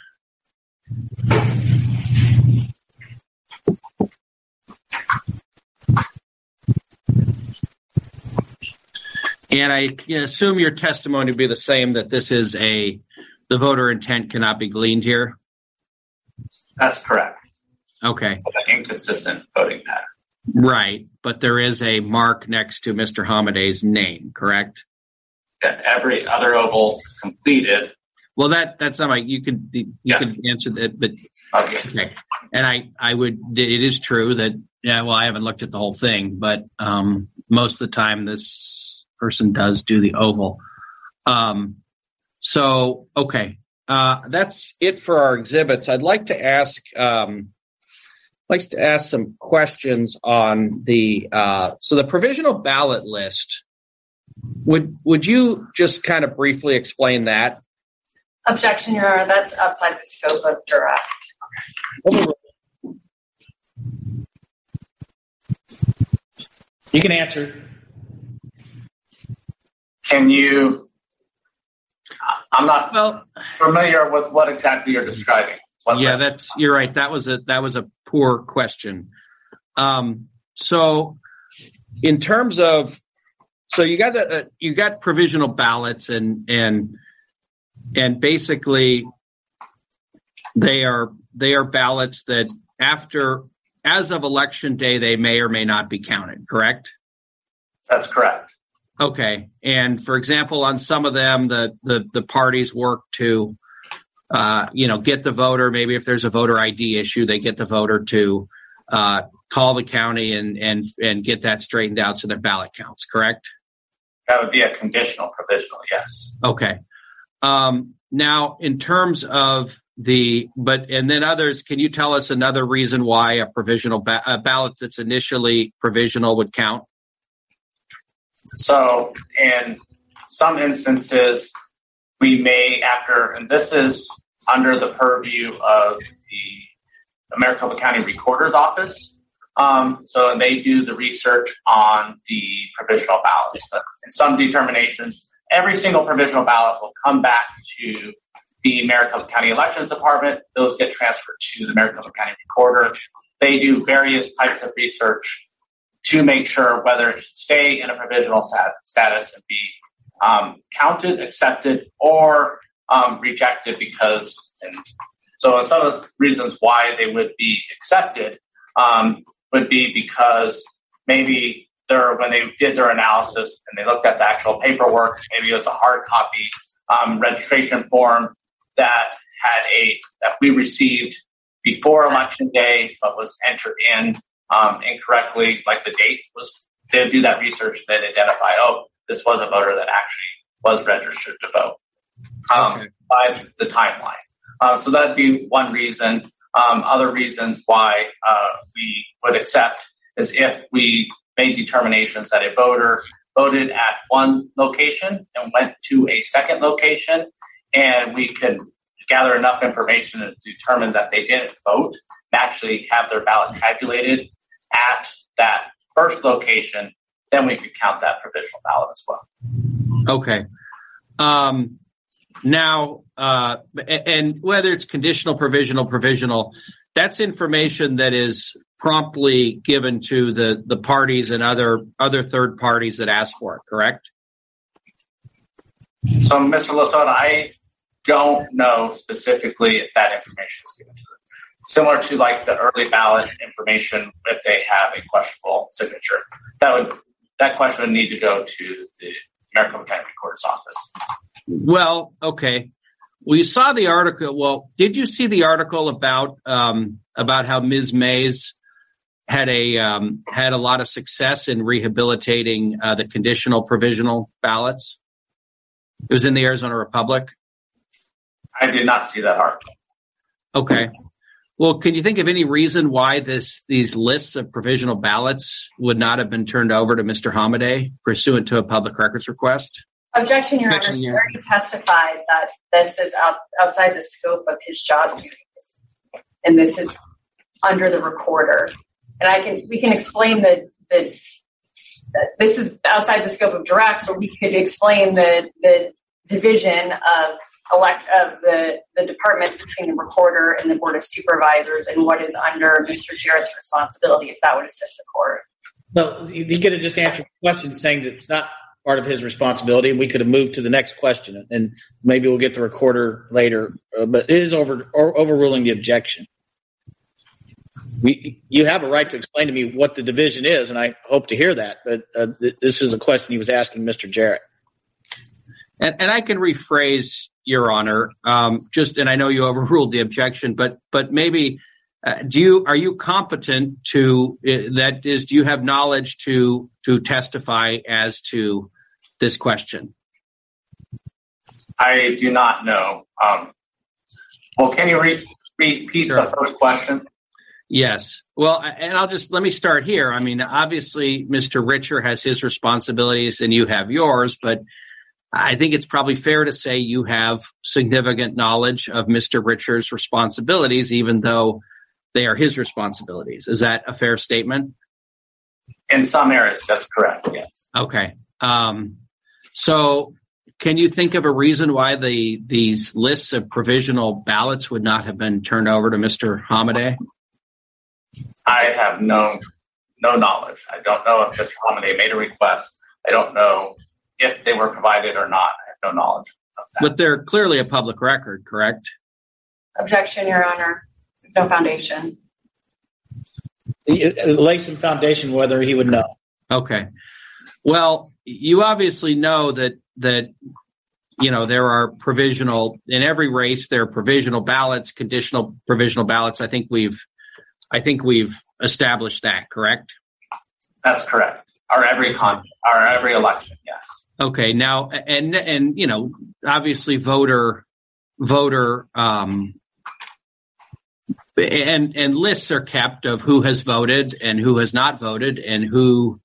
And I assume your testimony would be the same that this is a the voter intent cannot be gleaned here. That's correct. Okay. So inconsistent voting pattern. Right, but there is a mark next to Mr. Hamadeh's name, correct? That every other oval completed. Well, that that's not like you could you could answer that, but okay. And I I would it is true that yeah. Well, I haven't looked at the whole thing, but um, most of the time this person does do the oval. Um, so okay, uh, that's it for our exhibits. I'd like to ask um, likes to ask some questions on the uh, so the provisional ballot list. Would would you just kind of briefly explain that? Objection, Your Honor. That's outside the scope of direct. You can answer. Can you? I'm not well familiar with what exactly you're describing. What yeah, that's you're right. That was a that was a poor question. Um, so, in terms of, so you got the, uh, you got provisional ballots and and and basically they are they are ballots that after as of election day they may or may not be counted. Correct. That's correct. Okay, and for example, on some of them, the the the parties work to uh, you know, get the voter. Maybe if there's a voter ID issue, they get the voter to uh, call the county and and and get that straightened out so their ballot counts. Correct? That would be a conditional provisional. Yes. Okay. Um, now, in terms of the but and then others, can you tell us another reason why a provisional ba- a ballot that's initially provisional would count? So, in some instances, we may after, and this is under the purview of the Maricopa County Recorder's Office. Um, so they do the research on the provisional ballots. In some determinations, every single provisional ballot will come back to the Maricopa County Elections Department. Those get transferred to the Maricopa County Recorder. They do various types of research to make sure whether it should stay in a provisional status and be um, counted, accepted, or um, rejected because, and so some of the reasons why they would be accepted um, would be because maybe they're, when they did their analysis and they looked at the actual paperwork, maybe it was a hard copy um, registration form that had a, that we received before election day, but was entered in um, incorrectly, like the date was, they do that research, then identify, oh, this was a voter that actually was registered to vote um, okay. by the timeline. Uh, so that'd be one reason. Um, other reasons why uh, we would accept is if we made determinations that a voter voted at one location and went to a second location, and we could gather enough information to determine that they didn't vote and actually have their ballot tabulated at that first location, then we could count that provisional ballot as well. Okay. Um, now, uh, and whether it's conditional, provisional, provisional, that's information that is promptly given to the the parties and other other third parties that ask for it. Correct? So, Mr. Lasota, I don't know specifically if that information is given to them. Similar to like the early ballot information, if they have a questionable signature, that would that question would need to go to the Maricopa County Recorder's office. Well, okay. Well, you saw the article. Well, did you see the article about um, about how Ms. Mayes had a um, had a lot of success in rehabilitating uh, the conditional provisional ballots? It was in the Arizona Republic. I did not see that article. Okay. Well, can you think of any reason why this these lists of provisional ballots would not have been turned over to Mr. Hamadeh pursuant to a public records request? Objection, Your Honor. Objection, He already testified that this is out, outside the scope of his job duties. And this is under the recorder. And I can, we can explain the, the, that this is outside the scope of direct, but we could explain the, the division of elect, of the, the departments between the recorder and the board of supervisors and what is under Mr. Jarrett's responsibility, if that would assist the court. Well, you you could have just answered the question saying that it's not part of his responsibility, and we could have moved to the next question, and maybe we'll get the recorder later. Uh, but it is over overruling the objection. We, you have a right to explain to me what the division is, and I hope to hear that. But uh, th- this is a question he was asking Mr. Jarrett. And, and I can rephrase, Your Honor, um, just, and I know you overruled the objection, but, but maybe, uh, do you, are you competent to, uh, that is, do you have knowledge to, to testify as to this question? I do not know. Um, well, can you re- repeat the first question? Yes. Well, and I'll just let me start here. I mean, obviously, Mr. Richer has his responsibilities and you have yours, but I think it's probably fair to say you have significant knowledge of Mr. Richer's responsibilities, even though they are his responsibilities. Is that a fair statement? In some areas, that's correct. Yes. Okay. Um, so, can you think of a reason why the these lists of provisional ballots would not have been turned over to Mr. Hamadeh? I have no no knowledge. I don't know if Mr. Hamadeh made a request. I don't know if they were provided or not. I have no knowledge. But they're clearly a public record, correct? Objection, Your Honor. No foundation. The Langston Foundation, whether he would know. Okay. Well, you obviously know that that you know there are provisional in every race there are provisional ballots, conditional provisional ballots. I think we've I think we've established that, correct? That's correct. Or every con or every election, yes. Okay. Now and and you know, obviously voter voter um and and lists are kept of who has voted and who has not voted and who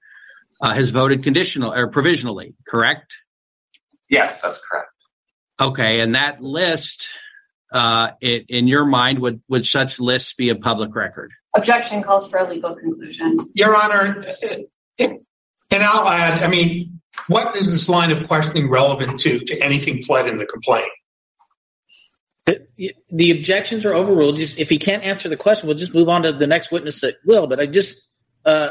uh, has voted conditional or provisionally, correct? Yes, that's correct. Okay, and that list, uh, it, in your mind, would would such lists be a public record? Objection calls for a legal conclusion. Your Honor, and I'll add, I mean, what is this line of questioning relevant to, to anything pled in the complaint? The, the objections are overruled. Just if he can't answer the question, we'll just move on to the next witness that will. But I just uh,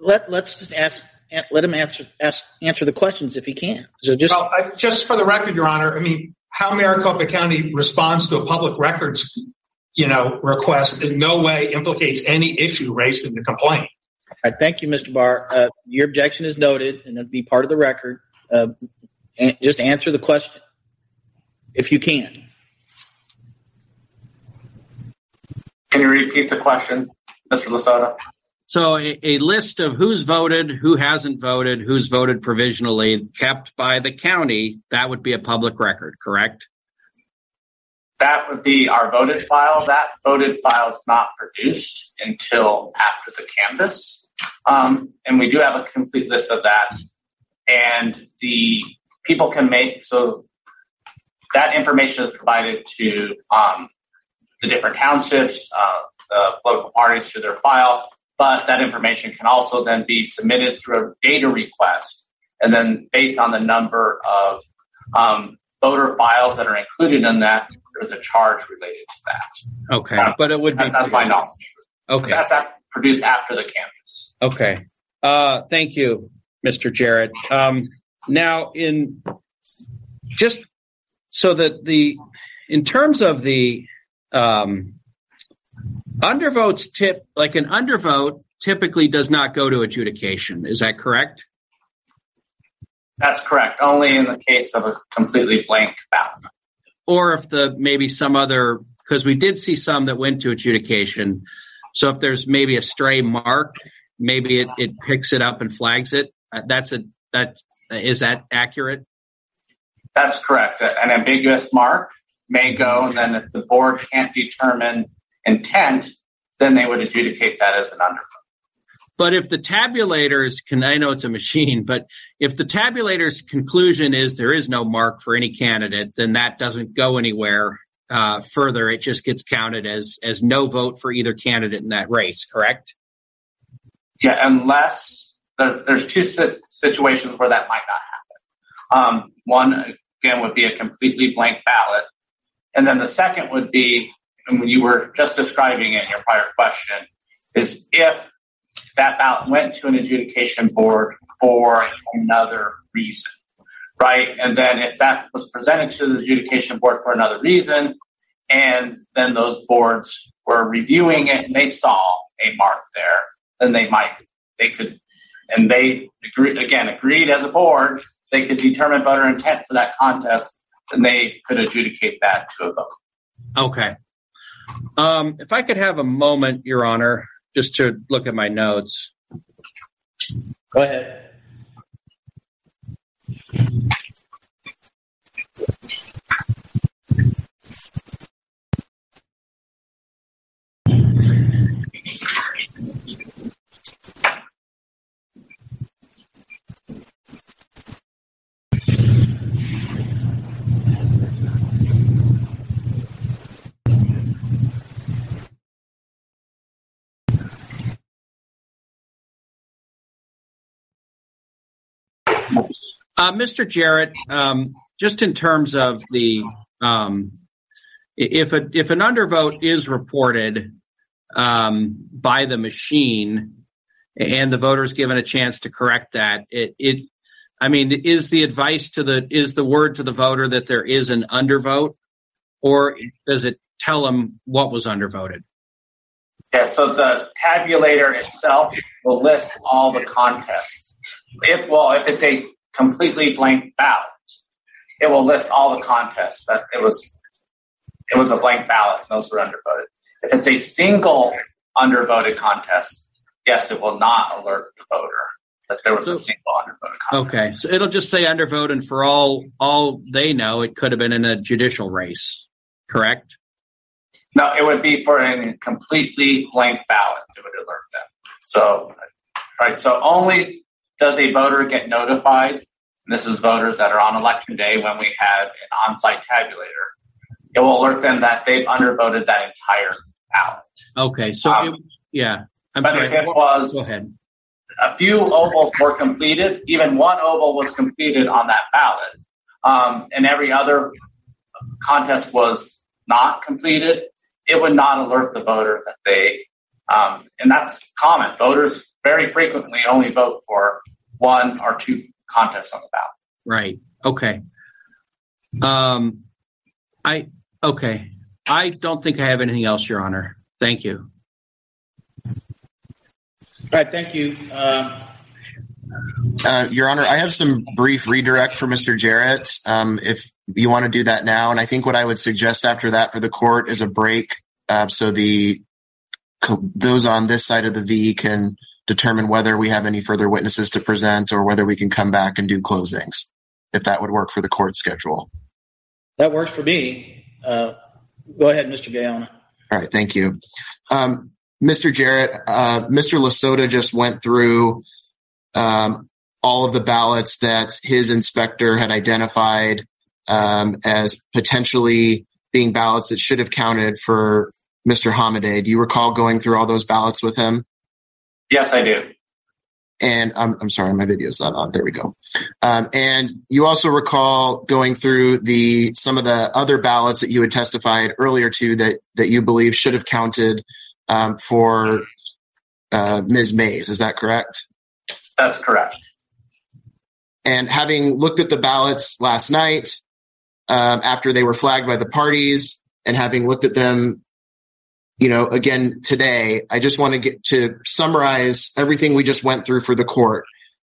let let's just ask let him answer ask, answer the questions if he can. So just well, I, just for the record, Your Honor, I mean, how Maricopa County responds to a public records, you know, request in no way implicates any issue raised in the complaint. All right, thank you, Mr. Barr. Uh, your objection is noted, and it'll be part of the record. Uh, and just answer the question if you can. Can you repeat the question, Mr. Lasota? So, a, a, list of who's voted, who hasn't voted, who's voted provisionally, kept by the county, that would be a public record, correct? That would be our voted file. That voted file is not produced until after the canvass. Um, and we do have a complete list of that. And the people can make, so that information is provided to um, the different townships, uh, the political parties through their file but that information can also then be submitted through a data request. And then based on the number of um, voter files that are included in that, there's a charge related to that. Okay, uh, but it would be. That's my knowledge. Okay. That's at, produced after the canvass. Okay. Uh, thank you, Mr. Jarrett. Um, now, in just so that the, in terms of the, um, undervotes tip like an undervote typically does not go to adjudication. Is that correct? That's correct. Only in the case of a completely blank ballot. Or if the maybe some other because we did see some that went to adjudication. So if there's maybe a stray mark maybe it, it picks it up and flags it. Uh, that's a that is that accurate? That's correct. An ambiguous mark may go and then if the board can't determine intent, then they would adjudicate that as an undervote. But if the tabulator's can I know it's a machine, but if the tabulator's conclusion is there is no mark for any candidate, then that doesn't go anywhere uh, further. It just gets counted as as no vote for either candidate in that race. Correct? Yeah, unless there, there's two situations where that might not happen. Um, one again would be a completely blank ballot, and then the second would be, and when you were just describing it in your prior question, is if that ballot went to an adjudication board for another reason, right? And then if that was presented to the adjudication board for another reason, and then those boards were reviewing it and they saw a mark there, then they might, they could, and they agree, again, agreed as a board, they could determine voter intent for that contest, and they could adjudicate that to a vote. Okay. Um, if I could have a moment, Your Honor, just to look at my notes. Go ahead. Uh, Mr. Jarrett, um, just in terms of the um, if a if an undervote is reported um, by the machine and the voter is given a chance to correct that, it, it I mean, is the advice to the is the word to the voter that there is an undervote, or does it tell them what was undervoted? Yeah, so the tabulator itself will list all the contests. If well, if it's a completely blank ballot, it will list all the contests that it was it was a blank ballot and those were undervoted. If it's a single undervoted contest, yes, it will not alert the voter that there was a single undervoted contest. Okay, so it'll just say undervote, and for all all they know, it could have been in a judicial race, correct? No, it would be for a completely blank ballot. It would alert them. So, right. So only does a voter get notified. And this is voters that are on election day when we have an on-site tabulator. It will alert them that they've undervoted that entire ballot. Okay, so Um, it, yeah, I'm but sorry. if it was Go ahead. a few ovals were completed, even one oval was completed on that ballot, um, and every other contest was not completed, it would not alert the voter that they, um, and that's common. Voters very frequently only vote for one or two contests on the ballot. Right. Okay. Um, I okay. I don't think I have anything else, Your Honor. Thank you. All right, thank you. Uh, Uh, Your Honor, I have some brief redirect for Mr. Jarrett. Um, if you want to do that now, and I think what I would suggest after that for the court is a break, uh, so the those on this side of the V can determine whether we have any further witnesses to present or whether we can come back and do closings. If that would work for the court schedule. that works for me. Uh, go ahead, Mr. Galeana. All right, thank you. Um, Mr. Jarrett, uh, Mr. Lasota just went through um, all of the ballots that his inspector had identified um, as potentially being ballots that should have counted for Mr. Hamadeh. Do you recall going through all those ballots with him? Yes, I do. And I'm, I'm sorry, my video's not on. There we go. Um, and you also recall going through the some of the other ballots that you had testified earlier to that that you believe should have counted um, for uh, Ms. Mayes. Is that correct? That's correct. And having looked at the ballots last night um, after they were flagged by the parties, and having looked at them you know, again today, I just want to get to summarize everything we just went through for the court.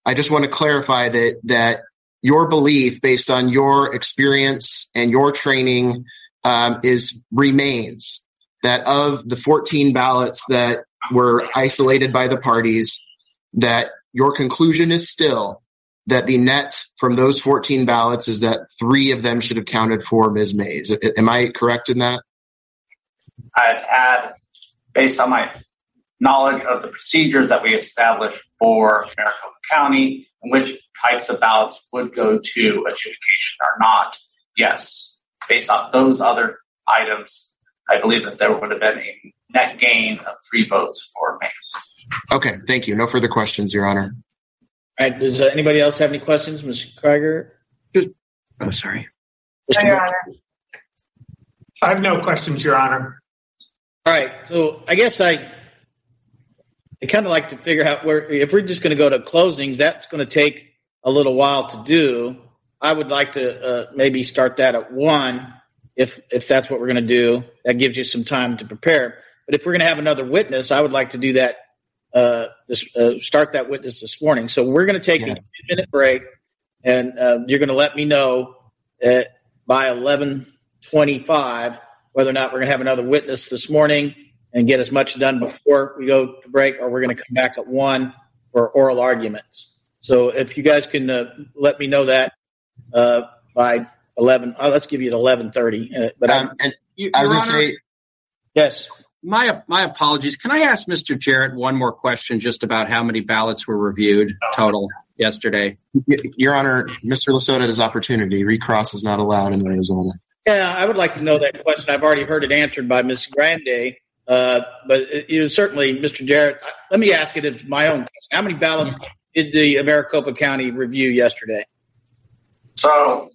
I just want to clarify that that your belief, based on your experience and your training, um, is remains that of the 14 ballots that were isolated by the parties, that your conclusion is still that the net from those 14 ballots is that three of them should have counted for Ms. Mayes. Am I correct in that? I'd add, based on my knowledge of the procedures that we established for Maricopa County and which types of ballots would go to adjudication or not. Yes, based on those other items, I believe that there would have been a net gain of three votes for Mayes. Okay, thank you. No further questions, Your Honor. All right, does uh, anybody else have any questions, Mr. Craiger? Just, oh, sorry. Mr. Your Moore? I have no questions, Your Honor. All right, so I guess I I kind of like to figure out where if we're just going to go to closings, that's going to take a little while to do. I would like to uh, maybe start that at one, if if that's what we're going to do. That gives you some time to prepare. But if we're going to have another witness, I would like to do that. Uh, this, uh, start that witness this morning. So we're going to take a ten minute break, and uh, you're going to let me know by eleven twenty five whether or not we're going to have another witness this morning and get as much done before we go to break, or we're going to come back at one for oral arguments. So if you guys can uh, let me know that uh, by eleven, uh, let's give you at eleven thirty. Uh, but Um, and I was going to say, yes. My my apologies. Can I ask Mr. Jarrett one more question just about how many ballots were reviewed total yesterday? Your Honor, Mr. Lasota has opportunity. Recross is not allowed in Arizona. Yeah, I would like to know that question. I've already heard it answered by Ms. Grande, uh, but you know, certainly, Mr. Jarrett. uh, Let me ask it as my own. question. How many ballots did the Maricopa County review yesterday? So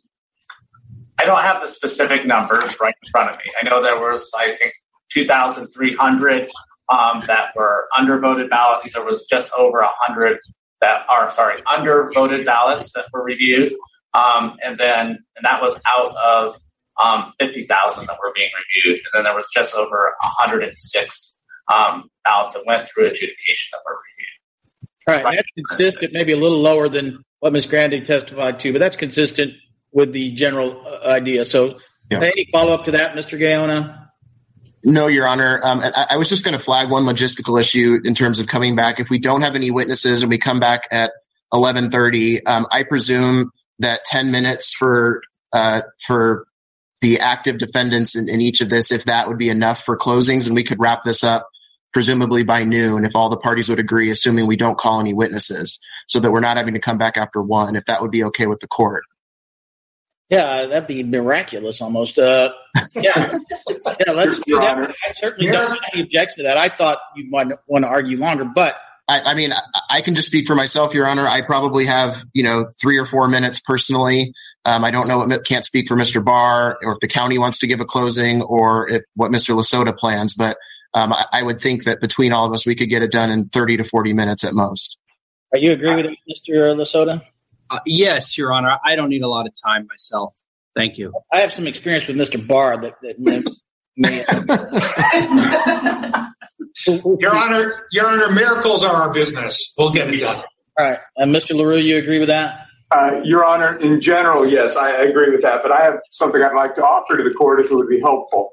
I don't have the specific numbers right in front of me. I know there was, I think, 2,300 um, that were undervoted ballots. There was just over 100 that are, sorry, undervoted ballots that were reviewed. Um, and then, and that was out of um, 50,000 that were being reviewed. And then there was just over 106 um, ballots that went through adjudication that were reviewed. All right, that's consistent, maybe a little lower than what Ms. Grande testified to, but that's consistent with the general uh, idea. So, any follow up to that, Mr. Gaona? No, Your Honor. Um, I, I was just going to flag one logistical issue in terms of coming back. If we don't have any witnesses and we come back at 11:30, um, I presume that 10 minutes for uh, for the active defendants in, in each of this, if that would be enough for closings, and we could wrap this up presumably by noon, if all the parties would agree, assuming we don't call any witnesses, so that we're not having to come back after one. If that would be okay with the court. Yeah, that'd be miraculous almost. Uh, yeah, yeah, let's do that. I certainly don't have any objection to that. I thought you might want to argue longer, but I, I mean, I, I can just speak for myself, Your Honor. I probably have, you know, three or four minutes personally. Um, I don't know what can't speak for Mr. Barr, or if the county wants to give a closing, or if what Mr. Lasota plans. But um, I, I would think that between all of us, we could get it done in thirty to forty minutes at most. Are you agree with it, Mr. Lasota? Uh, yes, Your Honor. I don't need a lot of time myself. Thank you. I have some experience with Mr. Barr that, that may, may Your Honor, Your Honor, miracles are our business. We'll get it done. All right, uh, Mr. Larue, you agree with that? Uh, Your Honor, in general, yes, I agree with that. But I have something I'd like to offer to the court if it would be helpful.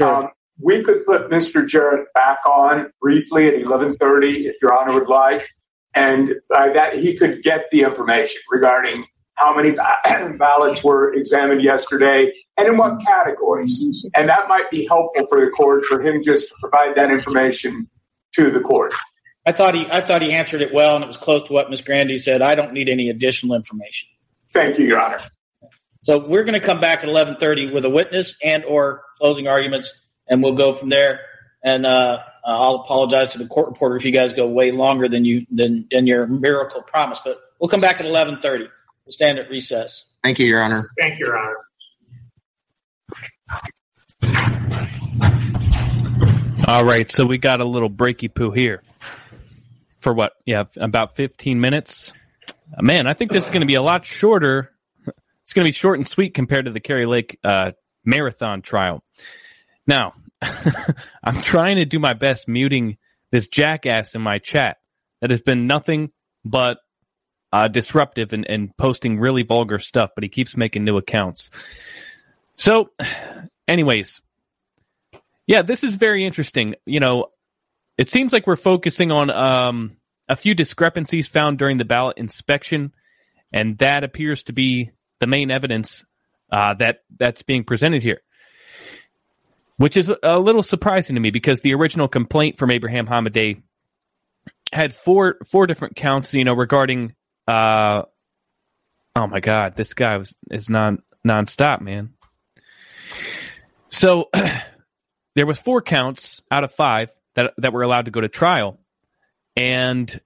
Um, we could put Mr. Jarrett back on briefly at 11:30, if Your Honor would like, and by that he could get the information regarding how many ballots were examined yesterday and in what categories, and that might be helpful for the court for him just to provide that information to the court. I thought he I thought he answered it well, and it was close to what Ms. Grandy said. I don't need any additional information. Thank you, Your Honor. So we're going to come back at eleven thirty with a witness and or closing arguments, and we'll go from there. And uh, I'll apologize to the court reporter if you guys go way longer than you than than your miracle promise. But we'll come back at eleven thirty. We'll stand at recess. Thank you, Your Honor. Thank you, Your Honor. All right, so we got a little breaky poo here for what? Yeah, about 15 minutes. Uh, Man, I think this is going to be a lot shorter. It's going to be short and sweet compared to the Kari Lake uh, marathon trial. Now, I'm trying to do my best muting this jackass in my chat that has been nothing but uh, disruptive and, and posting really vulgar stuff, but he keeps making new accounts. So, anyways, yeah, this is very interesting. You know, it seems like we're focusing on um, a few discrepancies found during the ballot inspection, and that appears to be the main evidence uh, that that's being presented here. Which is a little surprising to me because the original complaint from Abraham Hamadeh had four four different counts, you know, regarding uh oh my god, this guy was is non nonstop, man. So there was four counts out of five that that were allowed to go to trial. And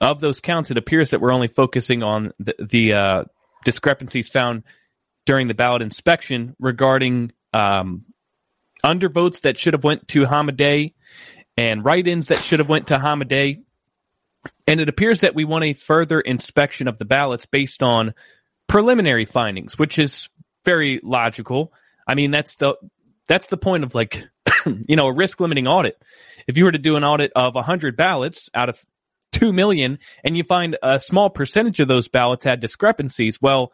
of those counts, it appears that we're only focusing on the, the uh, discrepancies found during the ballot inspection regarding um, undervotes that should have went to Hamadeh and write-ins that should have went to Hamadeh. And it appears that we want a further inspection of the ballots based on preliminary findings, which is very logical. I mean, that's the that's the point of like you know a risk limiting audit. If you were to do an audit of 100 ballots out of 2 million and you find a small percentage of those ballots had discrepancies, well,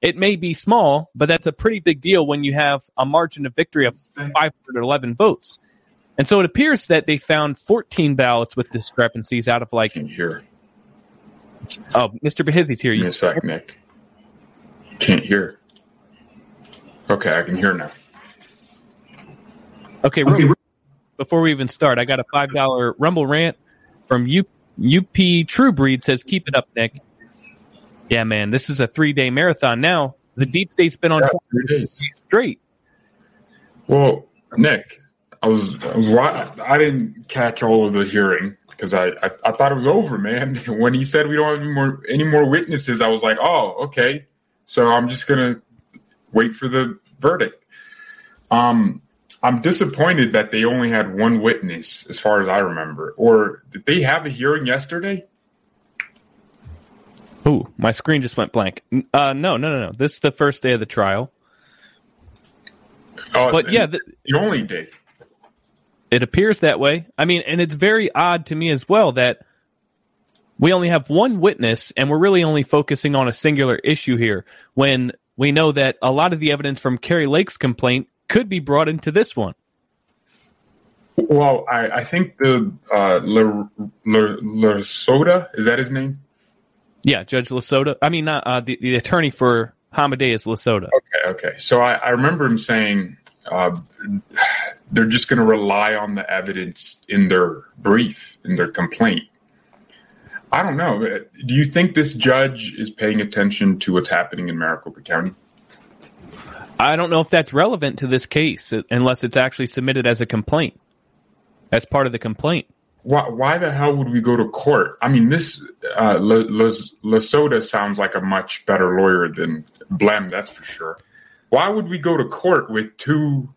it may be small, but that's a pretty big deal when you have a margin of victory of 511 votes. And so it appears that they found 14 ballots with discrepancies out of like. Here. Oh, Mr. Behizzi's here. A sec, Nick. Can't hear. Okay, I can hear now. Okay, okay. before we even start, I got a five dollar Rumble rant from U, UP True Breed says, "Keep it up, Nick." Yeah, man, this is a three day marathon now. The deep state's been on yeah, straight. Well, Nick, I was I was I didn't catch all of the hearing because I, I, I thought it was over, man. When he said we don't have any more any more witnesses, I was like, oh, okay. So I'm just gonna wait for the verdict. Um, I'm disappointed that they only had one witness, as far as I remember. Or did they have a hearing yesterday? Ooh, my screen just went blank. Uh, no, no, no, no. This is the first day of the trial. Uh, but yeah, the, the only day. It appears that way. I mean, and it's very odd to me as well that we only have one witness and we're really only focusing on a singular issue here when we know that a lot of the evidence from Kari Lake's complaint could be brought into this one. Well, I, I think the uh, Lasota is that his name? Yeah, Judge Lasota. I mean, not uh, the the attorney for Hamadeh is Lasota. Okay, okay. So I, I remember him saying uh, they're just going to rely on the evidence in their brief, in their complaint. I don't know. Do you think this judge is paying attention to what's happening in Maricopa County? I don't know if that's relevant to this case unless it's actually submitted as a complaint, as part of the complaint. Why, why the hell would we go to court? I mean, this uh, Lasota sounds like a much better lawyer than Blehm, that's for sure. Why would we go to court with two?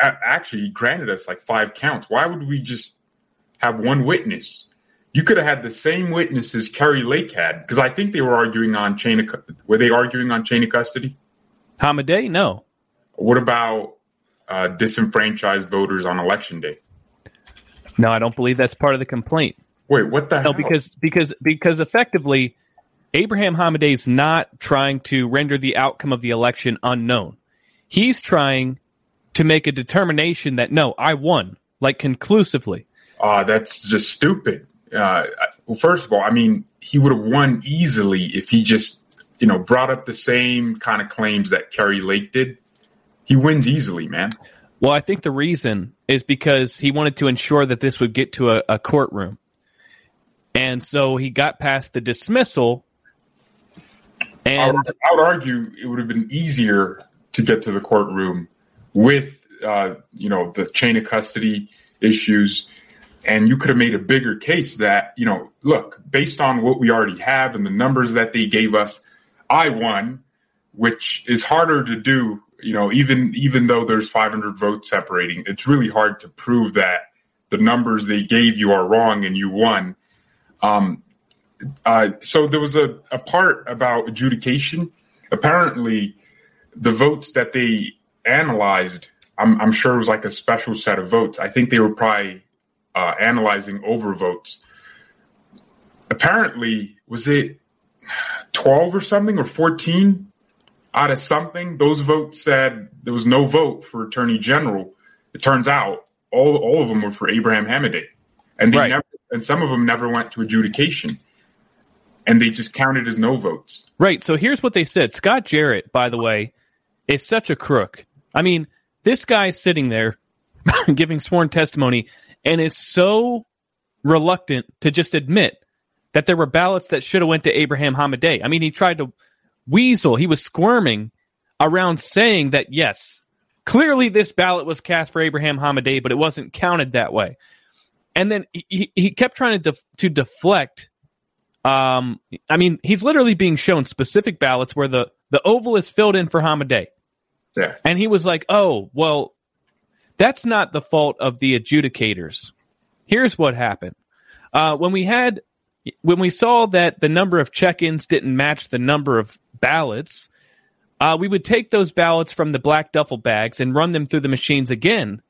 Actually, granted us like five counts. Why would we just have one witness? You could have had the same witnesses Kari Lake had because I think they were arguing on chain of were they arguing on chain of custody? Hamadeh, no. What about uh, disenfranchised voters on election day? No, I don't believe that's part of the complaint. Wait, what the no, hell? because because because effectively, Abraham Hamadeh is not trying to render the outcome of the election unknown. He's trying to make a determination that no, I won, like conclusively. Uh, that's just stupid. Uh, well, first of all, I mean, he would have won easily if he just, you know, brought up the same kind of claims that Kari Lake did. He wins easily, man. Well, I think the reason is because he wanted to ensure that this would get to a, a courtroom. And so he got past the dismissal. And I would, I would argue it would have been easier to get to the courtroom with, uh, you know, the chain of custody issues and you could have made a bigger case that you know look based on what we already have and the numbers that they gave us i won which is harder to do you know even even though there's 500 votes separating it's really hard to prove that the numbers they gave you are wrong and you won. Um, uh, so there was a, a part about adjudication. Apparently the votes that they analyzed I'm, I'm sure it was like a special set of votes. I think they were probably uh, analyzing overvotes. Apparently, was it 12 or something or 14 out of something? Those votes said there was no vote for attorney general. It turns out all, all of them were for Abraham Hamadeh. And they Right. never, and some of them never went to adjudication. And they just counted as no votes. Right. So here's what they said. Scott Jarrett, by the way, is such a crook. I mean, this guy's sitting there giving sworn testimony and is so reluctant to just admit that there were ballots that should have went to Abraham Hamadeh. I mean, he tried to weasel. He was squirming around saying that yes, clearly this ballot was cast for Abraham Hamadeh, but it wasn't counted that way. And then he, he kept trying to def, to deflect. Um, I mean, he's literally being shown specific ballots where the the oval is filled in for Hamadeh. Yeah. And he was like, "Oh, well, that's not the fault of the adjudicators. Here's what happened. Uh, when we had when we saw that the number of check-ins didn't match the number of ballots, uh, we would take those ballots from the black duffel bags and run them through the machines again.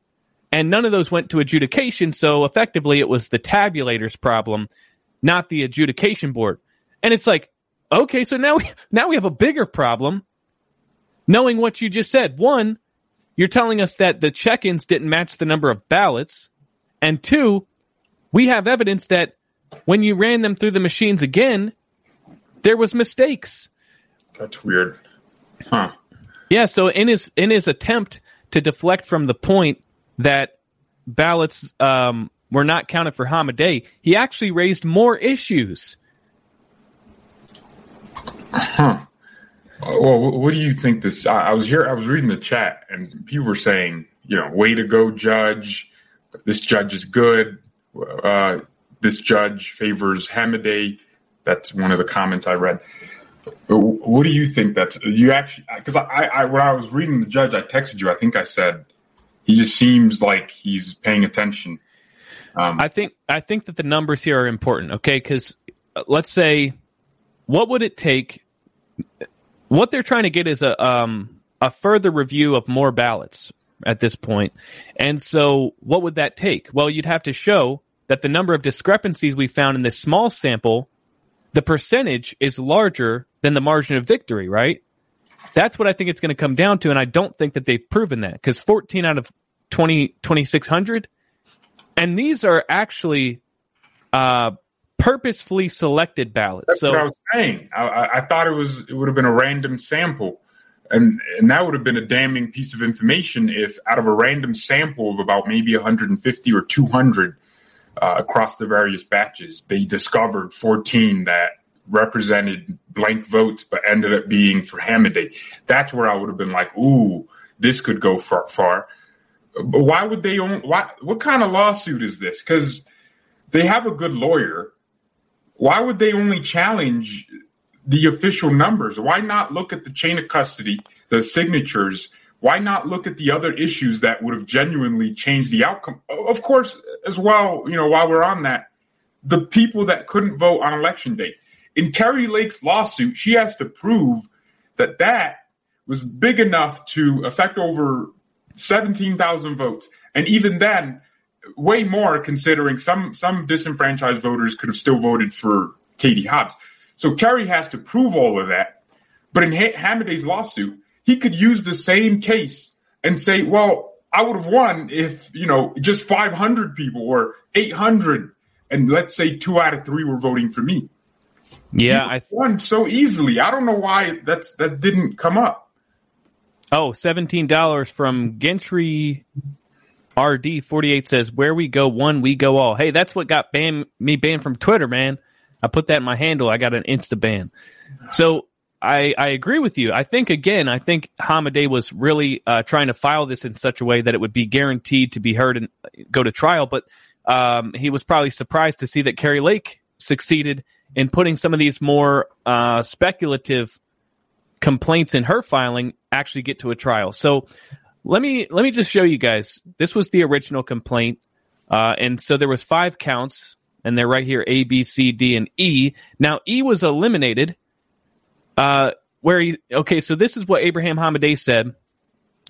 And none of those went to adjudication, so effectively it was the tabulator's problem, not the adjudication board. And it's like, okay, so now we now we have a bigger problem. Knowing what you just said, one, you're telling us that the check-ins didn't match the number of ballots, and two, we have evidence that when you ran them through the machines again, there was mistakes. That's weird. Huh. Yeah, so in his in his attempt to deflect from the point that ballots um, were not counted for Hamadeh, he actually raised more issues. Huh. Uh, well, what do you think this? I, I was here. I was reading the chat, and people were saying, you know, way to go, judge. This judge is good. Uh, this judge favors Hamadeh. That's one of the comments I read. What do you think? That's you actually because I, I when I was reading the judge, I texted you. I think I said he just seems like he's paying attention. Um, I think I think that the numbers here are important. Okay, because uh, let's say, what would it take? What they're trying to get is a um, a further review of more ballots at this point, and so what would that take? Well, you'd have to show that the number of discrepancies we found in this small sample, the percentage is larger than the margin of victory, right? That's what I think it's going to come down to. And I don't think that they've proven that because 14 out of 20, 2,600. And these are actually uh, purposefully selected ballots. That's so what I was saying. I, I thought it was it would have been a random sample, and and that would have been a damning piece of information if out of a random sample of about maybe 150 or 200 uh, across the various batches, they discovered 14 that represented blank votes, but ended up being for Hamadeh. That's where I would have been like, "Ooh, this could go far." far. But why would they own? Why? What kind of lawsuit is this? Because they have a good lawyer. Why would they only challenge the official numbers? Why not look at the chain of custody, the signatures? Why not look at the other issues that would have genuinely changed the outcome? Of course, as well, you know, while we're on that, the people that couldn't vote on election day. In Kari Lake's lawsuit, she has to prove that that was big enough to affect over 17,000 votes. And even then, way more considering some some disenfranchised voters could have still voted for Katie Hobbs. So Kari has to prove all of that. But in ha- Hamadeh's lawsuit, he could use the same case and say, well, I would have won if, you know, just 500 people or 800 and let's say two out of three were voting for me. Yeah, I won so easily. I don't know why that's that didn't come up. Oh, $17 from Gentry RD 48 says, Where we go one, we go all. Hey, that's what got banned, me banned from Twitter, man. I put that in my handle. I got an insta ban. So I, I agree with you. I think, again, I think Hamadeh was really uh, trying to file this in such a way that it would be guaranteed to be heard and go to trial. But um, he was probably surprised to see that Kari Lake succeeded in putting some of these more uh, speculative complaints in her filing actually get to a trial. So let me let me just show you guys. This was the original complaint, uh, and so there was five counts, and they're right here: A, B, C, D, and E. Now E was eliminated. Uh, where he okay, so this is what Abraham Hamadeh said.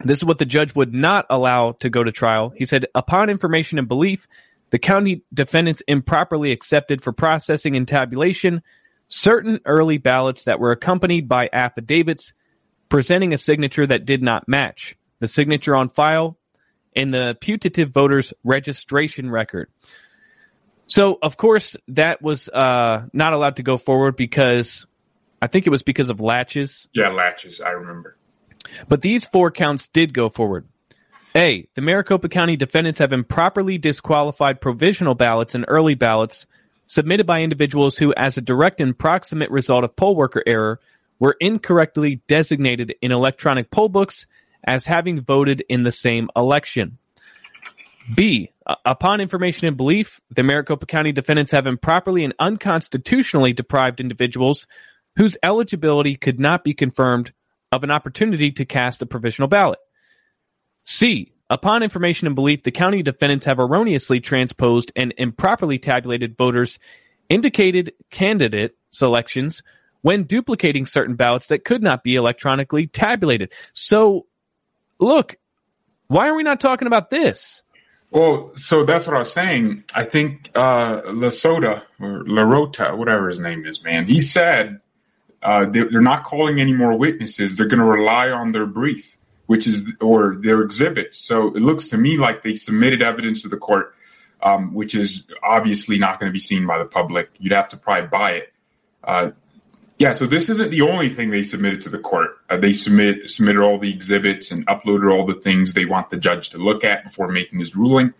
This is what the judge would not allow to go to trial. He said, upon information and belief, the county defendants improperly accepted for processing and tabulation certain early ballots that were accompanied by affidavits presenting a signature that did not match the signature on file in the putative voter's registration record. So, of course, that was uh, not allowed to go forward because I think it was because of laches. Yeah, laches. I remember. But these four counts did go forward. A. The Maricopa County defendants have improperly disqualified provisional ballots and early ballots submitted by individuals who, as a direct and proximate result of poll worker error, were incorrectly designated in electronic poll books as having voted in the same election. B. Uh, upon information and belief, the Maricopa County defendants have improperly and unconstitutionally deprived individuals whose eligibility could not be confirmed of an opportunity to cast a provisional ballot. C. Upon information and belief, the county defendants have erroneously transposed and improperly tabulated voters' indicated candidate selections when duplicating certain ballots that could not be electronically tabulated. So, look, why are we not talking about this? Well, so that's what I was saying. I think uh, Lasota or Larota, whatever his name is, man, he said uh, they, they're not calling any more witnesses. They're going to rely on their brief which is or their exhibits. So it looks to me like they submitted evidence to the court, um, which is obviously not going to be seen by the public. You'd have to probably buy it. Uh, yeah, so this isn't the only thing they submitted to the court. Uh, they submit submitted all the exhibits and uploaded all the things they want the judge to look at before making his ruling.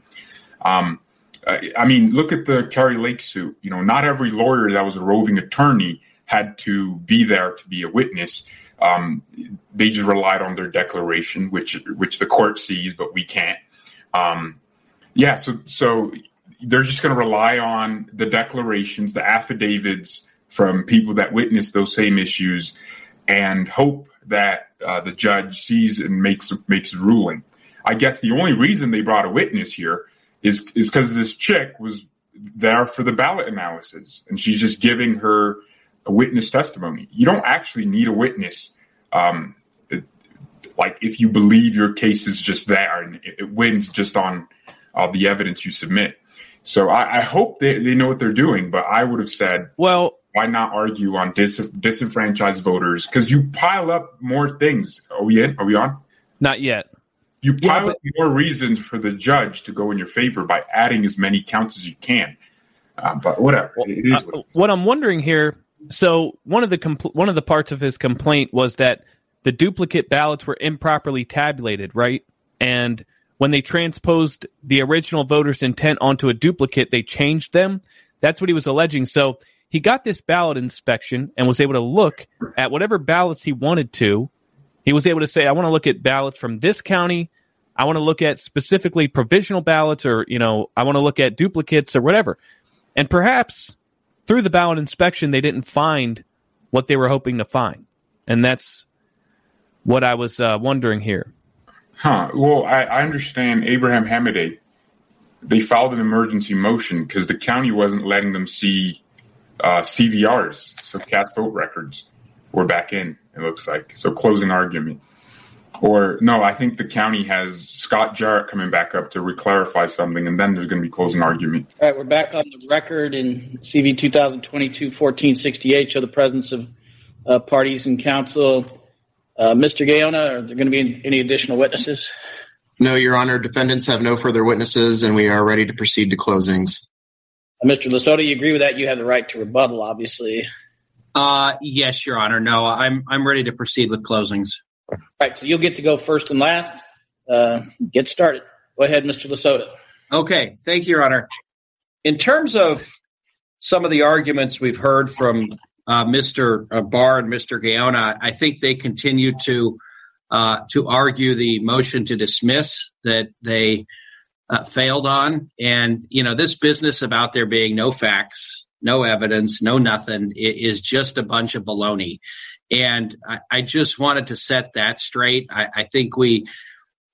Um, I mean, look at the Kari Lake suit. You know, not every lawyer that was a roving attorney had to be there to be a witness. Um, they just relied on their declaration, which which the court sees, but we can't. Um, yeah, so so they're just going to rely on the declarations, the affidavits from people that witnessed those same issues, and hope that uh, the judge sees and makes makes a ruling. I guess the only reason they brought a witness here is is because this chick was there for the ballot analysis, and she's just giving her a witness testimony. You don't actually need a witness. Um, it, like if you believe your case is just there and it, it wins just on uh, the evidence you submit. So I, I, hope they, they know what they're doing, but I would have said, well, why not argue on dis- disenfranchised voters? Because you pile up more things. Are we in? Are we on? Not yet. You pile yeah, but- up more reasons for the judge to go in your favor by adding as many counts as you can. Uh, but whatever. Well, it is what, uh, what I'm wondering here so one of the compl- one of the parts of his complaint was that the duplicate ballots were improperly tabulated, right? And when they transposed the original voter's intent onto a duplicate, they changed them. That's what he was alleging. So he got this ballot inspection and was able to look at whatever ballots he wanted to. He was able to say, I want to look at ballots from this county. I want to look at specifically provisional ballots or, you know, I want to look at duplicates or whatever. And perhaps through the ballot inspection, they didn't find what they were hoping to find, and that's what I was uh, wondering here. Huh. Well, I, I understand Abraham Hamadeh. They filed an emergency motion because the county wasn't letting them see uh, CVRs, so cast vote records, were back in. It looks like so. Closing argument. Or no, I think the county has Scott Jarrett coming back up to reclarify something, and then there's going to be closing argument. All right, we're back on the record in CV 2022-1468. Show the presence of uh, parties and counsel. Uh, Mr. Gaona, are there going to be any additional witnesses? No, Your Honor. Defendants have no further witnesses, and we are ready to proceed to closings. Uh, Mr. Lasota, you agree with that? You have the right to rebuttal, obviously. Uh, yes, Your Honor. No, I'm I'm ready to proceed with closings. All right, so you'll get to go first and last. Uh, get started. Go ahead, Mr. Lasota. Okay, thank you, Your Honor. In terms of some of the arguments we've heard from uh, Mr. Uh, Barr and Mr. Gaona, I think they continue to uh, to argue the motion to dismiss that they uh, failed on, and you know this business about there being no facts, no evidence, no nothing is just a bunch of baloney. And I, I just wanted to set that straight. I, I think we,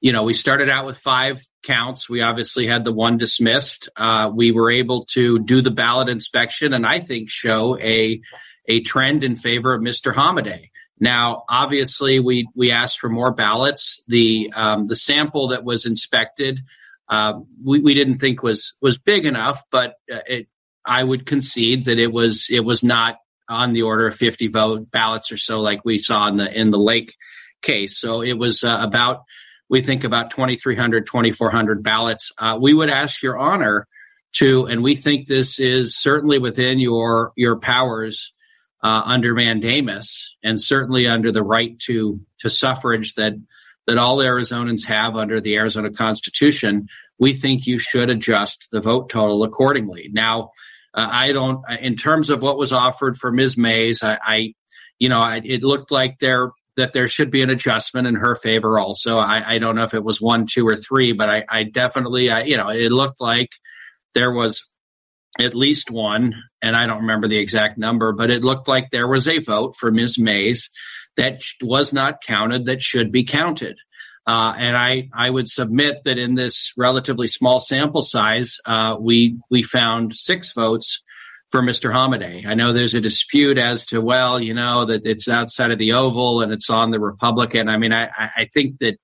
you know, we started out with five counts. We obviously had the one dismissed. Uh, we were able to do the ballot inspection and I think show a a trend in favor of Mr. Hamadeh. Now, obviously, we we asked for more ballots. The um, the sample that was inspected, uh, we, we didn't think was was big enough, but uh, it, I would concede that it was it was not on the order of 50 vote ballots or so, like we saw in the in the Lake case. So it was uh, about we think about 2,300, 2,400 ballots. Uh, we would ask Your Honor to, and we think this is certainly within your your powers uh, under mandamus, and certainly under the right to to suffrage that that all Arizonans have under the Arizona Constitution, we think you should adjust the vote total accordingly. Now, uh, I don't, in terms of what was offered for Ms. Mayes, I, I you know, I, it looked like there that there should be an adjustment in her favor. Also, I, I don't know if it was one, two, or three, but I, I definitely, I, you know, it looked like there was at least one, and I don't remember the exact number, but it looked like there was a vote for Ms. Mayes that was not counted that should be counted. Uh, and I, I would submit that in this relatively small sample size, uh, we we found six votes for Mr. Hamadeh. I know there's a dispute as to well, you know, that it's outside of the Oval and it's on the Republican. I mean, I, I think that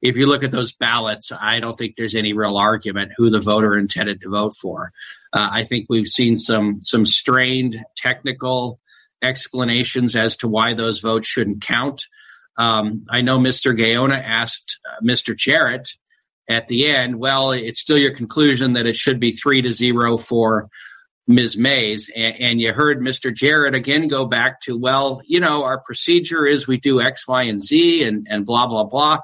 if you look at those ballots, I don't think there's any real argument who the voter intended to vote for. Uh, I think we've seen some some strained technical explanations as to why those votes shouldn't count. Um, I know Mr. Gaona asked uh, Mr. Jarrett at the end, well, it's still your conclusion that it should be three to zero for Ms. Mayes. And, and, you heard Mr. Jarrett again go back to, well, you know, our procedure is we do X, Y, and Z and, and blah, blah, blah.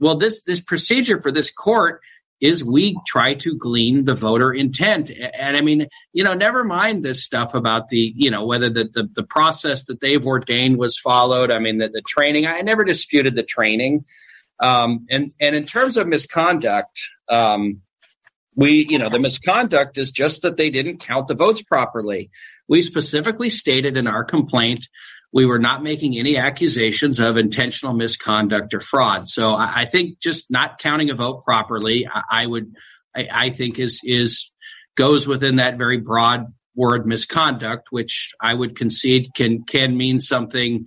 Well, this, this procedure for this court is we try to glean the voter intent. And I mean, you know, never mind this stuff about the, you know, whether the, the, the process that they've ordained was followed. I mean, the, the training, I never disputed the training. Um, and, and in terms of misconduct, um, we, you know, the misconduct is just that they didn't count the votes properly. We specifically stated in our complaint we were not making any accusations of intentional misconduct or fraud. So I, I think just not counting a vote properly, I, I would, I, I, think is is goes within that very broad word misconduct, which I would concede can can mean something.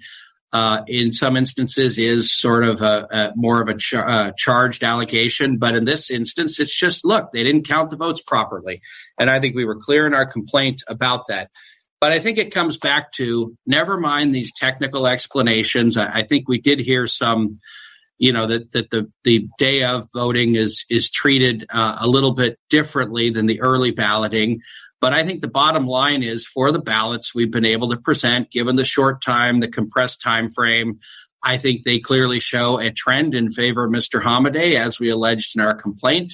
Uh, in some instances, is sort of a, a more of a char- uh, charged allegation, but in this instance, it's just look, they didn't count the votes properly, and I think we were clear in our complaint about that. But I think it comes back to never mind these technical explanations. I, I think we did hear some, you know, that, that the, the day of voting is is treated uh, a little bit differently than the early balloting. But I think the bottom line is for the ballots we've been able to present, given the short time, the compressed time frame, I think they clearly show a trend in favor of Mr. Hamadeh, as we alleged in our complaint.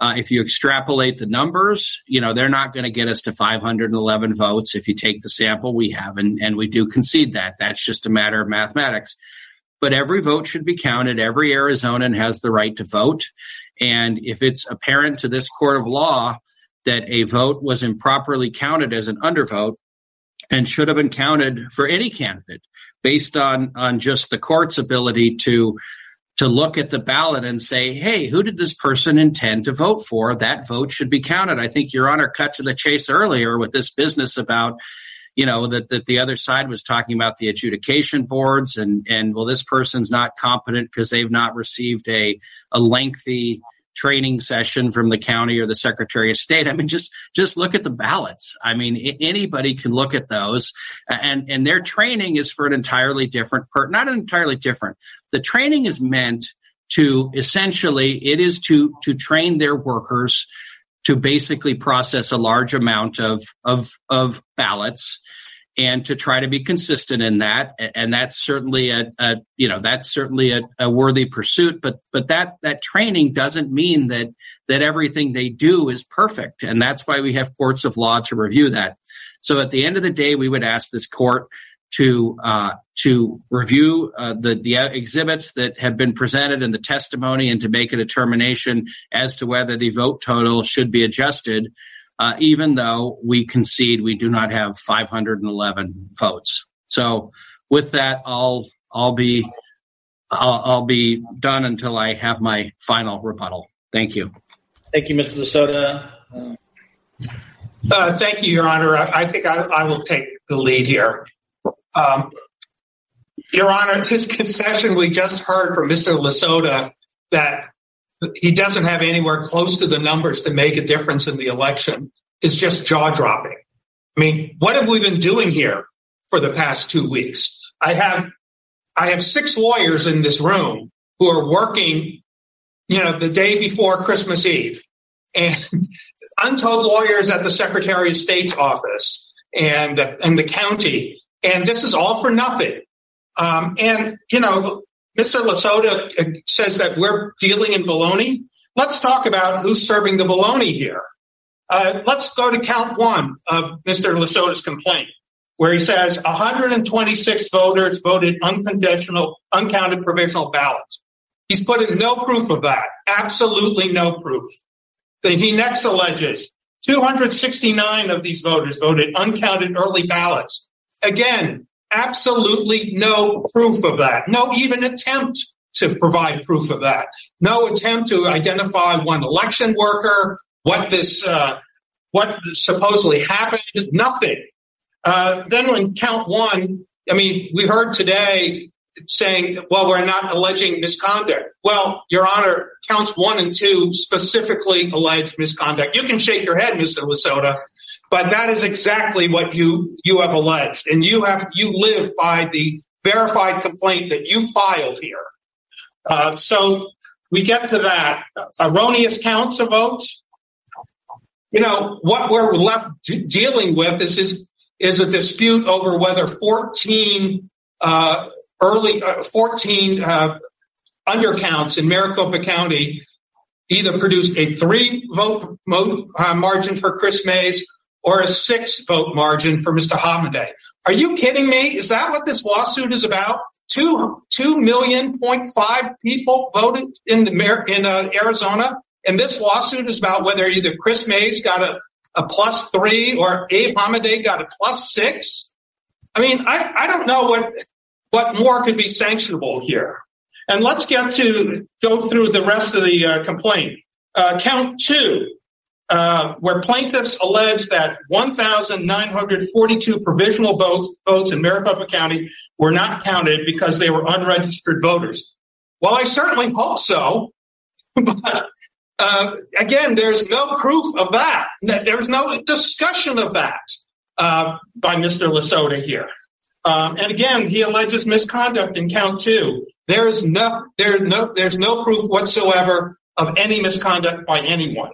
Uh, if you extrapolate the numbers, you know, they're not going to get us to 511 votes if you take the sample we have. And, and we do concede that. That's just a matter of mathematics. But every vote should be counted. Every Arizonan has the right to vote. And if it's apparent to this court of law that a vote was improperly counted as an undervote and should have been counted for any candidate based on, on just the court's ability to to look at the ballot and say, hey, who did this person intend to vote for? That vote should be counted. I think Your Honor cut to the chase earlier with this business about, you know, that, that the other side was talking about the adjudication boards and, and well, this person's not competent because they've not received a, a lengthy training session from the county or the secretary of state. I mean just just look at the ballots. I mean anybody can look at those. And and their training is for an entirely different per not entirely different. The training is meant to essentially it is to to train their workers to basically process a large amount of of of ballots and to try to be consistent in that. And that's certainly a, a you know that's certainly a, a, worthy pursuit but but that that training doesn't mean that that everything they do is perfect. And that's why we have courts of law to review that. So at the end of the day we would ask this court to uh, to review uh, the the exhibits that have been presented in the testimony and to make a determination as to whether the vote total should be adjusted uh, even though we concede we do not have 511 votes. So with that, I'll I'll be I'll, I'll be done until I have my final rebuttal. Thank you. Thank you, Mr. Lasota. Uh, thank you, Your Honor. I, I think I, I, will take the lead here. Um, Your Honor, this concession we just heard from Mr. Lasota that he doesn't have anywhere close to the numbers to make a difference in the election is just jaw dropping. I mean, what have we been doing here for the past two weeks? I have, I have six lawyers in this room who are working, you know, the day before Christmas Eve and untold lawyers at the Secretary of State's office and, and the county. And this is all for nothing. Um, and, you know, Mr. Lasota uh, says that we're dealing in baloney. Let's talk about who's serving the baloney here. Uh, let's go to count one of Mr. Lasota's complaint, where he says 126 voters voted unconditional, uncounted provisional ballots. He's put in no proof of that. Absolutely no proof. Then he next alleges 269 of these voters voted uncounted early ballots. Again, absolutely no proof of that. No even attempt to provide proof of that. No attempt to identify one election worker, what this, uh, what supposedly happened. Nothing. Uh, then when count one, I mean, we heard today saying, well, we're not alleging misconduct. Well, Your Honor, counts one and two specifically allege misconduct. You can shake your head, Mr. Lasota, but that is exactly what you you have alleged, and you have you live by the verified complaint that you filed here. Uh, so we get to that erroneous counts of votes. You know what we're left d- dealing with is is is a dispute over whether 14 uh, early uh, 14 uh, undercounts in Maricopa County either produced a three vote mo- uh, margin for Kris Mayes or a six vote margin for Mr. Hamadeh. Are you kidding me? Is that what this lawsuit is about? Two two million point five people voted in the in uh, Arizona, and this lawsuit is about whether either Kris Mayes got a, a plus three or Abe Hamadeh got a plus six. I mean, I, I don't know what what more could be sanctionable here. And let's get to go through the rest of the uh, complaint. Uh, count two, uh, where plaintiffs allege that 1,942 provisional votes, votes in Maricopa County were not counted because they were unregistered voters. Well, I certainly hope so, but uh, again, there's no proof of that. There's no discussion of that uh, by Mr. Lasota here. Um, and again, he alleges misconduct in count two. There is no, there's no, there's no proof whatsoever of any misconduct by anyone.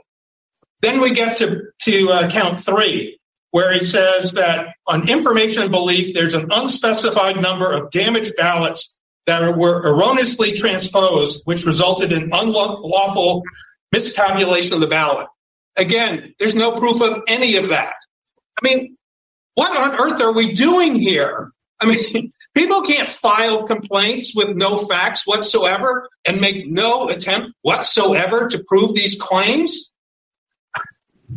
Then we get to, to uh, count three, where he says that on information and belief, there's an unspecified number of damaged ballots that were erroneously transposed, which resulted in unlawful mistabulation of the ballot. Again, there's no proof of any of that. I mean, what on earth are we doing here? I mean, people can't file complaints with no facts whatsoever and make no attempt whatsoever to prove these claims.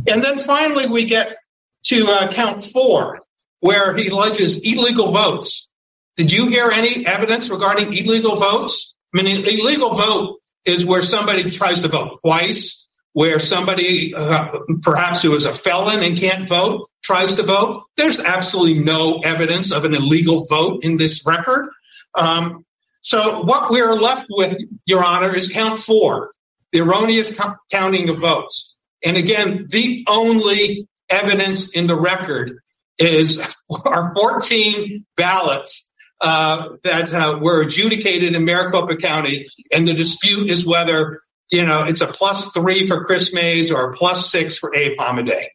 And then finally, we get to uh, count four, where he alleges illegal votes. Did you hear any evidence regarding illegal votes? I mean, an illegal vote is where somebody tries to vote twice, where somebody, uh, perhaps who is a felon and can't vote, tries to vote. There's absolutely no evidence of an illegal vote in this record. Um, so what we're left with, Your Honor, is count four, the erroneous co- counting of votes. And again, the only evidence in the record is our 14 ballots uh, that uh, were adjudicated in Maricopa County, and the dispute is whether you know it's a plus three for Kris Mayes or a plus six for Abe Hamadeh.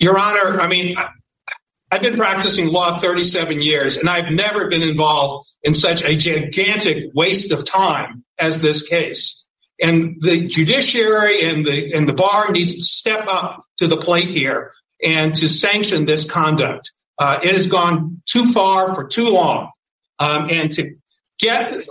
Your Honor, I mean, I've been practicing law 37 years, and I've never been involved in such a gigantic waste of time as this case. And the judiciary and the and the bar needs to step up to the plate here and to sanction this conduct. Uh, it has gone too far for too long, um, and to get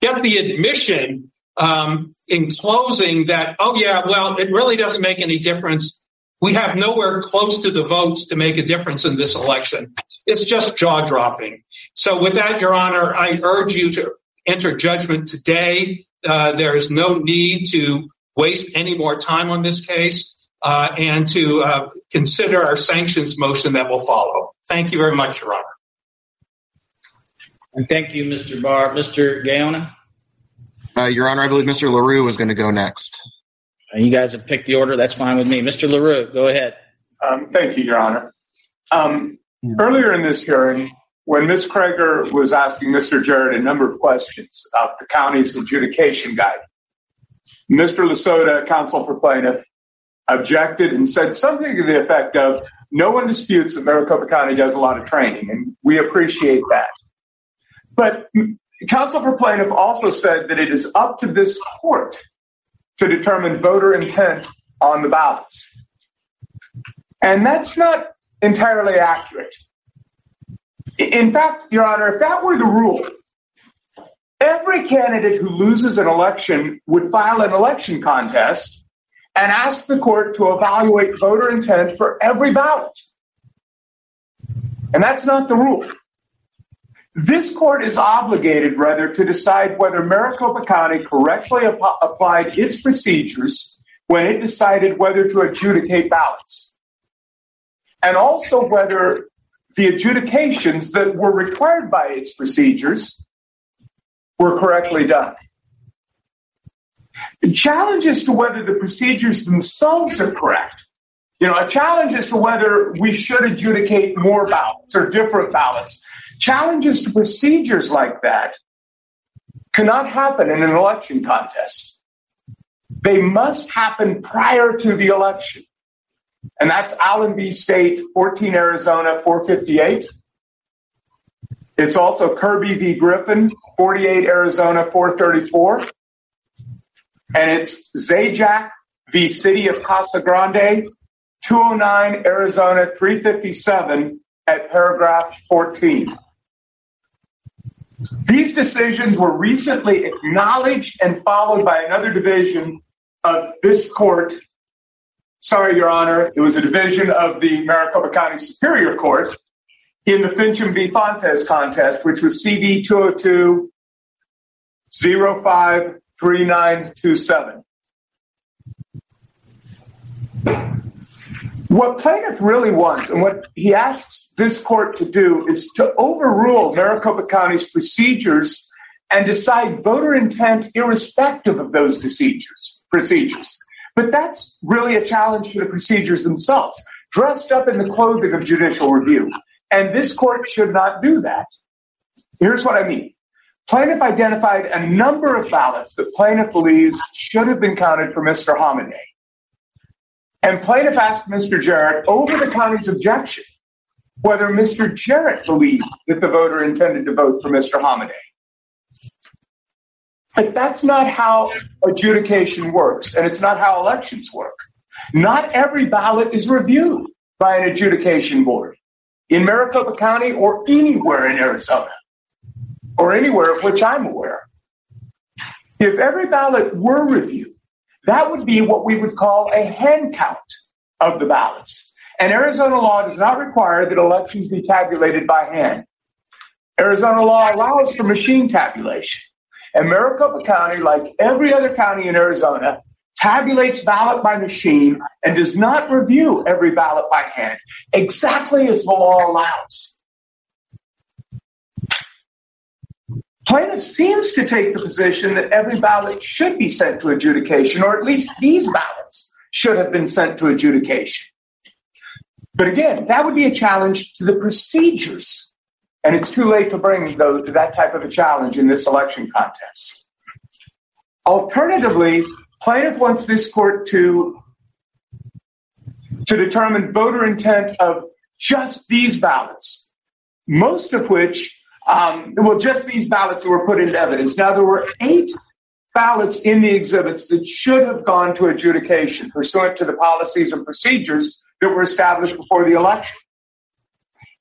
get the admission um, in closing that oh yeah, well it really doesn't make any difference. We have nowhere close to the votes to make a difference in this election. It's just jaw dropping. So, with that, Your Honor, I urge you to enter judgment today uh, there is no need to waste any more time on this case uh, and to uh, consider our sanctions motion that will follow. Thank you very much, Your Honor. And thank you, Mr. Barr. Mr. Gaona? Uh, Your Honor, I believe Mr. LaRue was going to go next. Uh, you guys have picked the order. That's fine with me. Mr. LaRue, go ahead. Um, thank you, Your Honor. Um, earlier in this hearing, when Ms. Craiger was asking Mr. Jarrett a number of questions about the county's adjudication guide, Mr. Lasota, counsel for plaintiff, objected and said something to the effect of, no one disputes that Maricopa County does a lot of training, and we appreciate that. But counsel for plaintiff also said that it is up to this court to determine voter intent on the ballots. And that's not entirely accurate. In fact, Your Honor, if that were the rule, every candidate who loses an election would file an election contest and ask the court to evaluate voter intent for every ballot. And that's not the rule. This court is obligated, rather, to decide whether Maricopa County correctly ap- applied its procedures when it decided whether to adjudicate ballots. And also whether the adjudications that were required by its procedures were correctly done. The challenge as to whether the procedures themselves are correct. You know, a challenge as to whether we should adjudicate more ballots or different ballots. Challenges to procedures like that cannot happen in an election contest. They must happen prior to the election. And that's Allen v. State, 14 Arizona, 458. It's also Kirby v. Griffin, 48 Arizona, 434. And it's Zajac v. City of Casa Grande, 209 Arizona, 357 at paragraph 14. These decisions were recently acknowledged and followed by another division of this court. Sorry, Your Honor, it was a division of the Maricopa County Superior Court in the Finchem v. Fontes contest, which was CV 202 053927. What plaintiff really wants and what he asks this court to do is to overrule Maricopa County's procedures and decide voter intent irrespective of those procedures. procedures. But that's really a challenge to the procedures themselves, dressed up in the clothing of judicial review. And this court should not do that. Here's what I mean. Plaintiff identified a number of ballots that plaintiff believes should have been counted for Mr. Hamadeh. And plaintiff asked Mr. Jarrett over the county's objection whether Mr. Jarrett believed that the voter intended to vote for Mr. Hamadeh. But that's not how adjudication works, and it's not how elections work. Not every ballot is reviewed by an adjudication board in Maricopa County or anywhere in Arizona, or anywhere of which I'm aware. If every ballot were reviewed, that would be what we would call a hand count of the ballots. And Arizona law does not require that elections be tabulated by hand. Arizona law allows for machine tabulation. And Maricopa County, like every other county in Arizona, tabulates ballot by machine and does not review every ballot by hand, exactly as the law allows. Plaintiff seems to take the position that every ballot should be sent to adjudication, or at least these ballots should have been sent to adjudication. But again, that would be a challenge to the procedures. And it's too late to bring that type of a challenge in this election contest. Alternatively, plaintiff wants this court to, to determine voter intent of just these ballots, most of which um, well, just these ballots that were put into evidence. Now, there were eight ballots in the exhibits that should have gone to adjudication pursuant to the policies and procedures that were established before the election.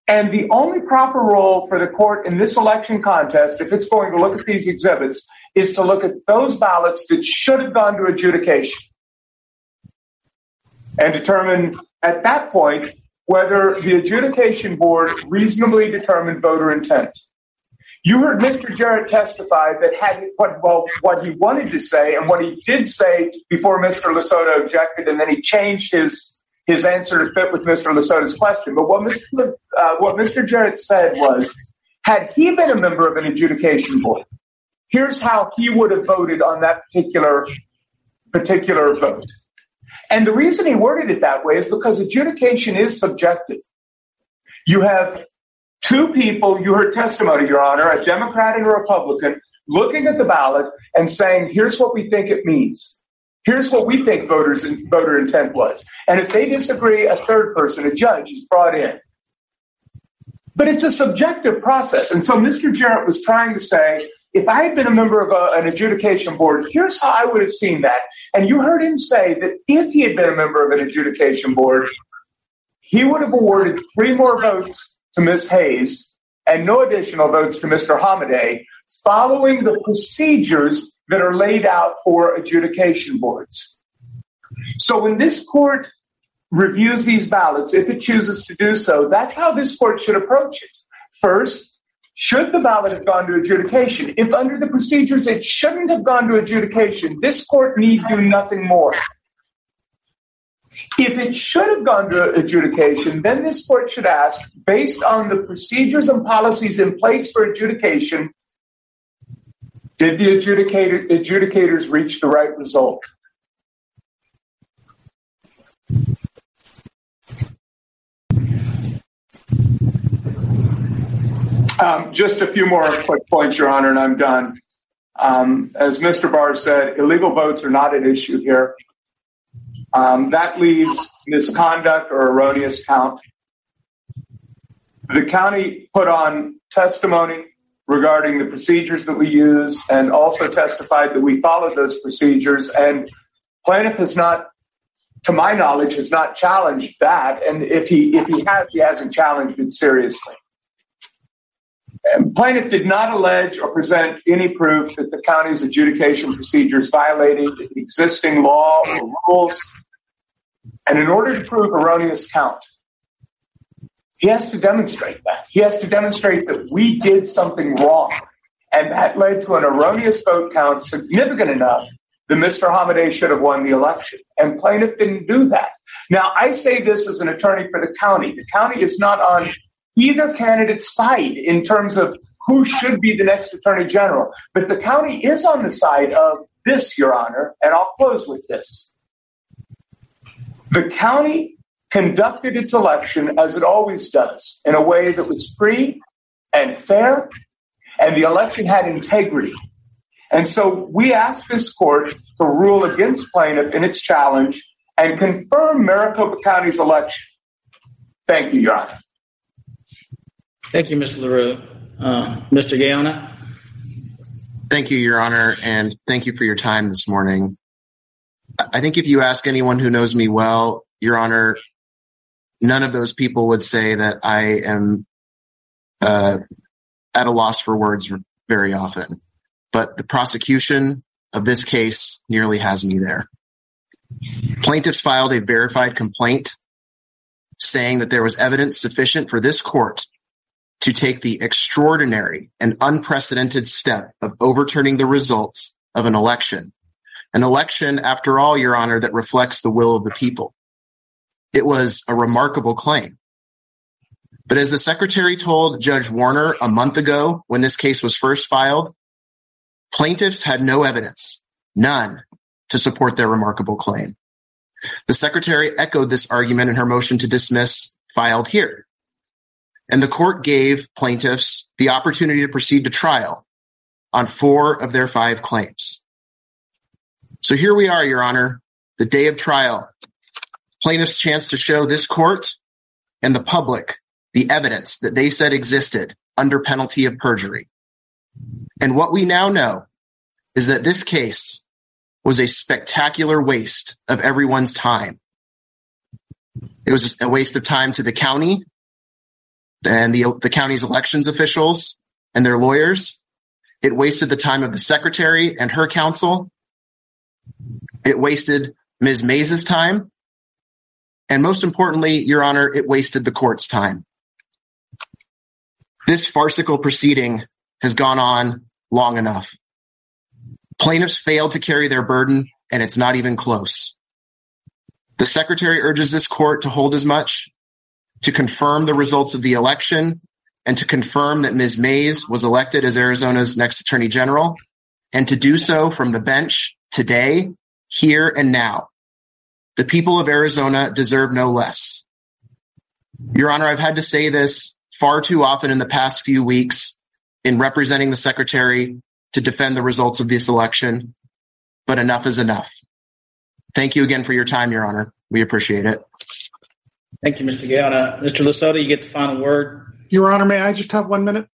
And the only proper role for the court in this election contest, if it's going to look at these exhibits, is to look at those ballots that should have gone to adjudication and determine at that point whether the adjudication board reasonably determined voter intent. You heard Mr. Jarrett testify that had what well what he wanted to say and what he did say before Mr. Lasota objected, and then he changed his his answer to fit with Mr. Lasota's question. But what Mr. Uh, what Mr. Jarrett said was, had he been a member of an adjudication board, here's how he would have voted on that particular particular vote. And the reason he worded it that way is because adjudication is subjective. You have two people, you heard testimony, Your Honor, a Democrat and a Republican, looking at the ballot and saying, here's what we think it means. Here's what we think voters voter intent was. And if they disagree, a third person, a judge, is brought in. But it's a subjective process. And so Mr. Jarrett was trying to say if I had been a member of a, an adjudication board, here's how I would have seen that. And you heard him say that if he had been a member of an adjudication board, he would have awarded three more votes to Ms. Mayes and no additional votes to Mr. Hamadeh, following the procedures that are laid out for adjudication boards. So when this court reviews these ballots, if it chooses to do so, that's how this court should approach it. First, should the ballot have gone to adjudication? If under the procedures it shouldn't have gone to adjudication, this court need do nothing more. If it should have gone to adjudication, then this court should ask, based on the procedures and policies in place for adjudication, did the adjudicator, adjudicators reach the right result? Um, just a few more quick points, Your Honor, and I'm done. Um, as Mr. Barr said, illegal votes are not an issue here. Um, that leaves misconduct or erroneous count. The county put on testimony regarding the procedures that we use and also testified that we followed those procedures. And plaintiff has not, to my knowledge, has not challenged that. And if he if he has, he hasn't challenged it seriously. And plaintiff did not allege or present any proof that the county's adjudication procedures violated existing law or rules. And in order to prove erroneous count, he has to demonstrate that. He has to demonstrate that we did something wrong. And that led to an erroneous vote count significant enough that Mr. Hamadeh should have won the election. And plaintiff didn't do that. Now, I say this as an attorney for the county. The county is not on either candidate's side in terms of who should be the next attorney general. But the county is on the side of this, Your Honor, and I'll close with this. The county conducted its election as it always does in a way that was free and fair, and the election had integrity. And so we ask this court to rule against plaintiff in its challenge and confirm Maricopa County's election. Thank you, Your Honor. Thank you, Mr. LaRue. Uh, Mr. Gaona? Thank you, Your Honor, and thank you for your time this morning. I think if you ask anyone who knows me well, Your Honor, none of those people would say that I am uh, at a loss for words very often. But the prosecution of this case nearly has me there. Plaintiffs filed a verified complaint saying that there was evidence sufficient for this court to take the extraordinary and unprecedented step of overturning the results of an election. An election, after all, Your Honor, that reflects the will of the people. It was a remarkable claim. But as the secretary told Judge Warner a month ago when this case was first filed, plaintiffs had no evidence, none, to support their remarkable claim. The secretary echoed this argument in her motion to dismiss filed here. And the court gave plaintiffs the opportunity to proceed to trial on four of their five claims. So here we are, Your Honor, the day of trial, plaintiff's chance to show this court and the public the evidence that they said existed under penalty of perjury. And what we now know is that this case was a spectacular waste of everyone's time. It was a waste of time to the county and the, the county's elections officials and their lawyers. It wasted the time of the secretary and her counsel. It wasted Ms. Mayes's time. And most importantly, Your Honor, it wasted the court's time. This farcical proceeding has gone on long enough. Plaintiffs failed to carry their burden, and it's not even close. The secretary urges this court to hold as much, to confirm the results of the election, and to confirm that Ms. Mayes was elected as Arizona's next attorney general, and to do so from the bench today, here, and now. The people of Arizona deserve no less. Your Honor, I've had to say this far too often in the past few weeks in representing the secretary to defend the results of this election, but enough is enough. Thank you again for your time, Your Honor. We appreciate it. Thank you, Mr. Gaona. Mr. Lasota, you get the final word. Your Honor, may I just have one minute?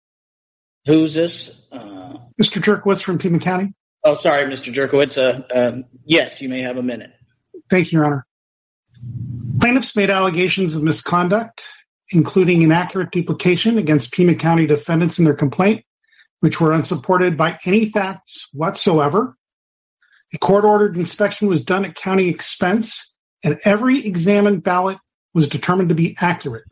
Who's this? Uh, Mr. Jurkowitz from Pima County. Oh, sorry, Mr. Jurkowitz. Uh, um, yes, you may have a minute. Thank you, Your Honor. Plaintiffs made allegations of misconduct, including inaccurate duplication against Pima County defendants in their complaint, which were unsupported by any facts whatsoever. A court ordered inspection was done at county expense, and every examined ballot was determined to be accurate.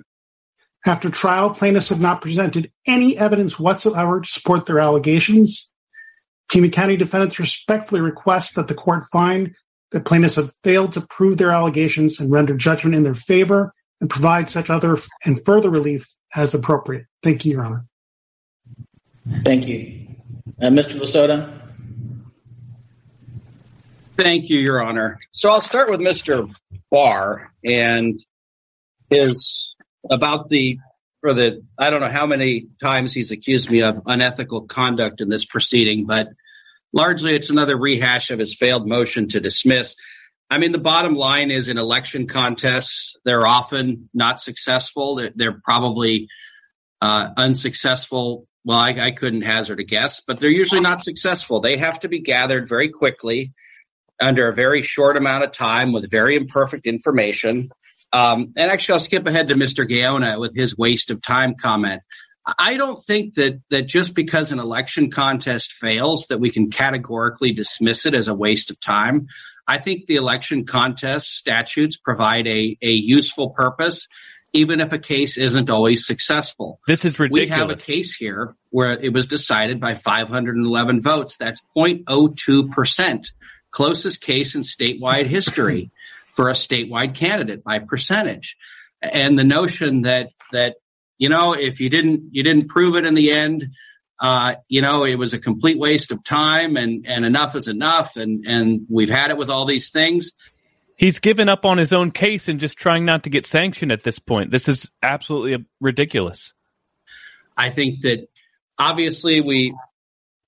After trial, plaintiffs have not presented any evidence whatsoever to support their allegations. Pima County defendants respectfully request that the court find that plaintiffs have failed to prove their allegations and render judgment in their favor and provide such other and further relief as appropriate. Thank you, Your Honor. Thank you. Uh, Mr. Lasota? Thank you, Your Honor. So I'll start with Mr. Barr and his about the for the I don't know how many times he's accused me of unethical conduct in this proceeding, but largely it's another rehash of his failed motion to dismiss. I mean, the bottom line is in election contests, they're often not successful. They're, they're probably uh, unsuccessful. Well, I, I couldn't hazard a guess, but they're usually not successful. They have to be gathered very quickly under a very short amount of time with very imperfect information. Um, and actually, I'll skip ahead to Mr. Gaona with his waste of time comment. I don't think that that just because an election contest fails that we can categorically dismiss it as a waste of time. I think the election contest statutes provide a, a useful purpose, even if a case isn't always successful. This is ridiculous. We have a case here where it was decided by 511 votes. That's 0.02%, closest case in statewide history for a statewide candidate by percentage. And the notion that that you know if you didn't you didn't prove it in the end, uh, you know it was a complete waste of time and and enough is enough and and we've had it with all these things. He's given up on his own case and just trying not to get sanctioned at this point. This is absolutely ridiculous. I think that obviously we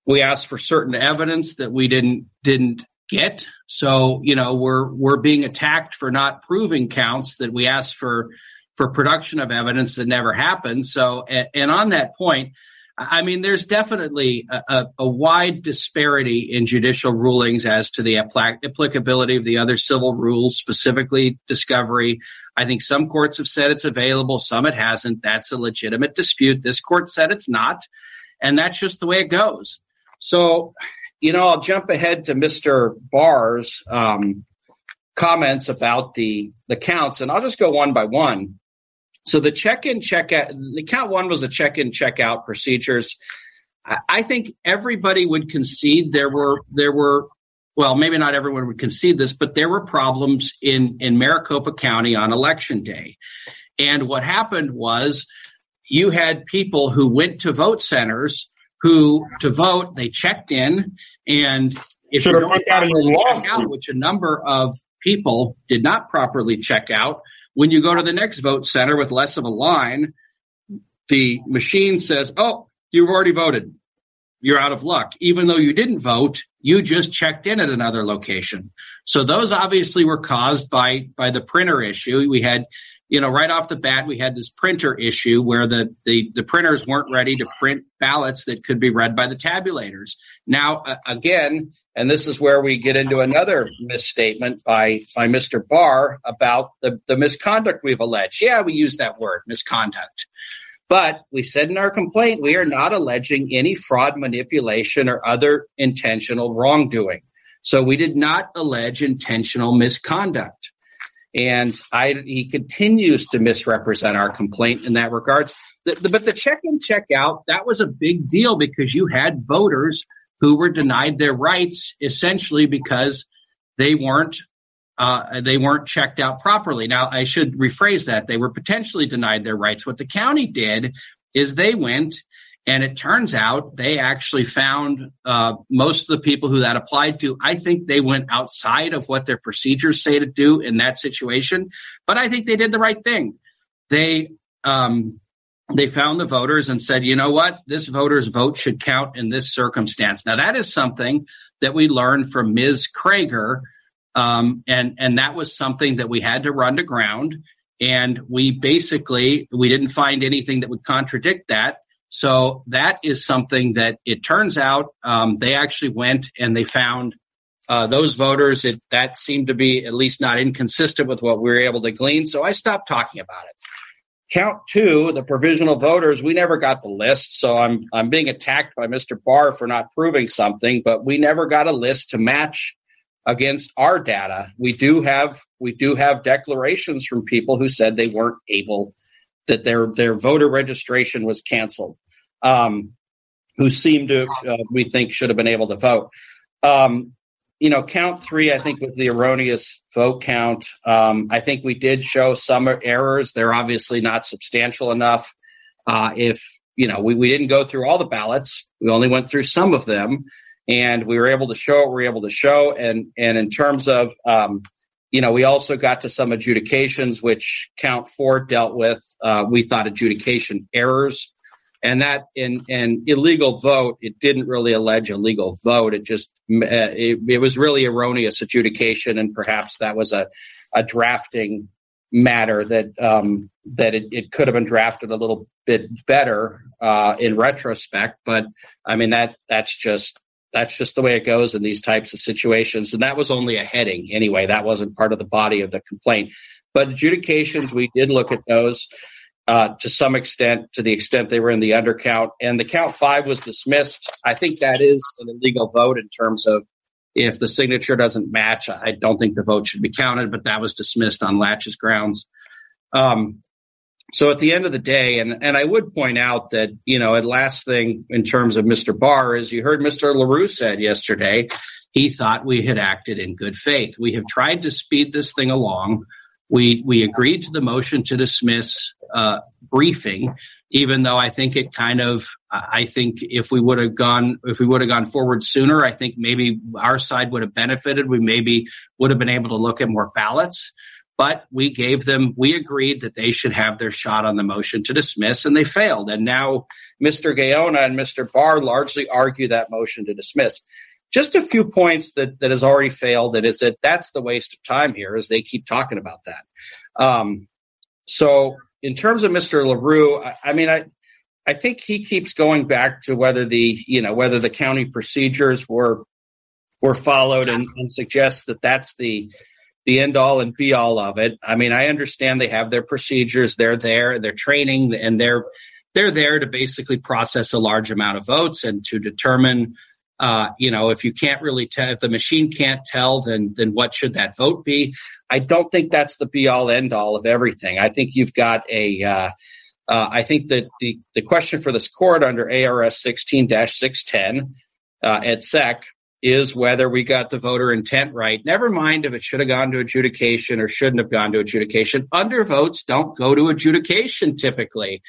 we asked for certain evidence that we didn't didn't get. So, you know, we're we're being attacked for not proving counts that we asked for for production of evidence that never happened. So, and, on that point, I mean, there's definitely a, a, a, wide disparity in judicial rulings as to the applicability of the other civil rules, specifically discovery. I think some courts have said it's available, some it hasn't. That's a legitimate dispute. This court said it's not, and that's just the way it goes. So, you know, I'll jump ahead to Mr. Barr's um, comments about the the counts, and I'll just go one by one. So the check-in, check-out, the count one was a check-in, check-out procedures. I think everybody would concede there were there were well, maybe not everyone would concede this, but there were problems in in Maricopa County on election day. And what happened was you had people who went to vote centers who to vote they checked in and if you don't properly check out, which a number of people did not properly check out, when you go to the next vote center with less of a line, the machine says, "Oh, you've already voted. You're out of luck." Even though you didn't vote, you just checked in at another location. So those obviously were caused by by the printer issue. We had you know, right off the bat, we had this printer issue where the, the, the printers weren't ready to print ballots that could be read by the tabulators. Now, uh, again, and this is where we get into another misstatement by, by Mr. Barr about the, the misconduct we've alleged. Yeah, we use that word, misconduct. But we said in our complaint, we are not alleging any fraud, manipulation, or other intentional wrongdoing. So we did not allege intentional misconduct. And I, he continues to misrepresent our complaint in that regard. The, the, but the check in, check out, that was a big deal because you had voters who were denied their rights essentially because they weren't uh, they weren't checked out properly. Now, I should rephrase that. They were potentially denied their rights. What the county did is they went and it turns out they actually found uh, most of the people who that applied to. I think they went outside of what their procedures say to do in that situation, but I think they did the right thing. They um, they found the voters and said, you know what, this voter's vote should count in this circumstance. Now that is something that we learned from Ms. Craiger, um, and and that was something that we had to run to ground. And we basically we didn't find anything that would contradict that So that is something that it turns out um, they actually went and they found uh, those voters. It, that seemed to be at least not inconsistent with what we were able to glean. So I stopped talking about it. Count two, the provisional voters, we never got the list. So I'm I'm being attacked by Mr. Barr for not proving something, but we never got a list to match against our data. We do have we do have declarations from people who said they weren't able that their their voter registration was canceled, um, who seemed to uh, we think should have been able to vote. Um, you know, count three, I think, was the erroneous vote count. Um, I think we did show some errors. They're obviously not substantial enough. Uh, if, you know, we, we didn't go through all the ballots, we only went through some of them, and we were able to show what we were able to show. And, and in terms of, um, you know, we also got to some adjudications, which count four dealt with, uh, we thought adjudication errors and that in an illegal vote it didn't really allege a legal vote. It just uh, it, it, was really erroneous adjudication and perhaps that was a, a drafting matter that um, that it, it, could have been drafted a little bit better uh, in retrospect. But i mean that that's just that's just the way it goes in these types of situations. And that was only a heading anyway. That wasn't part of the body of the complaint. But adjudications we did look at those uh, to some extent, to the extent they were in the undercount. And the count five was dismissed. I think that is an illegal vote in terms of if the signature doesn't match, I don't think the vote should be counted, but that was dismissed on laches grounds. Um, so at the end of the day, and, and I would point out that, you know, a last thing in terms of Mr. Barr is you heard Mr. LaRue said yesterday, he thought we had acted in good faith. We have tried to speed this thing along. We we agreed to the motion to dismiss uh, briefing, even though I think it kind of I think if we would have gone if we would have gone forward sooner, I think maybe our side would have benefited. We maybe would have been able to look at more ballots. But we gave them, we agreed that they should have their shot on the motion to dismiss, and they failed. And now Mr. Gaona and Mr. Barr largely argue that motion to dismiss just a few points that that has already failed and is that that's the waste of time here as they keep talking about that. Um, so in terms of mr larue I, I, mean i i think he keeps going back to whether the you know whether the county procedures were were followed and, and suggests that that's the the end all and be all of it. I mean i understand they have their procedures they're there they're training and they're they're there to basically process a large amount of votes and to determine uh, you know, if you can't really tell, if the machine can't tell, then then what should that vote be? I don't think that's the be all end all of everything. I think you've got a. Uh, uh, I think that the, the question for this court under ARS 16 610 uh, at SEC is whether we got the voter intent right. Never mind if it should have gone to adjudication or shouldn't have gone to adjudication. Undervotes don't go to adjudication typically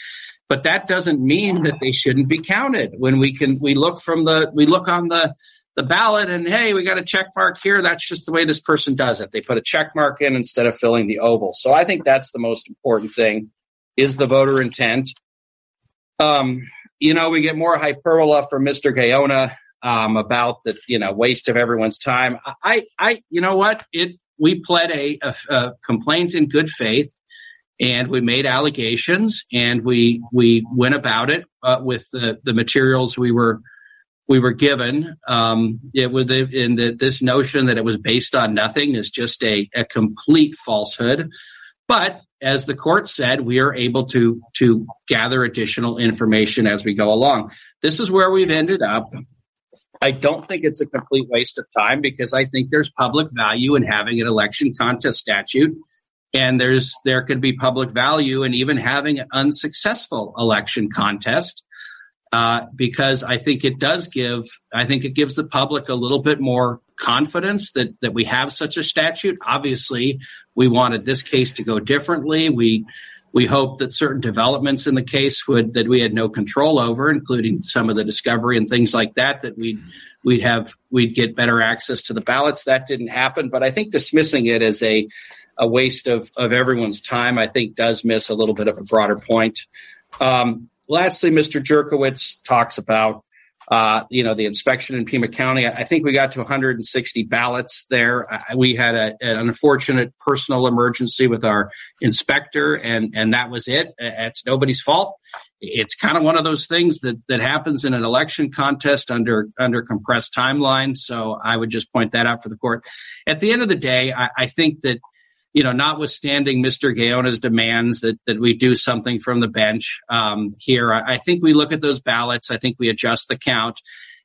but that doesn't mean that they shouldn't be counted. When we can we look from the we look on the the ballot and hey we got a check mark here. That's just the way this person does it. They put a check mark in instead of filling the oval. So i think that's the most important thing is the voter intent. Um, you know we get more hyperbole from mr gaona um, about the you know waste of everyone's time. I i you know what? It we pled a, a, a complaint in good faith and we made allegations and we we went about it uh, with the, the materials we were we were given. Um, it was in this notion that it was based on nothing is just a, a complete falsehood. But as the court said, we are able to to gather additional information as we go along. This is where we've ended up. I don't think it's a complete waste of time because I think there's public value in having an election contest statute and there's there could be public value in even having an unsuccessful election contest uh, because I think it does give I think it gives the public a little bit more confidence that that we have such a statute. Obviously, we wanted this case to go differently. We we hope that certain developments in the case would that we had no control over, including some of the discovery and things like that, that we'd we'd have we'd get better access to the ballots. That didn't happen, but I think dismissing it as a a waste of, of everyone's time, I think does miss a little bit of a broader point. Um, lastly, Mr. Jurkowitz talks about uh, you know the inspection in Pima County. I think we got to 160 ballots there. we had a, an unfortunate personal emergency with our inspector, and and that was it. It's nobody's fault. it's kind of one of those things that that happens in an election contest under under compressed timelines. So I would just point that out for the court. At the end of the day, I, I think that you know, notwithstanding Mr. Gaona's demands that that we do something from the bench um, here, I, I think we look at those ballots. I think we adjust the count.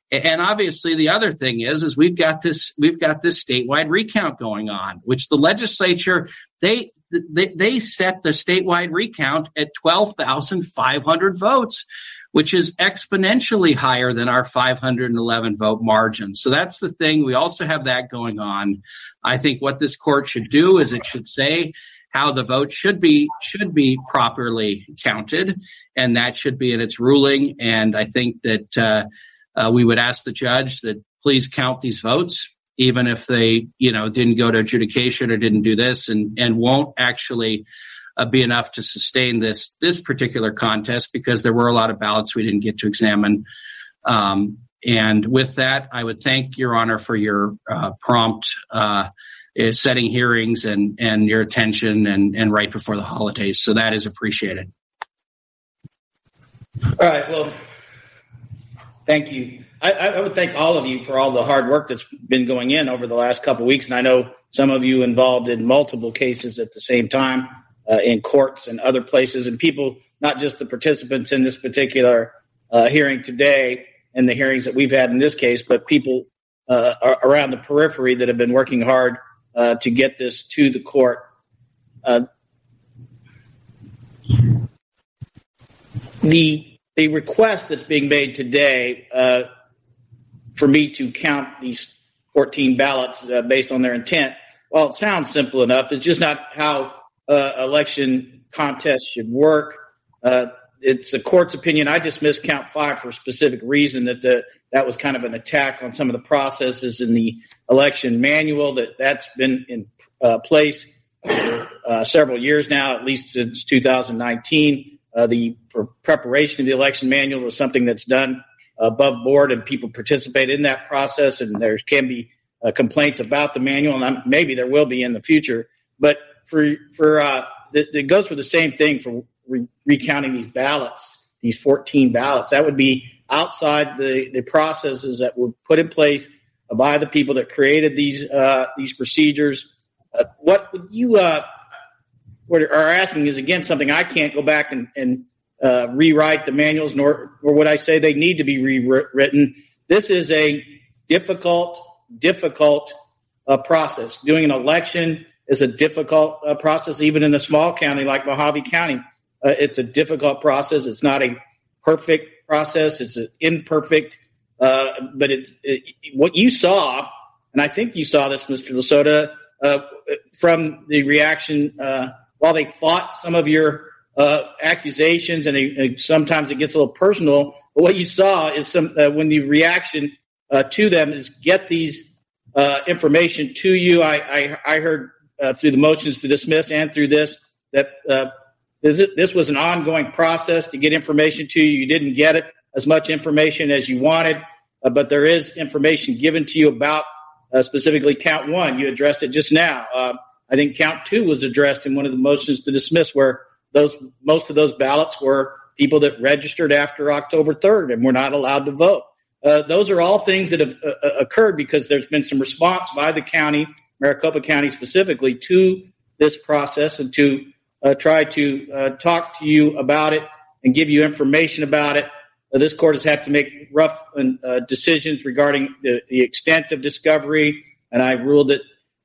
And obviously, the other thing is, is we've got this we've got this statewide recount going on, which the legislature they they, they set the statewide recount at twelve thousand five hundred votes, which is exponentially higher than our 511 vote margin. So that's the thing. We also have that going on. I think what this court should do is it should say how the vote should be should be properly counted, and that should be in its ruling. And I think that uh, uh, we would ask the judge that please count these votes, even if they you know didn't go to adjudication or didn't do this, and and won't actually uh, be enough to sustain this this particular contest because there were a lot of ballots we didn't get to examine. Um, and with that, I would thank Your Honor for your uh, prompt uh, uh setting hearings and and your attention and and right before the holidays. So that is appreciated. All right. Well, thank you. I, I, would thank all of you for all the hard work that's been going in over the last couple of weeks, and I know some of you involved in multiple cases at the same time uh, in courts and other places, and people, not just the participants in this particular uh, hearing today and the hearings that we've had in this case, but people uh, around the periphery that have been working hard uh, to get this to the court. Uh, the the request that's being made today uh, for me to count these 14 ballots based on their intent, well, it sounds simple enough. It's just not how uh, election contest should work. Uh, it's the court's opinion. I dismissed count five for a specific reason that the, that was kind of an attack on some of the processes in the election manual. That that's been in uh, place for uh, several years now, at least since 2019. Uh, the pr- preparation of the election manual is something that's done above board, and people participate in that process. And there can be uh, complaints about the manual, and I'm, maybe there will be in the future. But for for uh, it, goes for the same thing for re- recounting these ballots, these 14 ballots. That would be outside the the processes that were put in place by the people that created these uh, these procedures. Uh, what you uh, what are asking is again something I can't go back and, and uh, rewrite the manuals, nor or would I say they need to be rewritten. This is a difficult, difficult uh, process. Doing an election is a difficult uh, process, even in a small county like Mohave County. Uh, it's a difficult process. It's not a perfect process. It's an imperfect, uh, but it, it, what you saw, and I think you saw this, Mr. Lasota, uh, from the reaction uh, while they fought some of your uh, accusations, and they, sometimes it gets a little personal. But what you saw is some when the reaction to them is get these information to you. I, I, I heard uh, through the motions to dismiss and through this that uh, this, this, was an ongoing process to get information to you. You didn't get it as much information as you wanted, uh, but there is information given to you about uh, specifically count one. You addressed it just now. Uh, I think count two was addressed in one of the motions to dismiss, where those most of those ballots were people that registered after October 3rd and were not allowed to vote. Uh, those are all things that have occurred because there's been some response by the county Maricopa County specifically to this process and to uh, try to uh, talk to you about it and give you information about it. Uh, this court has had to make rough uh, decisions regarding the, the, extent of discovery, and I ruled that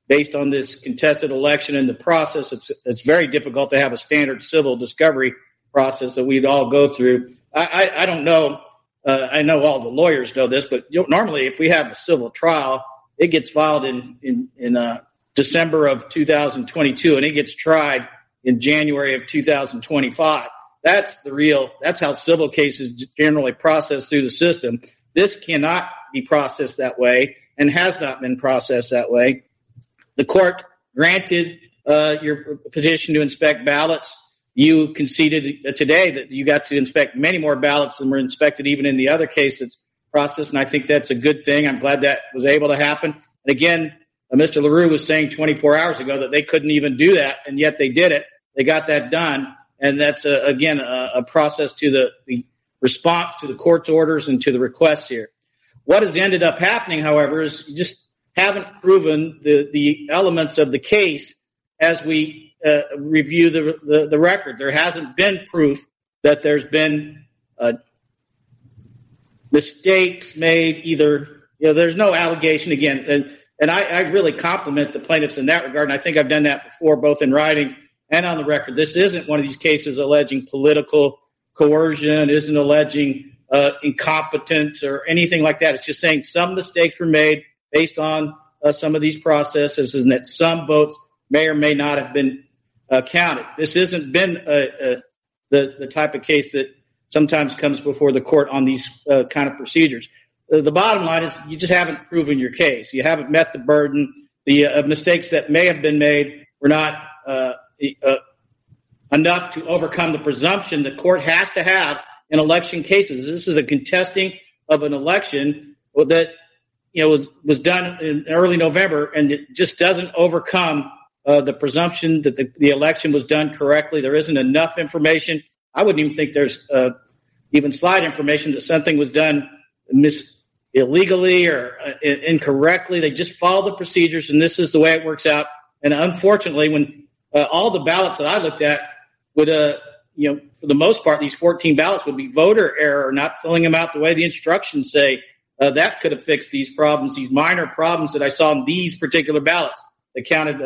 based on this contested election and the process, it's it's very difficult to have a standard civil discovery process that we'd all go through. I, I, I don't know. Uh, I know all the lawyers know this, but normally if we have a civil trial, it gets filed in in, in uh, December of 2022, and it gets tried in January of 2025. That's the real. That's how civil cases generally process through the system. This cannot be processed that way, and has not been processed that way. The court granted uh, your petition to inspect ballots. You conceded today that you got to inspect many more ballots than were inspected even in the other cases process, and I think that's a good thing. I'm glad that was able to happen. And again, uh, Mr. LaRue was saying 24 hours ago that they couldn't even do that, and yet they did it. They got that done. and that's a, again a, a process to the, the response to the court's orders and to the requests here. What has ended up happening, however, is you just haven't proven the, the elements of the case as we uh, review the, the, the record. There hasn't been proof that there's been uh, mistakes made. Either you know, there's no allegation again, and and I, I really compliment the plaintiffs in that regard. And I think I've done that before, both in writing and on the record. This isn't one of these cases alleging political coercion, isn't alleging uh, incompetence or anything like that. It's just saying some mistakes were made based on uh, some of these processes and that some votes may or may not have been uh, counted. This hasn't been a, a, the, the type of case that sometimes comes before the court on these uh, kind of procedures. The, bottom line is you just haven't proven your case. You haven't met the burden. The uh, mistakes that may have been made were not uh, uh, enough to overcome the presumption the court has to have in election cases. This is a contesting of an election that you know was, was done in early November, and it just doesn't overcome uh, the presumption that the, the, election was done correctly. There isn't enough information. I wouldn't even think there's uh, even slight information that something was done mis- illegally or uh, incorrectly. They just follow the procedures, and this is the way it works out. And unfortunately, when uh, all the ballots that I looked at would, uh, you know, for the most part, these 14 ballots would be voter error, not filling them out the way the instructions say. Uh, that could have fixed these problems, these minor problems that I saw in these particular ballots that counted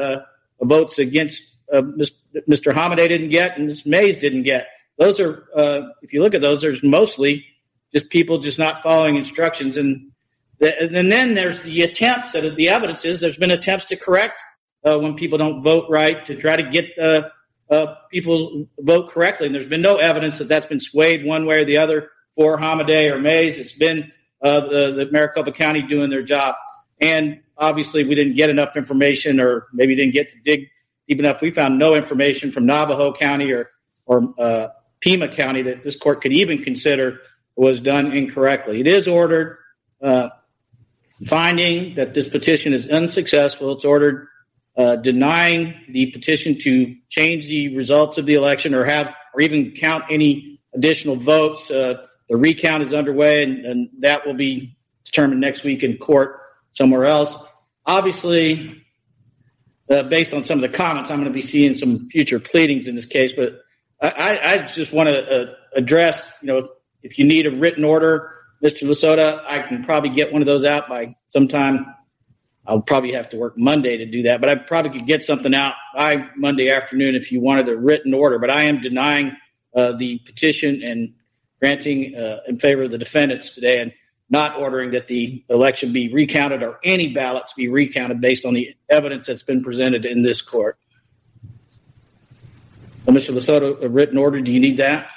votes against uh, Mr. Hamadeh didn't get and Ms. Mayes didn't get. Those are, uh, if you look at those, there's mostly just people just not following instructions. And, the, and then there's the attempts that the evidence is there's been attempts to correct uh, when people don't vote right to try to get uh, uh, people vote correctly. And there's been no evidence that that's been swayed one way or the other for Hamadeh or Mayes. It's been uh, the, the Maricopa County doing their job. And obviously we didn't get enough information or maybe didn't get to dig deep enough. We found no information from Navajo County or, or uh, Pima County that this court could even consider was done incorrectly. It is ordered uh, finding that this petition is unsuccessful. It's ordered uh, denying the petition to change the results of the election or have or even count any additional votes. Uh, the recount is underway, and, and that will be determined next week in court somewhere else. Obviously, uh, based on some of the comments, I'm going to be seeing some future pleadings in this case. But I, I just want to uh, address, you know, if you need a written order, Mr. Lasota, I can probably get one of those out by sometime. I'll probably have to work Monday to do that, but I probably could get something out by Monday afternoon if you wanted a written order. But I am denying uh, the petition and granting uh, in favor of the defendants today. And not ordering that the election be recounted or any ballots be recounted based on the evidence that's been presented in this court. Well, Mr. Lasota, a written order, do you need that?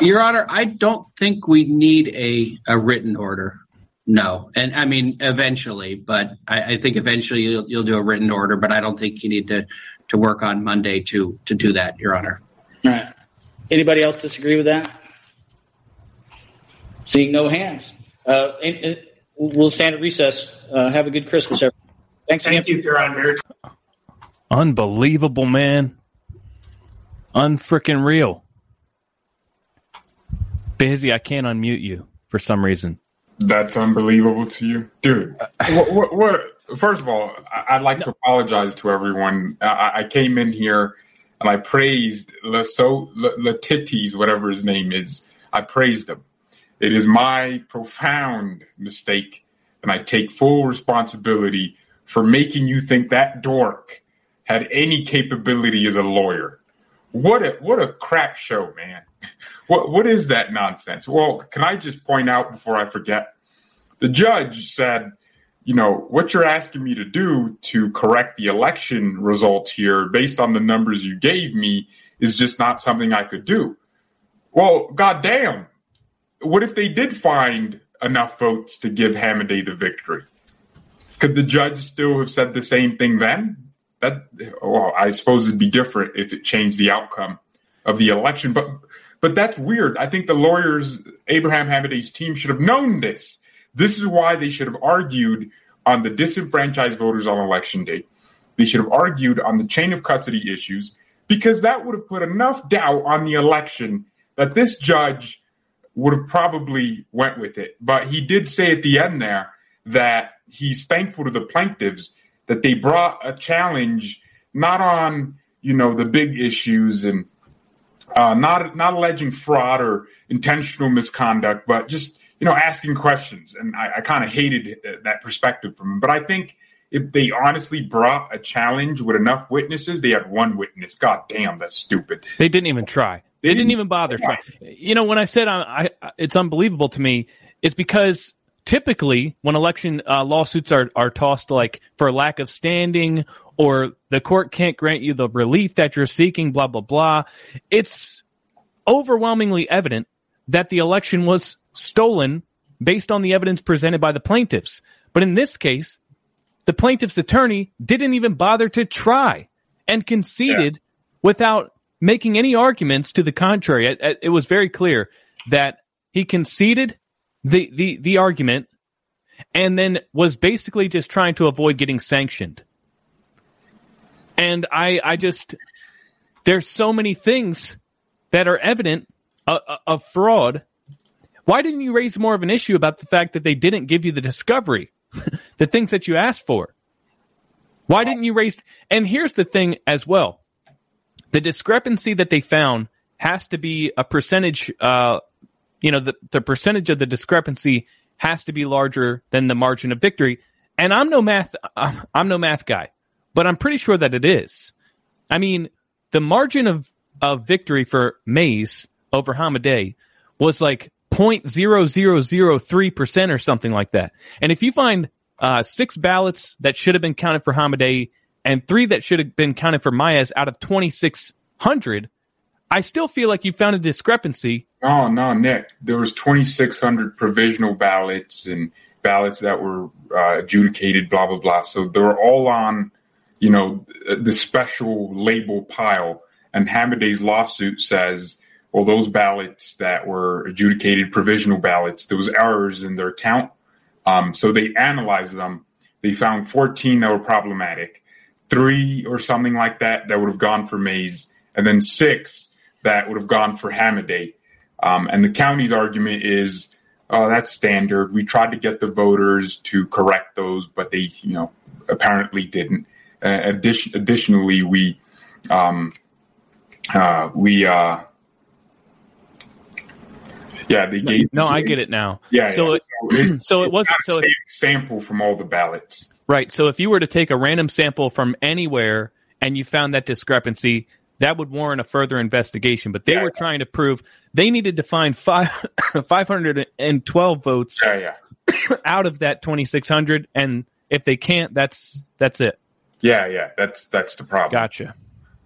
Your Honor, I don't think we need a, a written order. No. And I mean, eventually, but I, I think eventually you'll, you'll, do a written order, but I don't think you need to, to work on Monday to, to do that, Your Honor. All right. Anybody else disagree with that? Seeing no hands. Uh, and, and we'll stand at recess. Uh, have a good Christmas, everyone. Thanks Thank again. you, Your Honor. Unbelievable, man. Unfreaking real. Busy, I can't unmute you for some reason. That's unbelievable to you, dude. Uh, what, what, what, first of all, I, would like no. to apologize to everyone. I, I, came in here and I praised Lasso Latitis, whatever his name is. I praised him. It is my profound mistake, and I take full responsibility for making you think that dork had any capability as a lawyer. What a what a crap show, man. What what is that nonsense? Well, can I just point out before I forget? The judge said, you know, what you're asking me to do to correct the election results here based on the numbers you gave me is just not something I could do. Well, goddamn, what if they did find enough votes to give Hamadeh the victory? Could the judge still have said the same thing then? That well, I suppose it'd be different if it changed the outcome of the election. But but that's weird. I think the lawyers, Abraham Hamadeh's team, should have known this. This is why they should have argued on the disenfranchised voters on election day. They should have argued on the chain of custody issues. because that would have put enough doubt on the election that this judge would have probably went with it. But he did say at the end there that he's thankful to the plaintiffs that they brought a challenge not on you know the big issues and uh, not not alleging fraud or intentional misconduct, but just you know asking questions. And I, I kind of hated that perspective from him. But I think if they honestly brought a challenge with enough witnesses, they had one witness. God damn, that's stupid. They didn't even try. They, didn't, even bother trying. You know, when I said I, I, it's unbelievable to me, it's because typically when election uh, lawsuits are, are tossed like for lack of standing or the court can't grant you the relief that you're seeking, blah, blah, blah, it's overwhelmingly evident that the election was stolen based on the evidence presented by the plaintiffs. But in this case, the plaintiff's attorney didn't even bother to try and conceded yeah. without making any arguments to the contrary. It, it, was very clear that he conceded the, the, the argument and then was basically just trying to avoid getting sanctioned. And I, I just, there's so many things that are evident of, of fraud. Why didn't you raise more of an issue about the fact that they didn't give you the discovery, the things that you asked for? Why didn't you raise? And here's the thing as well the discrepancy that they found has to be a percentage. Uh, you know, the the percentage of the discrepancy has to be larger than the margin of victory. And I'm no math. I'm no math guy, but I'm pretty sure that it is. I mean, the margin of of victory for Mayes over Hamadeh was like 0.0003 percent or something like that. And if you find uh, six ballots that should have been counted for Hamadeh and three that should have been counted for Mayes out of 2,600, I still feel like you found a discrepancy. Oh, no, Nick. There was 2,600 provisional ballots and ballots that were uh, adjudicated, blah, blah, blah. So they were all on, you know, the special label pile. And Hamadeh's lawsuit says, well, those ballots that were adjudicated provisional ballots, there was errors in their count. Um, so they analyzed them. They found 14 that were problematic three or something like that that would have gone for Mayes, and then six that would have gone for Hamadeh. Um, and the county's argument is, oh, that's standard. We tried to get the voters to correct those, but they, you know, apparently didn't. Uh, addition, additionally, we, um, uh, we, uh, yeah, they gave. No, I get it now. Yeah. So, yeah. it, so it wasn't. So it, sample from all the ballots. Right. So if you were to take a random sample from anywhere and you found that discrepancy, that would warrant a further investigation. But they yeah, were yeah. trying to prove they needed to find five, 512 votes yeah, out of that 2,600. And if they can't, that's that's it. Yeah, yeah, that's that's the problem. Gotcha,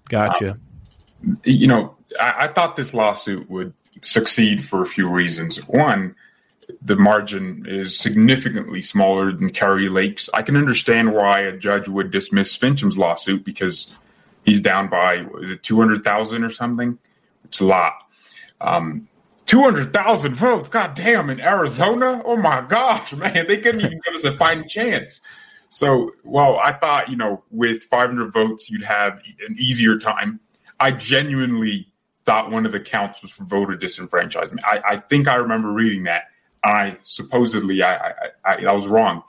gotcha. Um, you know, I, I thought this lawsuit would succeed for a few reasons. One, the margin is significantly smaller than Kari Lake's. I can understand why a judge would dismiss Finchem's lawsuit because he's down by is it two hundred thousand or something? It's a lot. Um, two hundred thousand votes. God damn! In Arizona, oh my gosh, man, they couldn't even give us a fighting chance. So, well, I thought you know with five hundred votes you'd have an easier time. I genuinely thought one of the counts was for voter disenfranchisement. I, I think I remember reading that I supposedly I, I, I, I was wrong.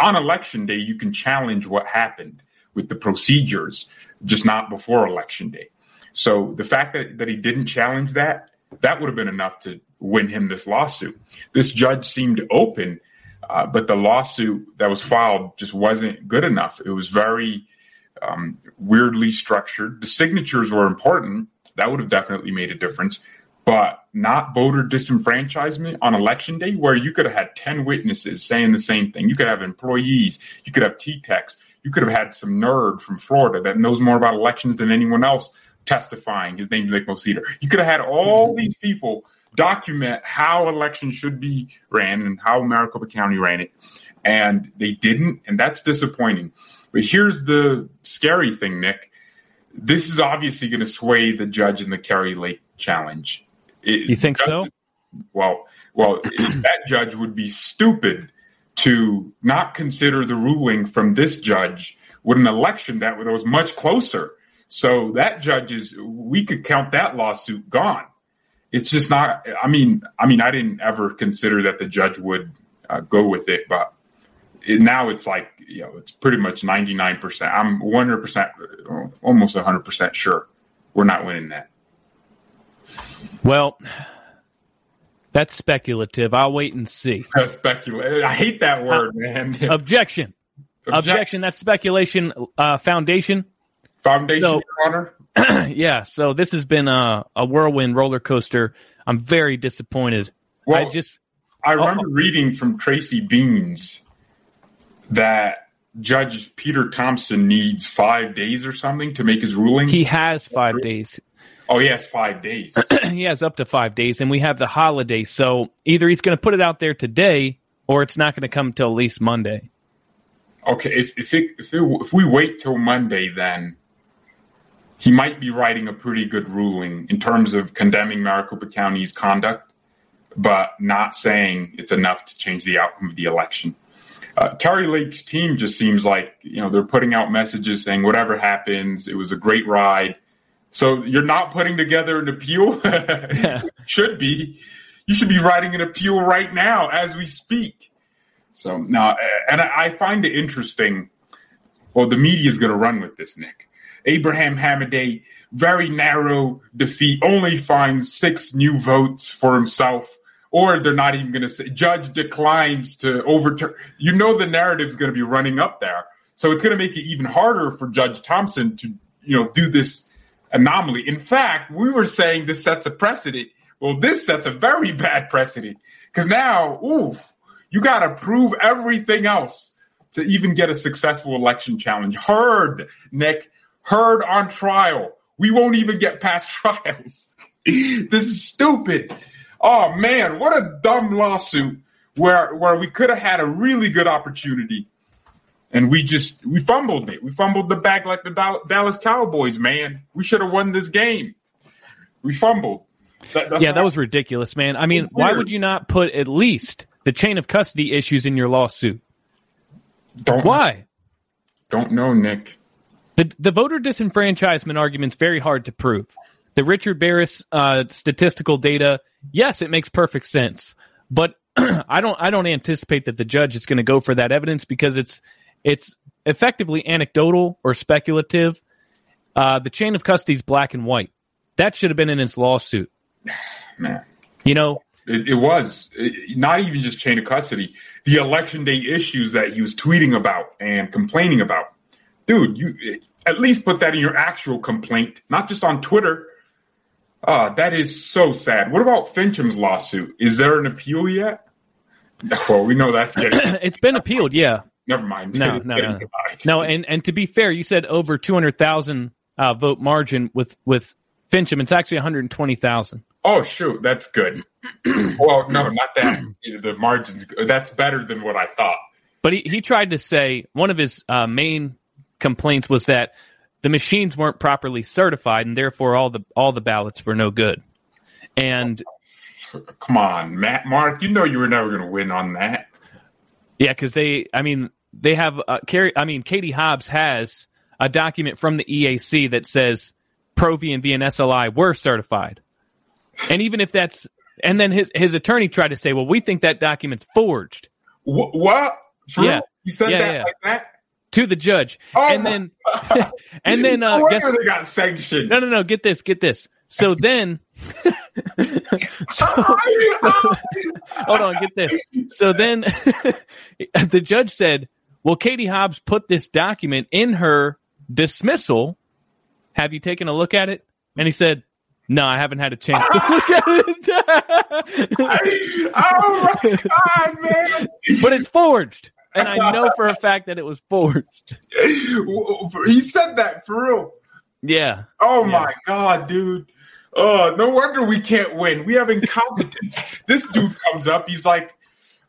On election day, you can challenge what happened with the procedures, just not before election day. So the fact that, that he didn't challenge that, that would have been enough to win him this lawsuit. This judge seemed open, uh, but the lawsuit that was filed just wasn't good enough. It was very um, weirdly structured. The signatures were important. That would have definitely made a difference but not voter disenfranchisement on election day, where you could have had 10 witnesses saying the same thing. You could have employees, you could have T techs, you could have had some nerd from Florida that knows more about elections than anyone else testifying. His name's Nick Mosita. You could have had all mm-hmm. these people document how elections should be ran and how Maricopa County ran it. And they didn't, and that's disappointing. But here's the scary thing, Nick. This is obviously going to sway the judge in the Kari Lake challenge it, you think so? Well, well, that judge would be stupid to not consider the ruling from this judge with an election that was much closer. So that judge is, we could count that lawsuit gone. It's just not. I mean, I mean, I didn't ever consider that the judge would uh, go with it, but it, now it's like you know, it's pretty much ninety nine percent. I'm one hundred percent, almost hundred percent sure we're not winning that. Well, that's speculative. I'll wait and see. That's speculative. I hate that word, man. Objection. Objection. That's speculation. Uh, foundation. Foundation, So- Your Honor. yeah. So this has been a, a whirlwind roller coaster. I'm very disappointed. Well, I just I remember reading from Tracy Beanz that Judge Peter Thompson needs five days or something to make his ruling. he has five days. Oh, he has five days. he has up to five days, and we have the holiday. So either he's going to put it out there today, or it's not going to come till at least Monday. Okay, if if it, if, it, if we wait till Monday, then he might be writing a pretty good ruling in terms of condemning Maricopa County's conduct, but not saying it's enough to change the outcome of the election. Uh, Kari Lake's team just seems like you know they're putting out messages saying whatever happens, it was a great ride. So you're not putting together an appeal. should be. You should be writing an appeal right now as we speak. So now, and I I find it interesting. Well, the media is going to run with this, Nick. Abraham Hamadeh, very narrow defeat, only finds six new votes for himself. Or they're not even going to say judge declines to overturn. You know the narrative is going to be running up there, so it's going to make it even harder for Judge Thompson to you know do this anomaly. In fact, we were saying this sets a precedent. Well, this sets a very bad precedent because now, oof, you got to prove everything else to even get a successful election challenge. Heard, Nick, heard on trial. We won't even get past trials. this is stupid. Oh man, what a dumb lawsuit where where we could have had a really good opportunity and we just we fumbled it. We fumbled the bag like the Dallas Cowboys, man. We should have won this game. We fumbled. That- yeah, that was ridiculous, man. I mean, why would you not put at least the chain of custody issues in your lawsuit? Don't why? Don't know, Nick. The the voter disenfranchisement argument's very hard to prove. The Richard Baris uh, statistical data, yes, it makes perfect sense, but I don't I don't anticipate that the judge is going to go for that evidence because it's it's effectively anecdotal or speculative. Uh, the chain of custody is black and white. That should have been in his lawsuit. Man. You know, It, it was It- not even just chain of custody. The election day issues that he was tweeting about and complaining about, dude. You at least put that in your actual complaint, not just on Twitter. Uh, that is so sad. What about Finchem's lawsuit? Is there an appeal yet? Well, we know that's getting. it's been appealed. Yeah. Never mind. No, no, no, no. And and to be fair, you said over two hundred thousand uh, vote margin with with Finchem. It's actually one hundred twenty thousand. Oh shoot, that's good. well, no, not that. The margins. That's better than what I thought. But he, he tried to say one of his uh, main complaints was that the machines weren't properly certified, and therefore all the all the ballots were no good. And Come on, Matt, Mark. You know you were never going to win on that. yeah, because they, I mean, they have uh, Kari. I mean, Katie Hobbs has a document from the EAC that says Pro V and V and SLI were certified, and even if that's, and then his his attorney tried to say, well, we think that document's forged. Wh- what? For Yeah. He said Yeah, that yeah. like that. to the judge, Oh and my then and then uh, No guess they got sanctioned. No, no, no. Get this. Get this. So then, so, hold on. Get this. So then, the judge said, "Well, Katie Hobbs put this document in her dismissal. Have you taken a look at it?" And he said, "No, I haven't had a chance to look at it." oh my god, man! But it's forged, and I know for a fact that it was forged. He said that for real. Yeah. Oh my god, dude. Oh, no wonder we can't win. We have incompetence. this dude comes up, he's like,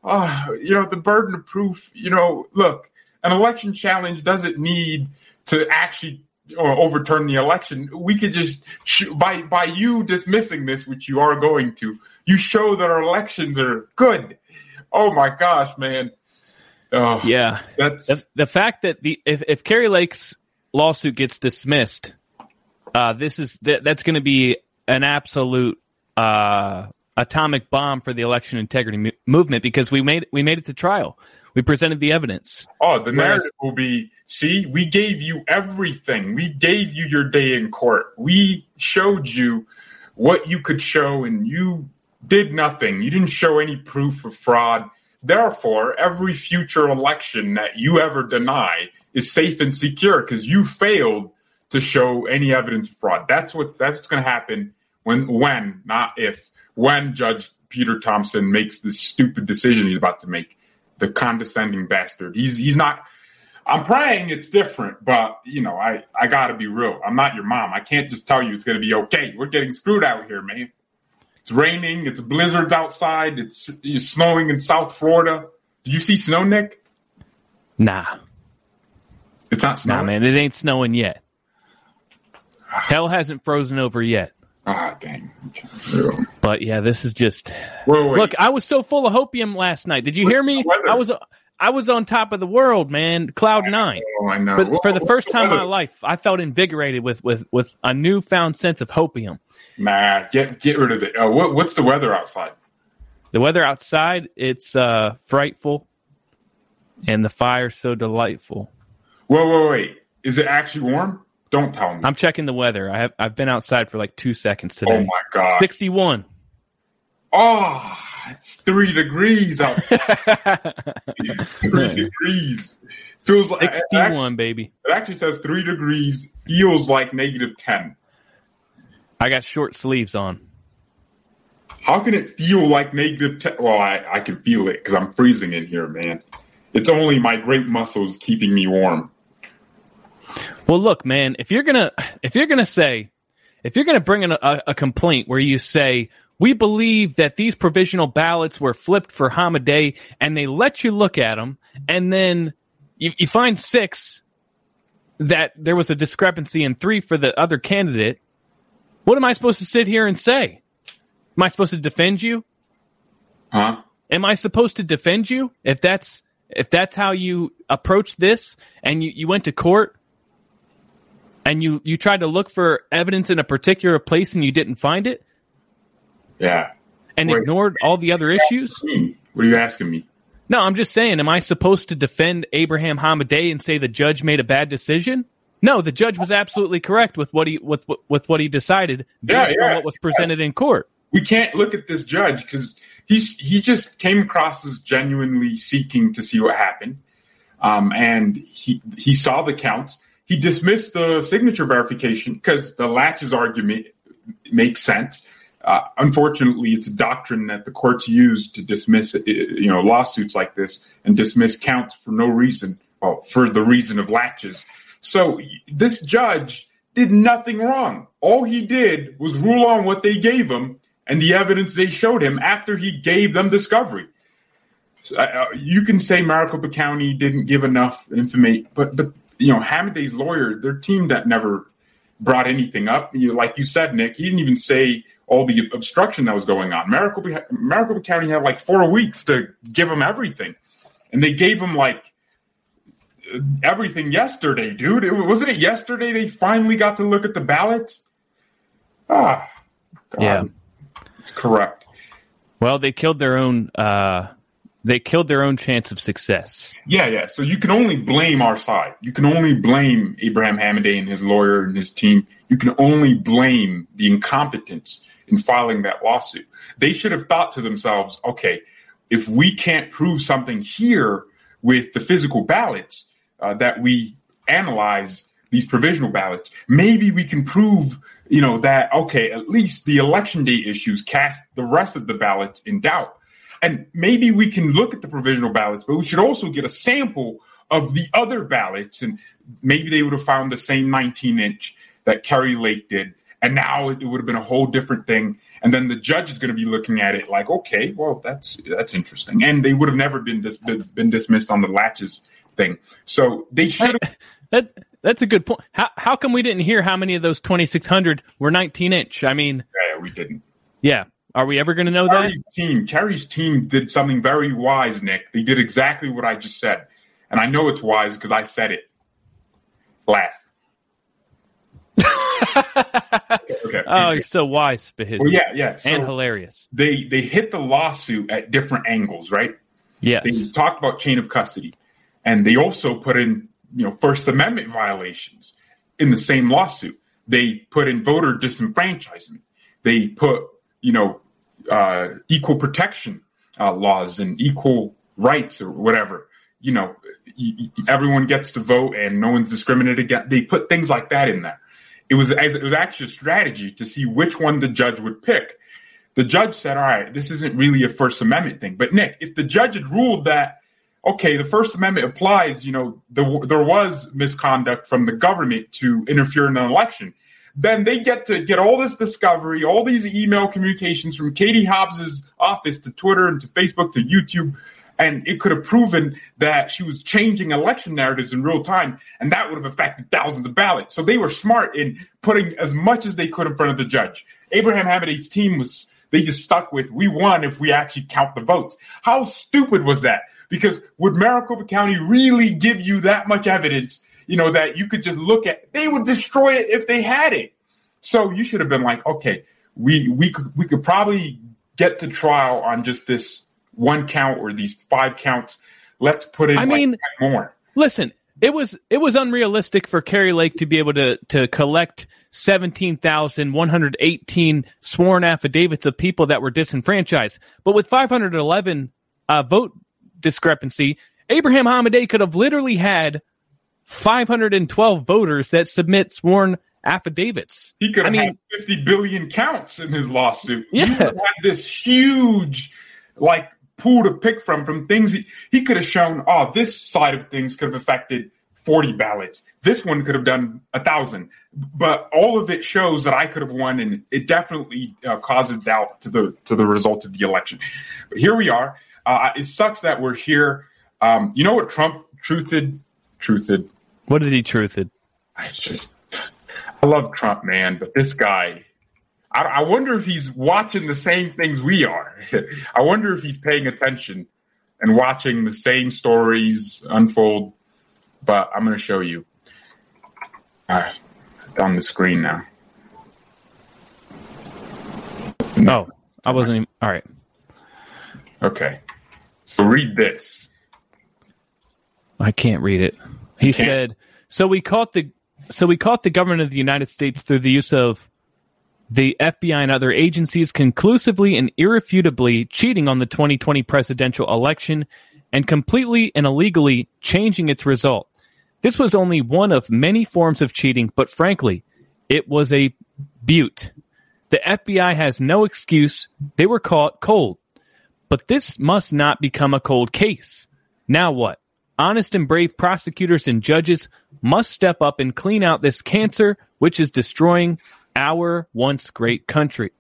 oh, you know, the burden of proof, you know, look, an election challenge doesn't need to actually or overturn the election. We could just by by you dismissing this, which you are going to, you show that our elections are good. Oh my gosh, man. Oh, Yeah. That's the, the fact that the if, if Kari Lake's lawsuit gets dismissed, uh, this is th- that's going to be an absolute uh, atomic bomb for the election integrity mo- movement because we made we made it to trial. We presented the evidence. Oh, the Whereas- narrative will be see, we gave you everything. We gave you your day in court. We showed you what you could show, and you did nothing. You didn't show any proof of fraud. Therefore, every future election that you ever deny is safe and secure because you failed to show any evidence of fraud. That's what that's what's going to happen when when not if when Judge Peter Thompson makes this stupid decision he's about to make. The condescending bastard. He's he's not. I'm praying it's different, but you know I I got to be real. I'm not your mom. I can't just tell you it's going to be okay. We're getting screwed out here, man. It's raining. It's blizzards outside. It's, it's snowing in South Florida. Did you see snow, Nick? Nah, it's not snowing. Nah, man, it ain't snowing yet. Hell hasn't frozen over yet. Ah, dang. But yeah, this is just. Wait, wait. Look, I was so full of hopium last night. Did you hear me? I was. I was on top of the world, man. Cloud nine. Oh, I know. For, for the Whoa, first time in my life, I felt invigorated with with with a newfound sense of hopium. Nah, get get rid of it. Uh, what what's the weather outside? The weather outside, it's uh frightful, and the fire's so delightful. Whoa, whoa, wait. Is it actually warm? Don't tell me. I'm checking the weather. I have I've been outside for like two seconds today. Oh my god. Sixty one. Oh, ah, it's three degrees out. three degrees. Feels like Sixty one, baby. It actually says three degrees. Feels like negative ten. I got short sleeves on. How can it feel like negative ten? Well, I, I can feel it because I'm freezing in here, man. It's only my great muscles keeping me warm. Well, look, man, if you're gonna if you're gonna say if you're gonna bring in a, a complaint where you say we believe that these provisional ballots were flipped for Hamadeh and they let you look at them and then you, you find six that there was a discrepancy in three for the other candidate, what am I supposed to sit here and say? Am I supposed to defend you? Huh? Am I supposed to defend you if that's if that's how you approach this and you, you went to court and you you tried to look for evidence in a particular place and you didn't find it Yeah. and Wait. ignored all the other issues? What are you asking me? No, I'm just saying, am I supposed to defend Abraham Hamadeh and say the judge made a bad decision? No, the judge was absolutely correct with what he with with what he decided Yeah, based yeah, on what was presented in court. we can't look at this judge because he's he just came across as genuinely seeking to see what happened, um, and he he saw the counts. He dismissed the signature verification because the laches argument makes sense. Uh, unfortunately, it's a doctrine that the courts use to dismiss uh, you know lawsuits like this and dismiss counts for no reason, well, for the reason of laches. So this judge did nothing wrong. All he did was rule on what they gave him and the evidence they showed him after he gave them discovery. So, uh, you can say Maricopa County didn't give enough information, but but you know Hamadeh's lawyer, their team that never brought anything up. You, like you said, Nick, he didn't even say all the obstruction that was going on. Maricopa, Maricopa County had like four weeks to give him everything, and they gave him like everything yesterday, dude. It, wasn't it yesterday they finally got to look at the ballots? Ah, God. Yeah. it's correct. Well, they killed their own uh they killed their own chance of success. Yeah, yeah. So you can only blame our side. You can only blame Abraham Hamadeh and his lawyer and his team. You can only blame the incompetence in filing that lawsuit. They should have thought to themselves, okay, if we can't prove something here with the physical ballots uh, that we analyze these provisional ballots, maybe we can prove, you know, that okay, at least the election day issues cast the rest of the ballots in doubt. And maybe we can look at the provisional ballots, but we should also get a sample of the other ballots. And maybe they would have found the same 19 inch that Kari Lake did. And now it would have been a whole different thing. And then the judge is going to be looking at it like, okay, well, that's that's interesting. And they would have never been dis- been dismissed on the laches thing. So they should have. That that's a good point. How how come we didn't hear how many of those 2600 were 19 inch? I mean, Yeah, we didn't. yeah. Are we ever going to know that? Kari's team, Kari's team did something very wise, Nick. They did exactly what I just said, and I know it's wise because I said it. Laugh. okay. Oh, you're so wise, Behiz. Well, yeah, yeah. So and hilarious. They they hit the lawsuit at different angles, right? Yes. They talked about chain of custody, and they also put in you know First Amendment violations in the same lawsuit. They put in voter disenfranchisement. They put you know uh, equal protection uh, laws and equal rights or whatever. You know, everyone gets to vote and no one's discriminated against. They put things like that in there. It was as it was actually a strategy to see which one the judge would pick. The judge said, "All right, this isn't really a First Amendment thing." But Nick, if the judge had ruled that okay, the First Amendment applies, you know, the, there was misconduct from the government to interfere in an election, then they get to get all this discovery, all these email communications from Katie Hobbs's office to Twitter and to Facebook to YouTube. And it could have proven that she was changing election narratives in real time, and that would have affected thousands of ballots. So they were smart in putting as much as they could in front of the judge. Abraham Hamadeh's team was, they just stuck with, we won if we actually count the votes. How stupid was that? Because would Maricopa County really give you that much evidence you know, that you could just look at. They would destroy it if they had it. So you should have been like, okay, we we could we could probably get to trial on just this one count or these five counts. Let's put in. I mean, more. Listen, it was it was unrealistic for Kari Lake to be able to to collect seventeen thousand one hundred eighteen sworn affidavits of people that were disenfranchised. But with five hundred eleven uh, vote discrepancy, Abraham Hamadeh could have literally had 512 voters that submit sworn affidavits. He could have I mean, had 50 billion counts in his lawsuit. Yeah. He had this huge, like, pool to pick from, from things he, he could have shown, oh, this side of things could have affected 40 ballots. This one could have done a thousand. But all of it shows that I could have won, and it definitely uh, causes doubt to the to the result of the election. But here we are. Uh, it sucks that we're here. Um, you know what Trump truthed? Truthed. What did he truthed? I just, I love Trump, man, but this guy, I, I wonder if he's watching the same things we are. I wonder if he's paying attention and watching the same stories unfold. But I'm going to show you. All right, on the screen now. No, I wasn't even. All right. Okay. So read this. I can't read it. He said, "So we caught the so we caught the government of the United States through the use of the FBI and other agencies conclusively and irrefutably cheating on the 2020 presidential election and completely and illegally changing its result. This was only one of many forms of cheating, but frankly, it was a butte. The FBI has no excuse. They were caught cold. But this must not become a cold case. Now what? Honest and brave prosecutors and judges must step up and clean out this cancer which is destroying our once great country.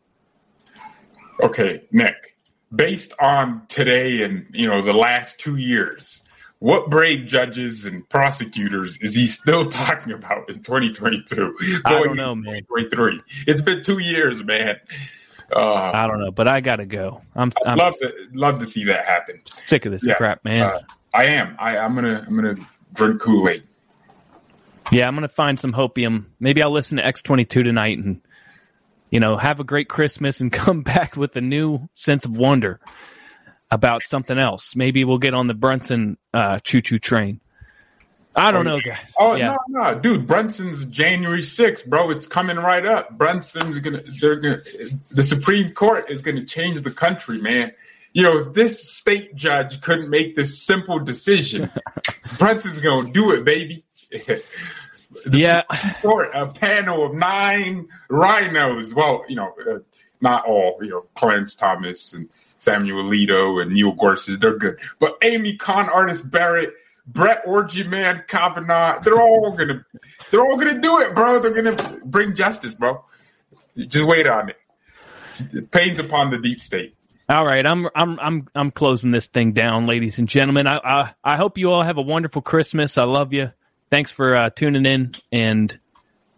Okay, Nick, based on today and you know the last two years, what brave judges and prosecutors is he still talking about in 2022? I don't know, man. 2023. It's been two years, man. Uh, I don't know, but I gotta go. I'm, I'm love to love to see that happen. sick of this Yeah, crap, man. uh, I am. I, I'm gonna I'm gonna drink Kool Aid. Yeah, I'm gonna find some hopium. Maybe I'll listen to X22 tonight and you know have a great Christmas and come back with a new sense of wonder about something else. Maybe we'll get on the Brunson uh, choo choo train. I don't Oh, know, guys. Oh yeah. no, no, dude! Brunson's January 6th, bro. It's coming right up. Brunson's gonna. They're gonna. The Supreme Court is gonna change the country, man. You know, if this state judge couldn't make this simple decision, Brunson's gonna do it, baby. yeah. Court, a panel of nine rhinos. Well, you know, uh, not all. You know, Clarence Thomas and Samuel Alito and Neil Gorsuch. They're good, but Amy Con Artist Barrett. Brett Orgy Man Kavanaugh, they're all gonna they're all gonna do it, bro. They're gonna bring justice, bro. Just wait on it. It pains upon the deep state. All right, I'm I'm I'm I'm closing this thing down, ladies and gentlemen. I I, I hope you all have a wonderful Christmas. I love you. Thanks for uh, tuning in and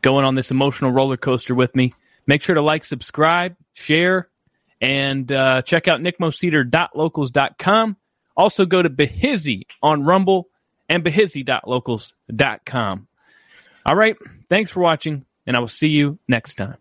going on this emotional roller coaster with me. Make sure to like, subscribe, share, and uh, check out nickmoseder.locals.com. Also go to Behizzy on Rumble and behizzy.locals.com. All right, thanks for watching. and I will see you next time.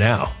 now.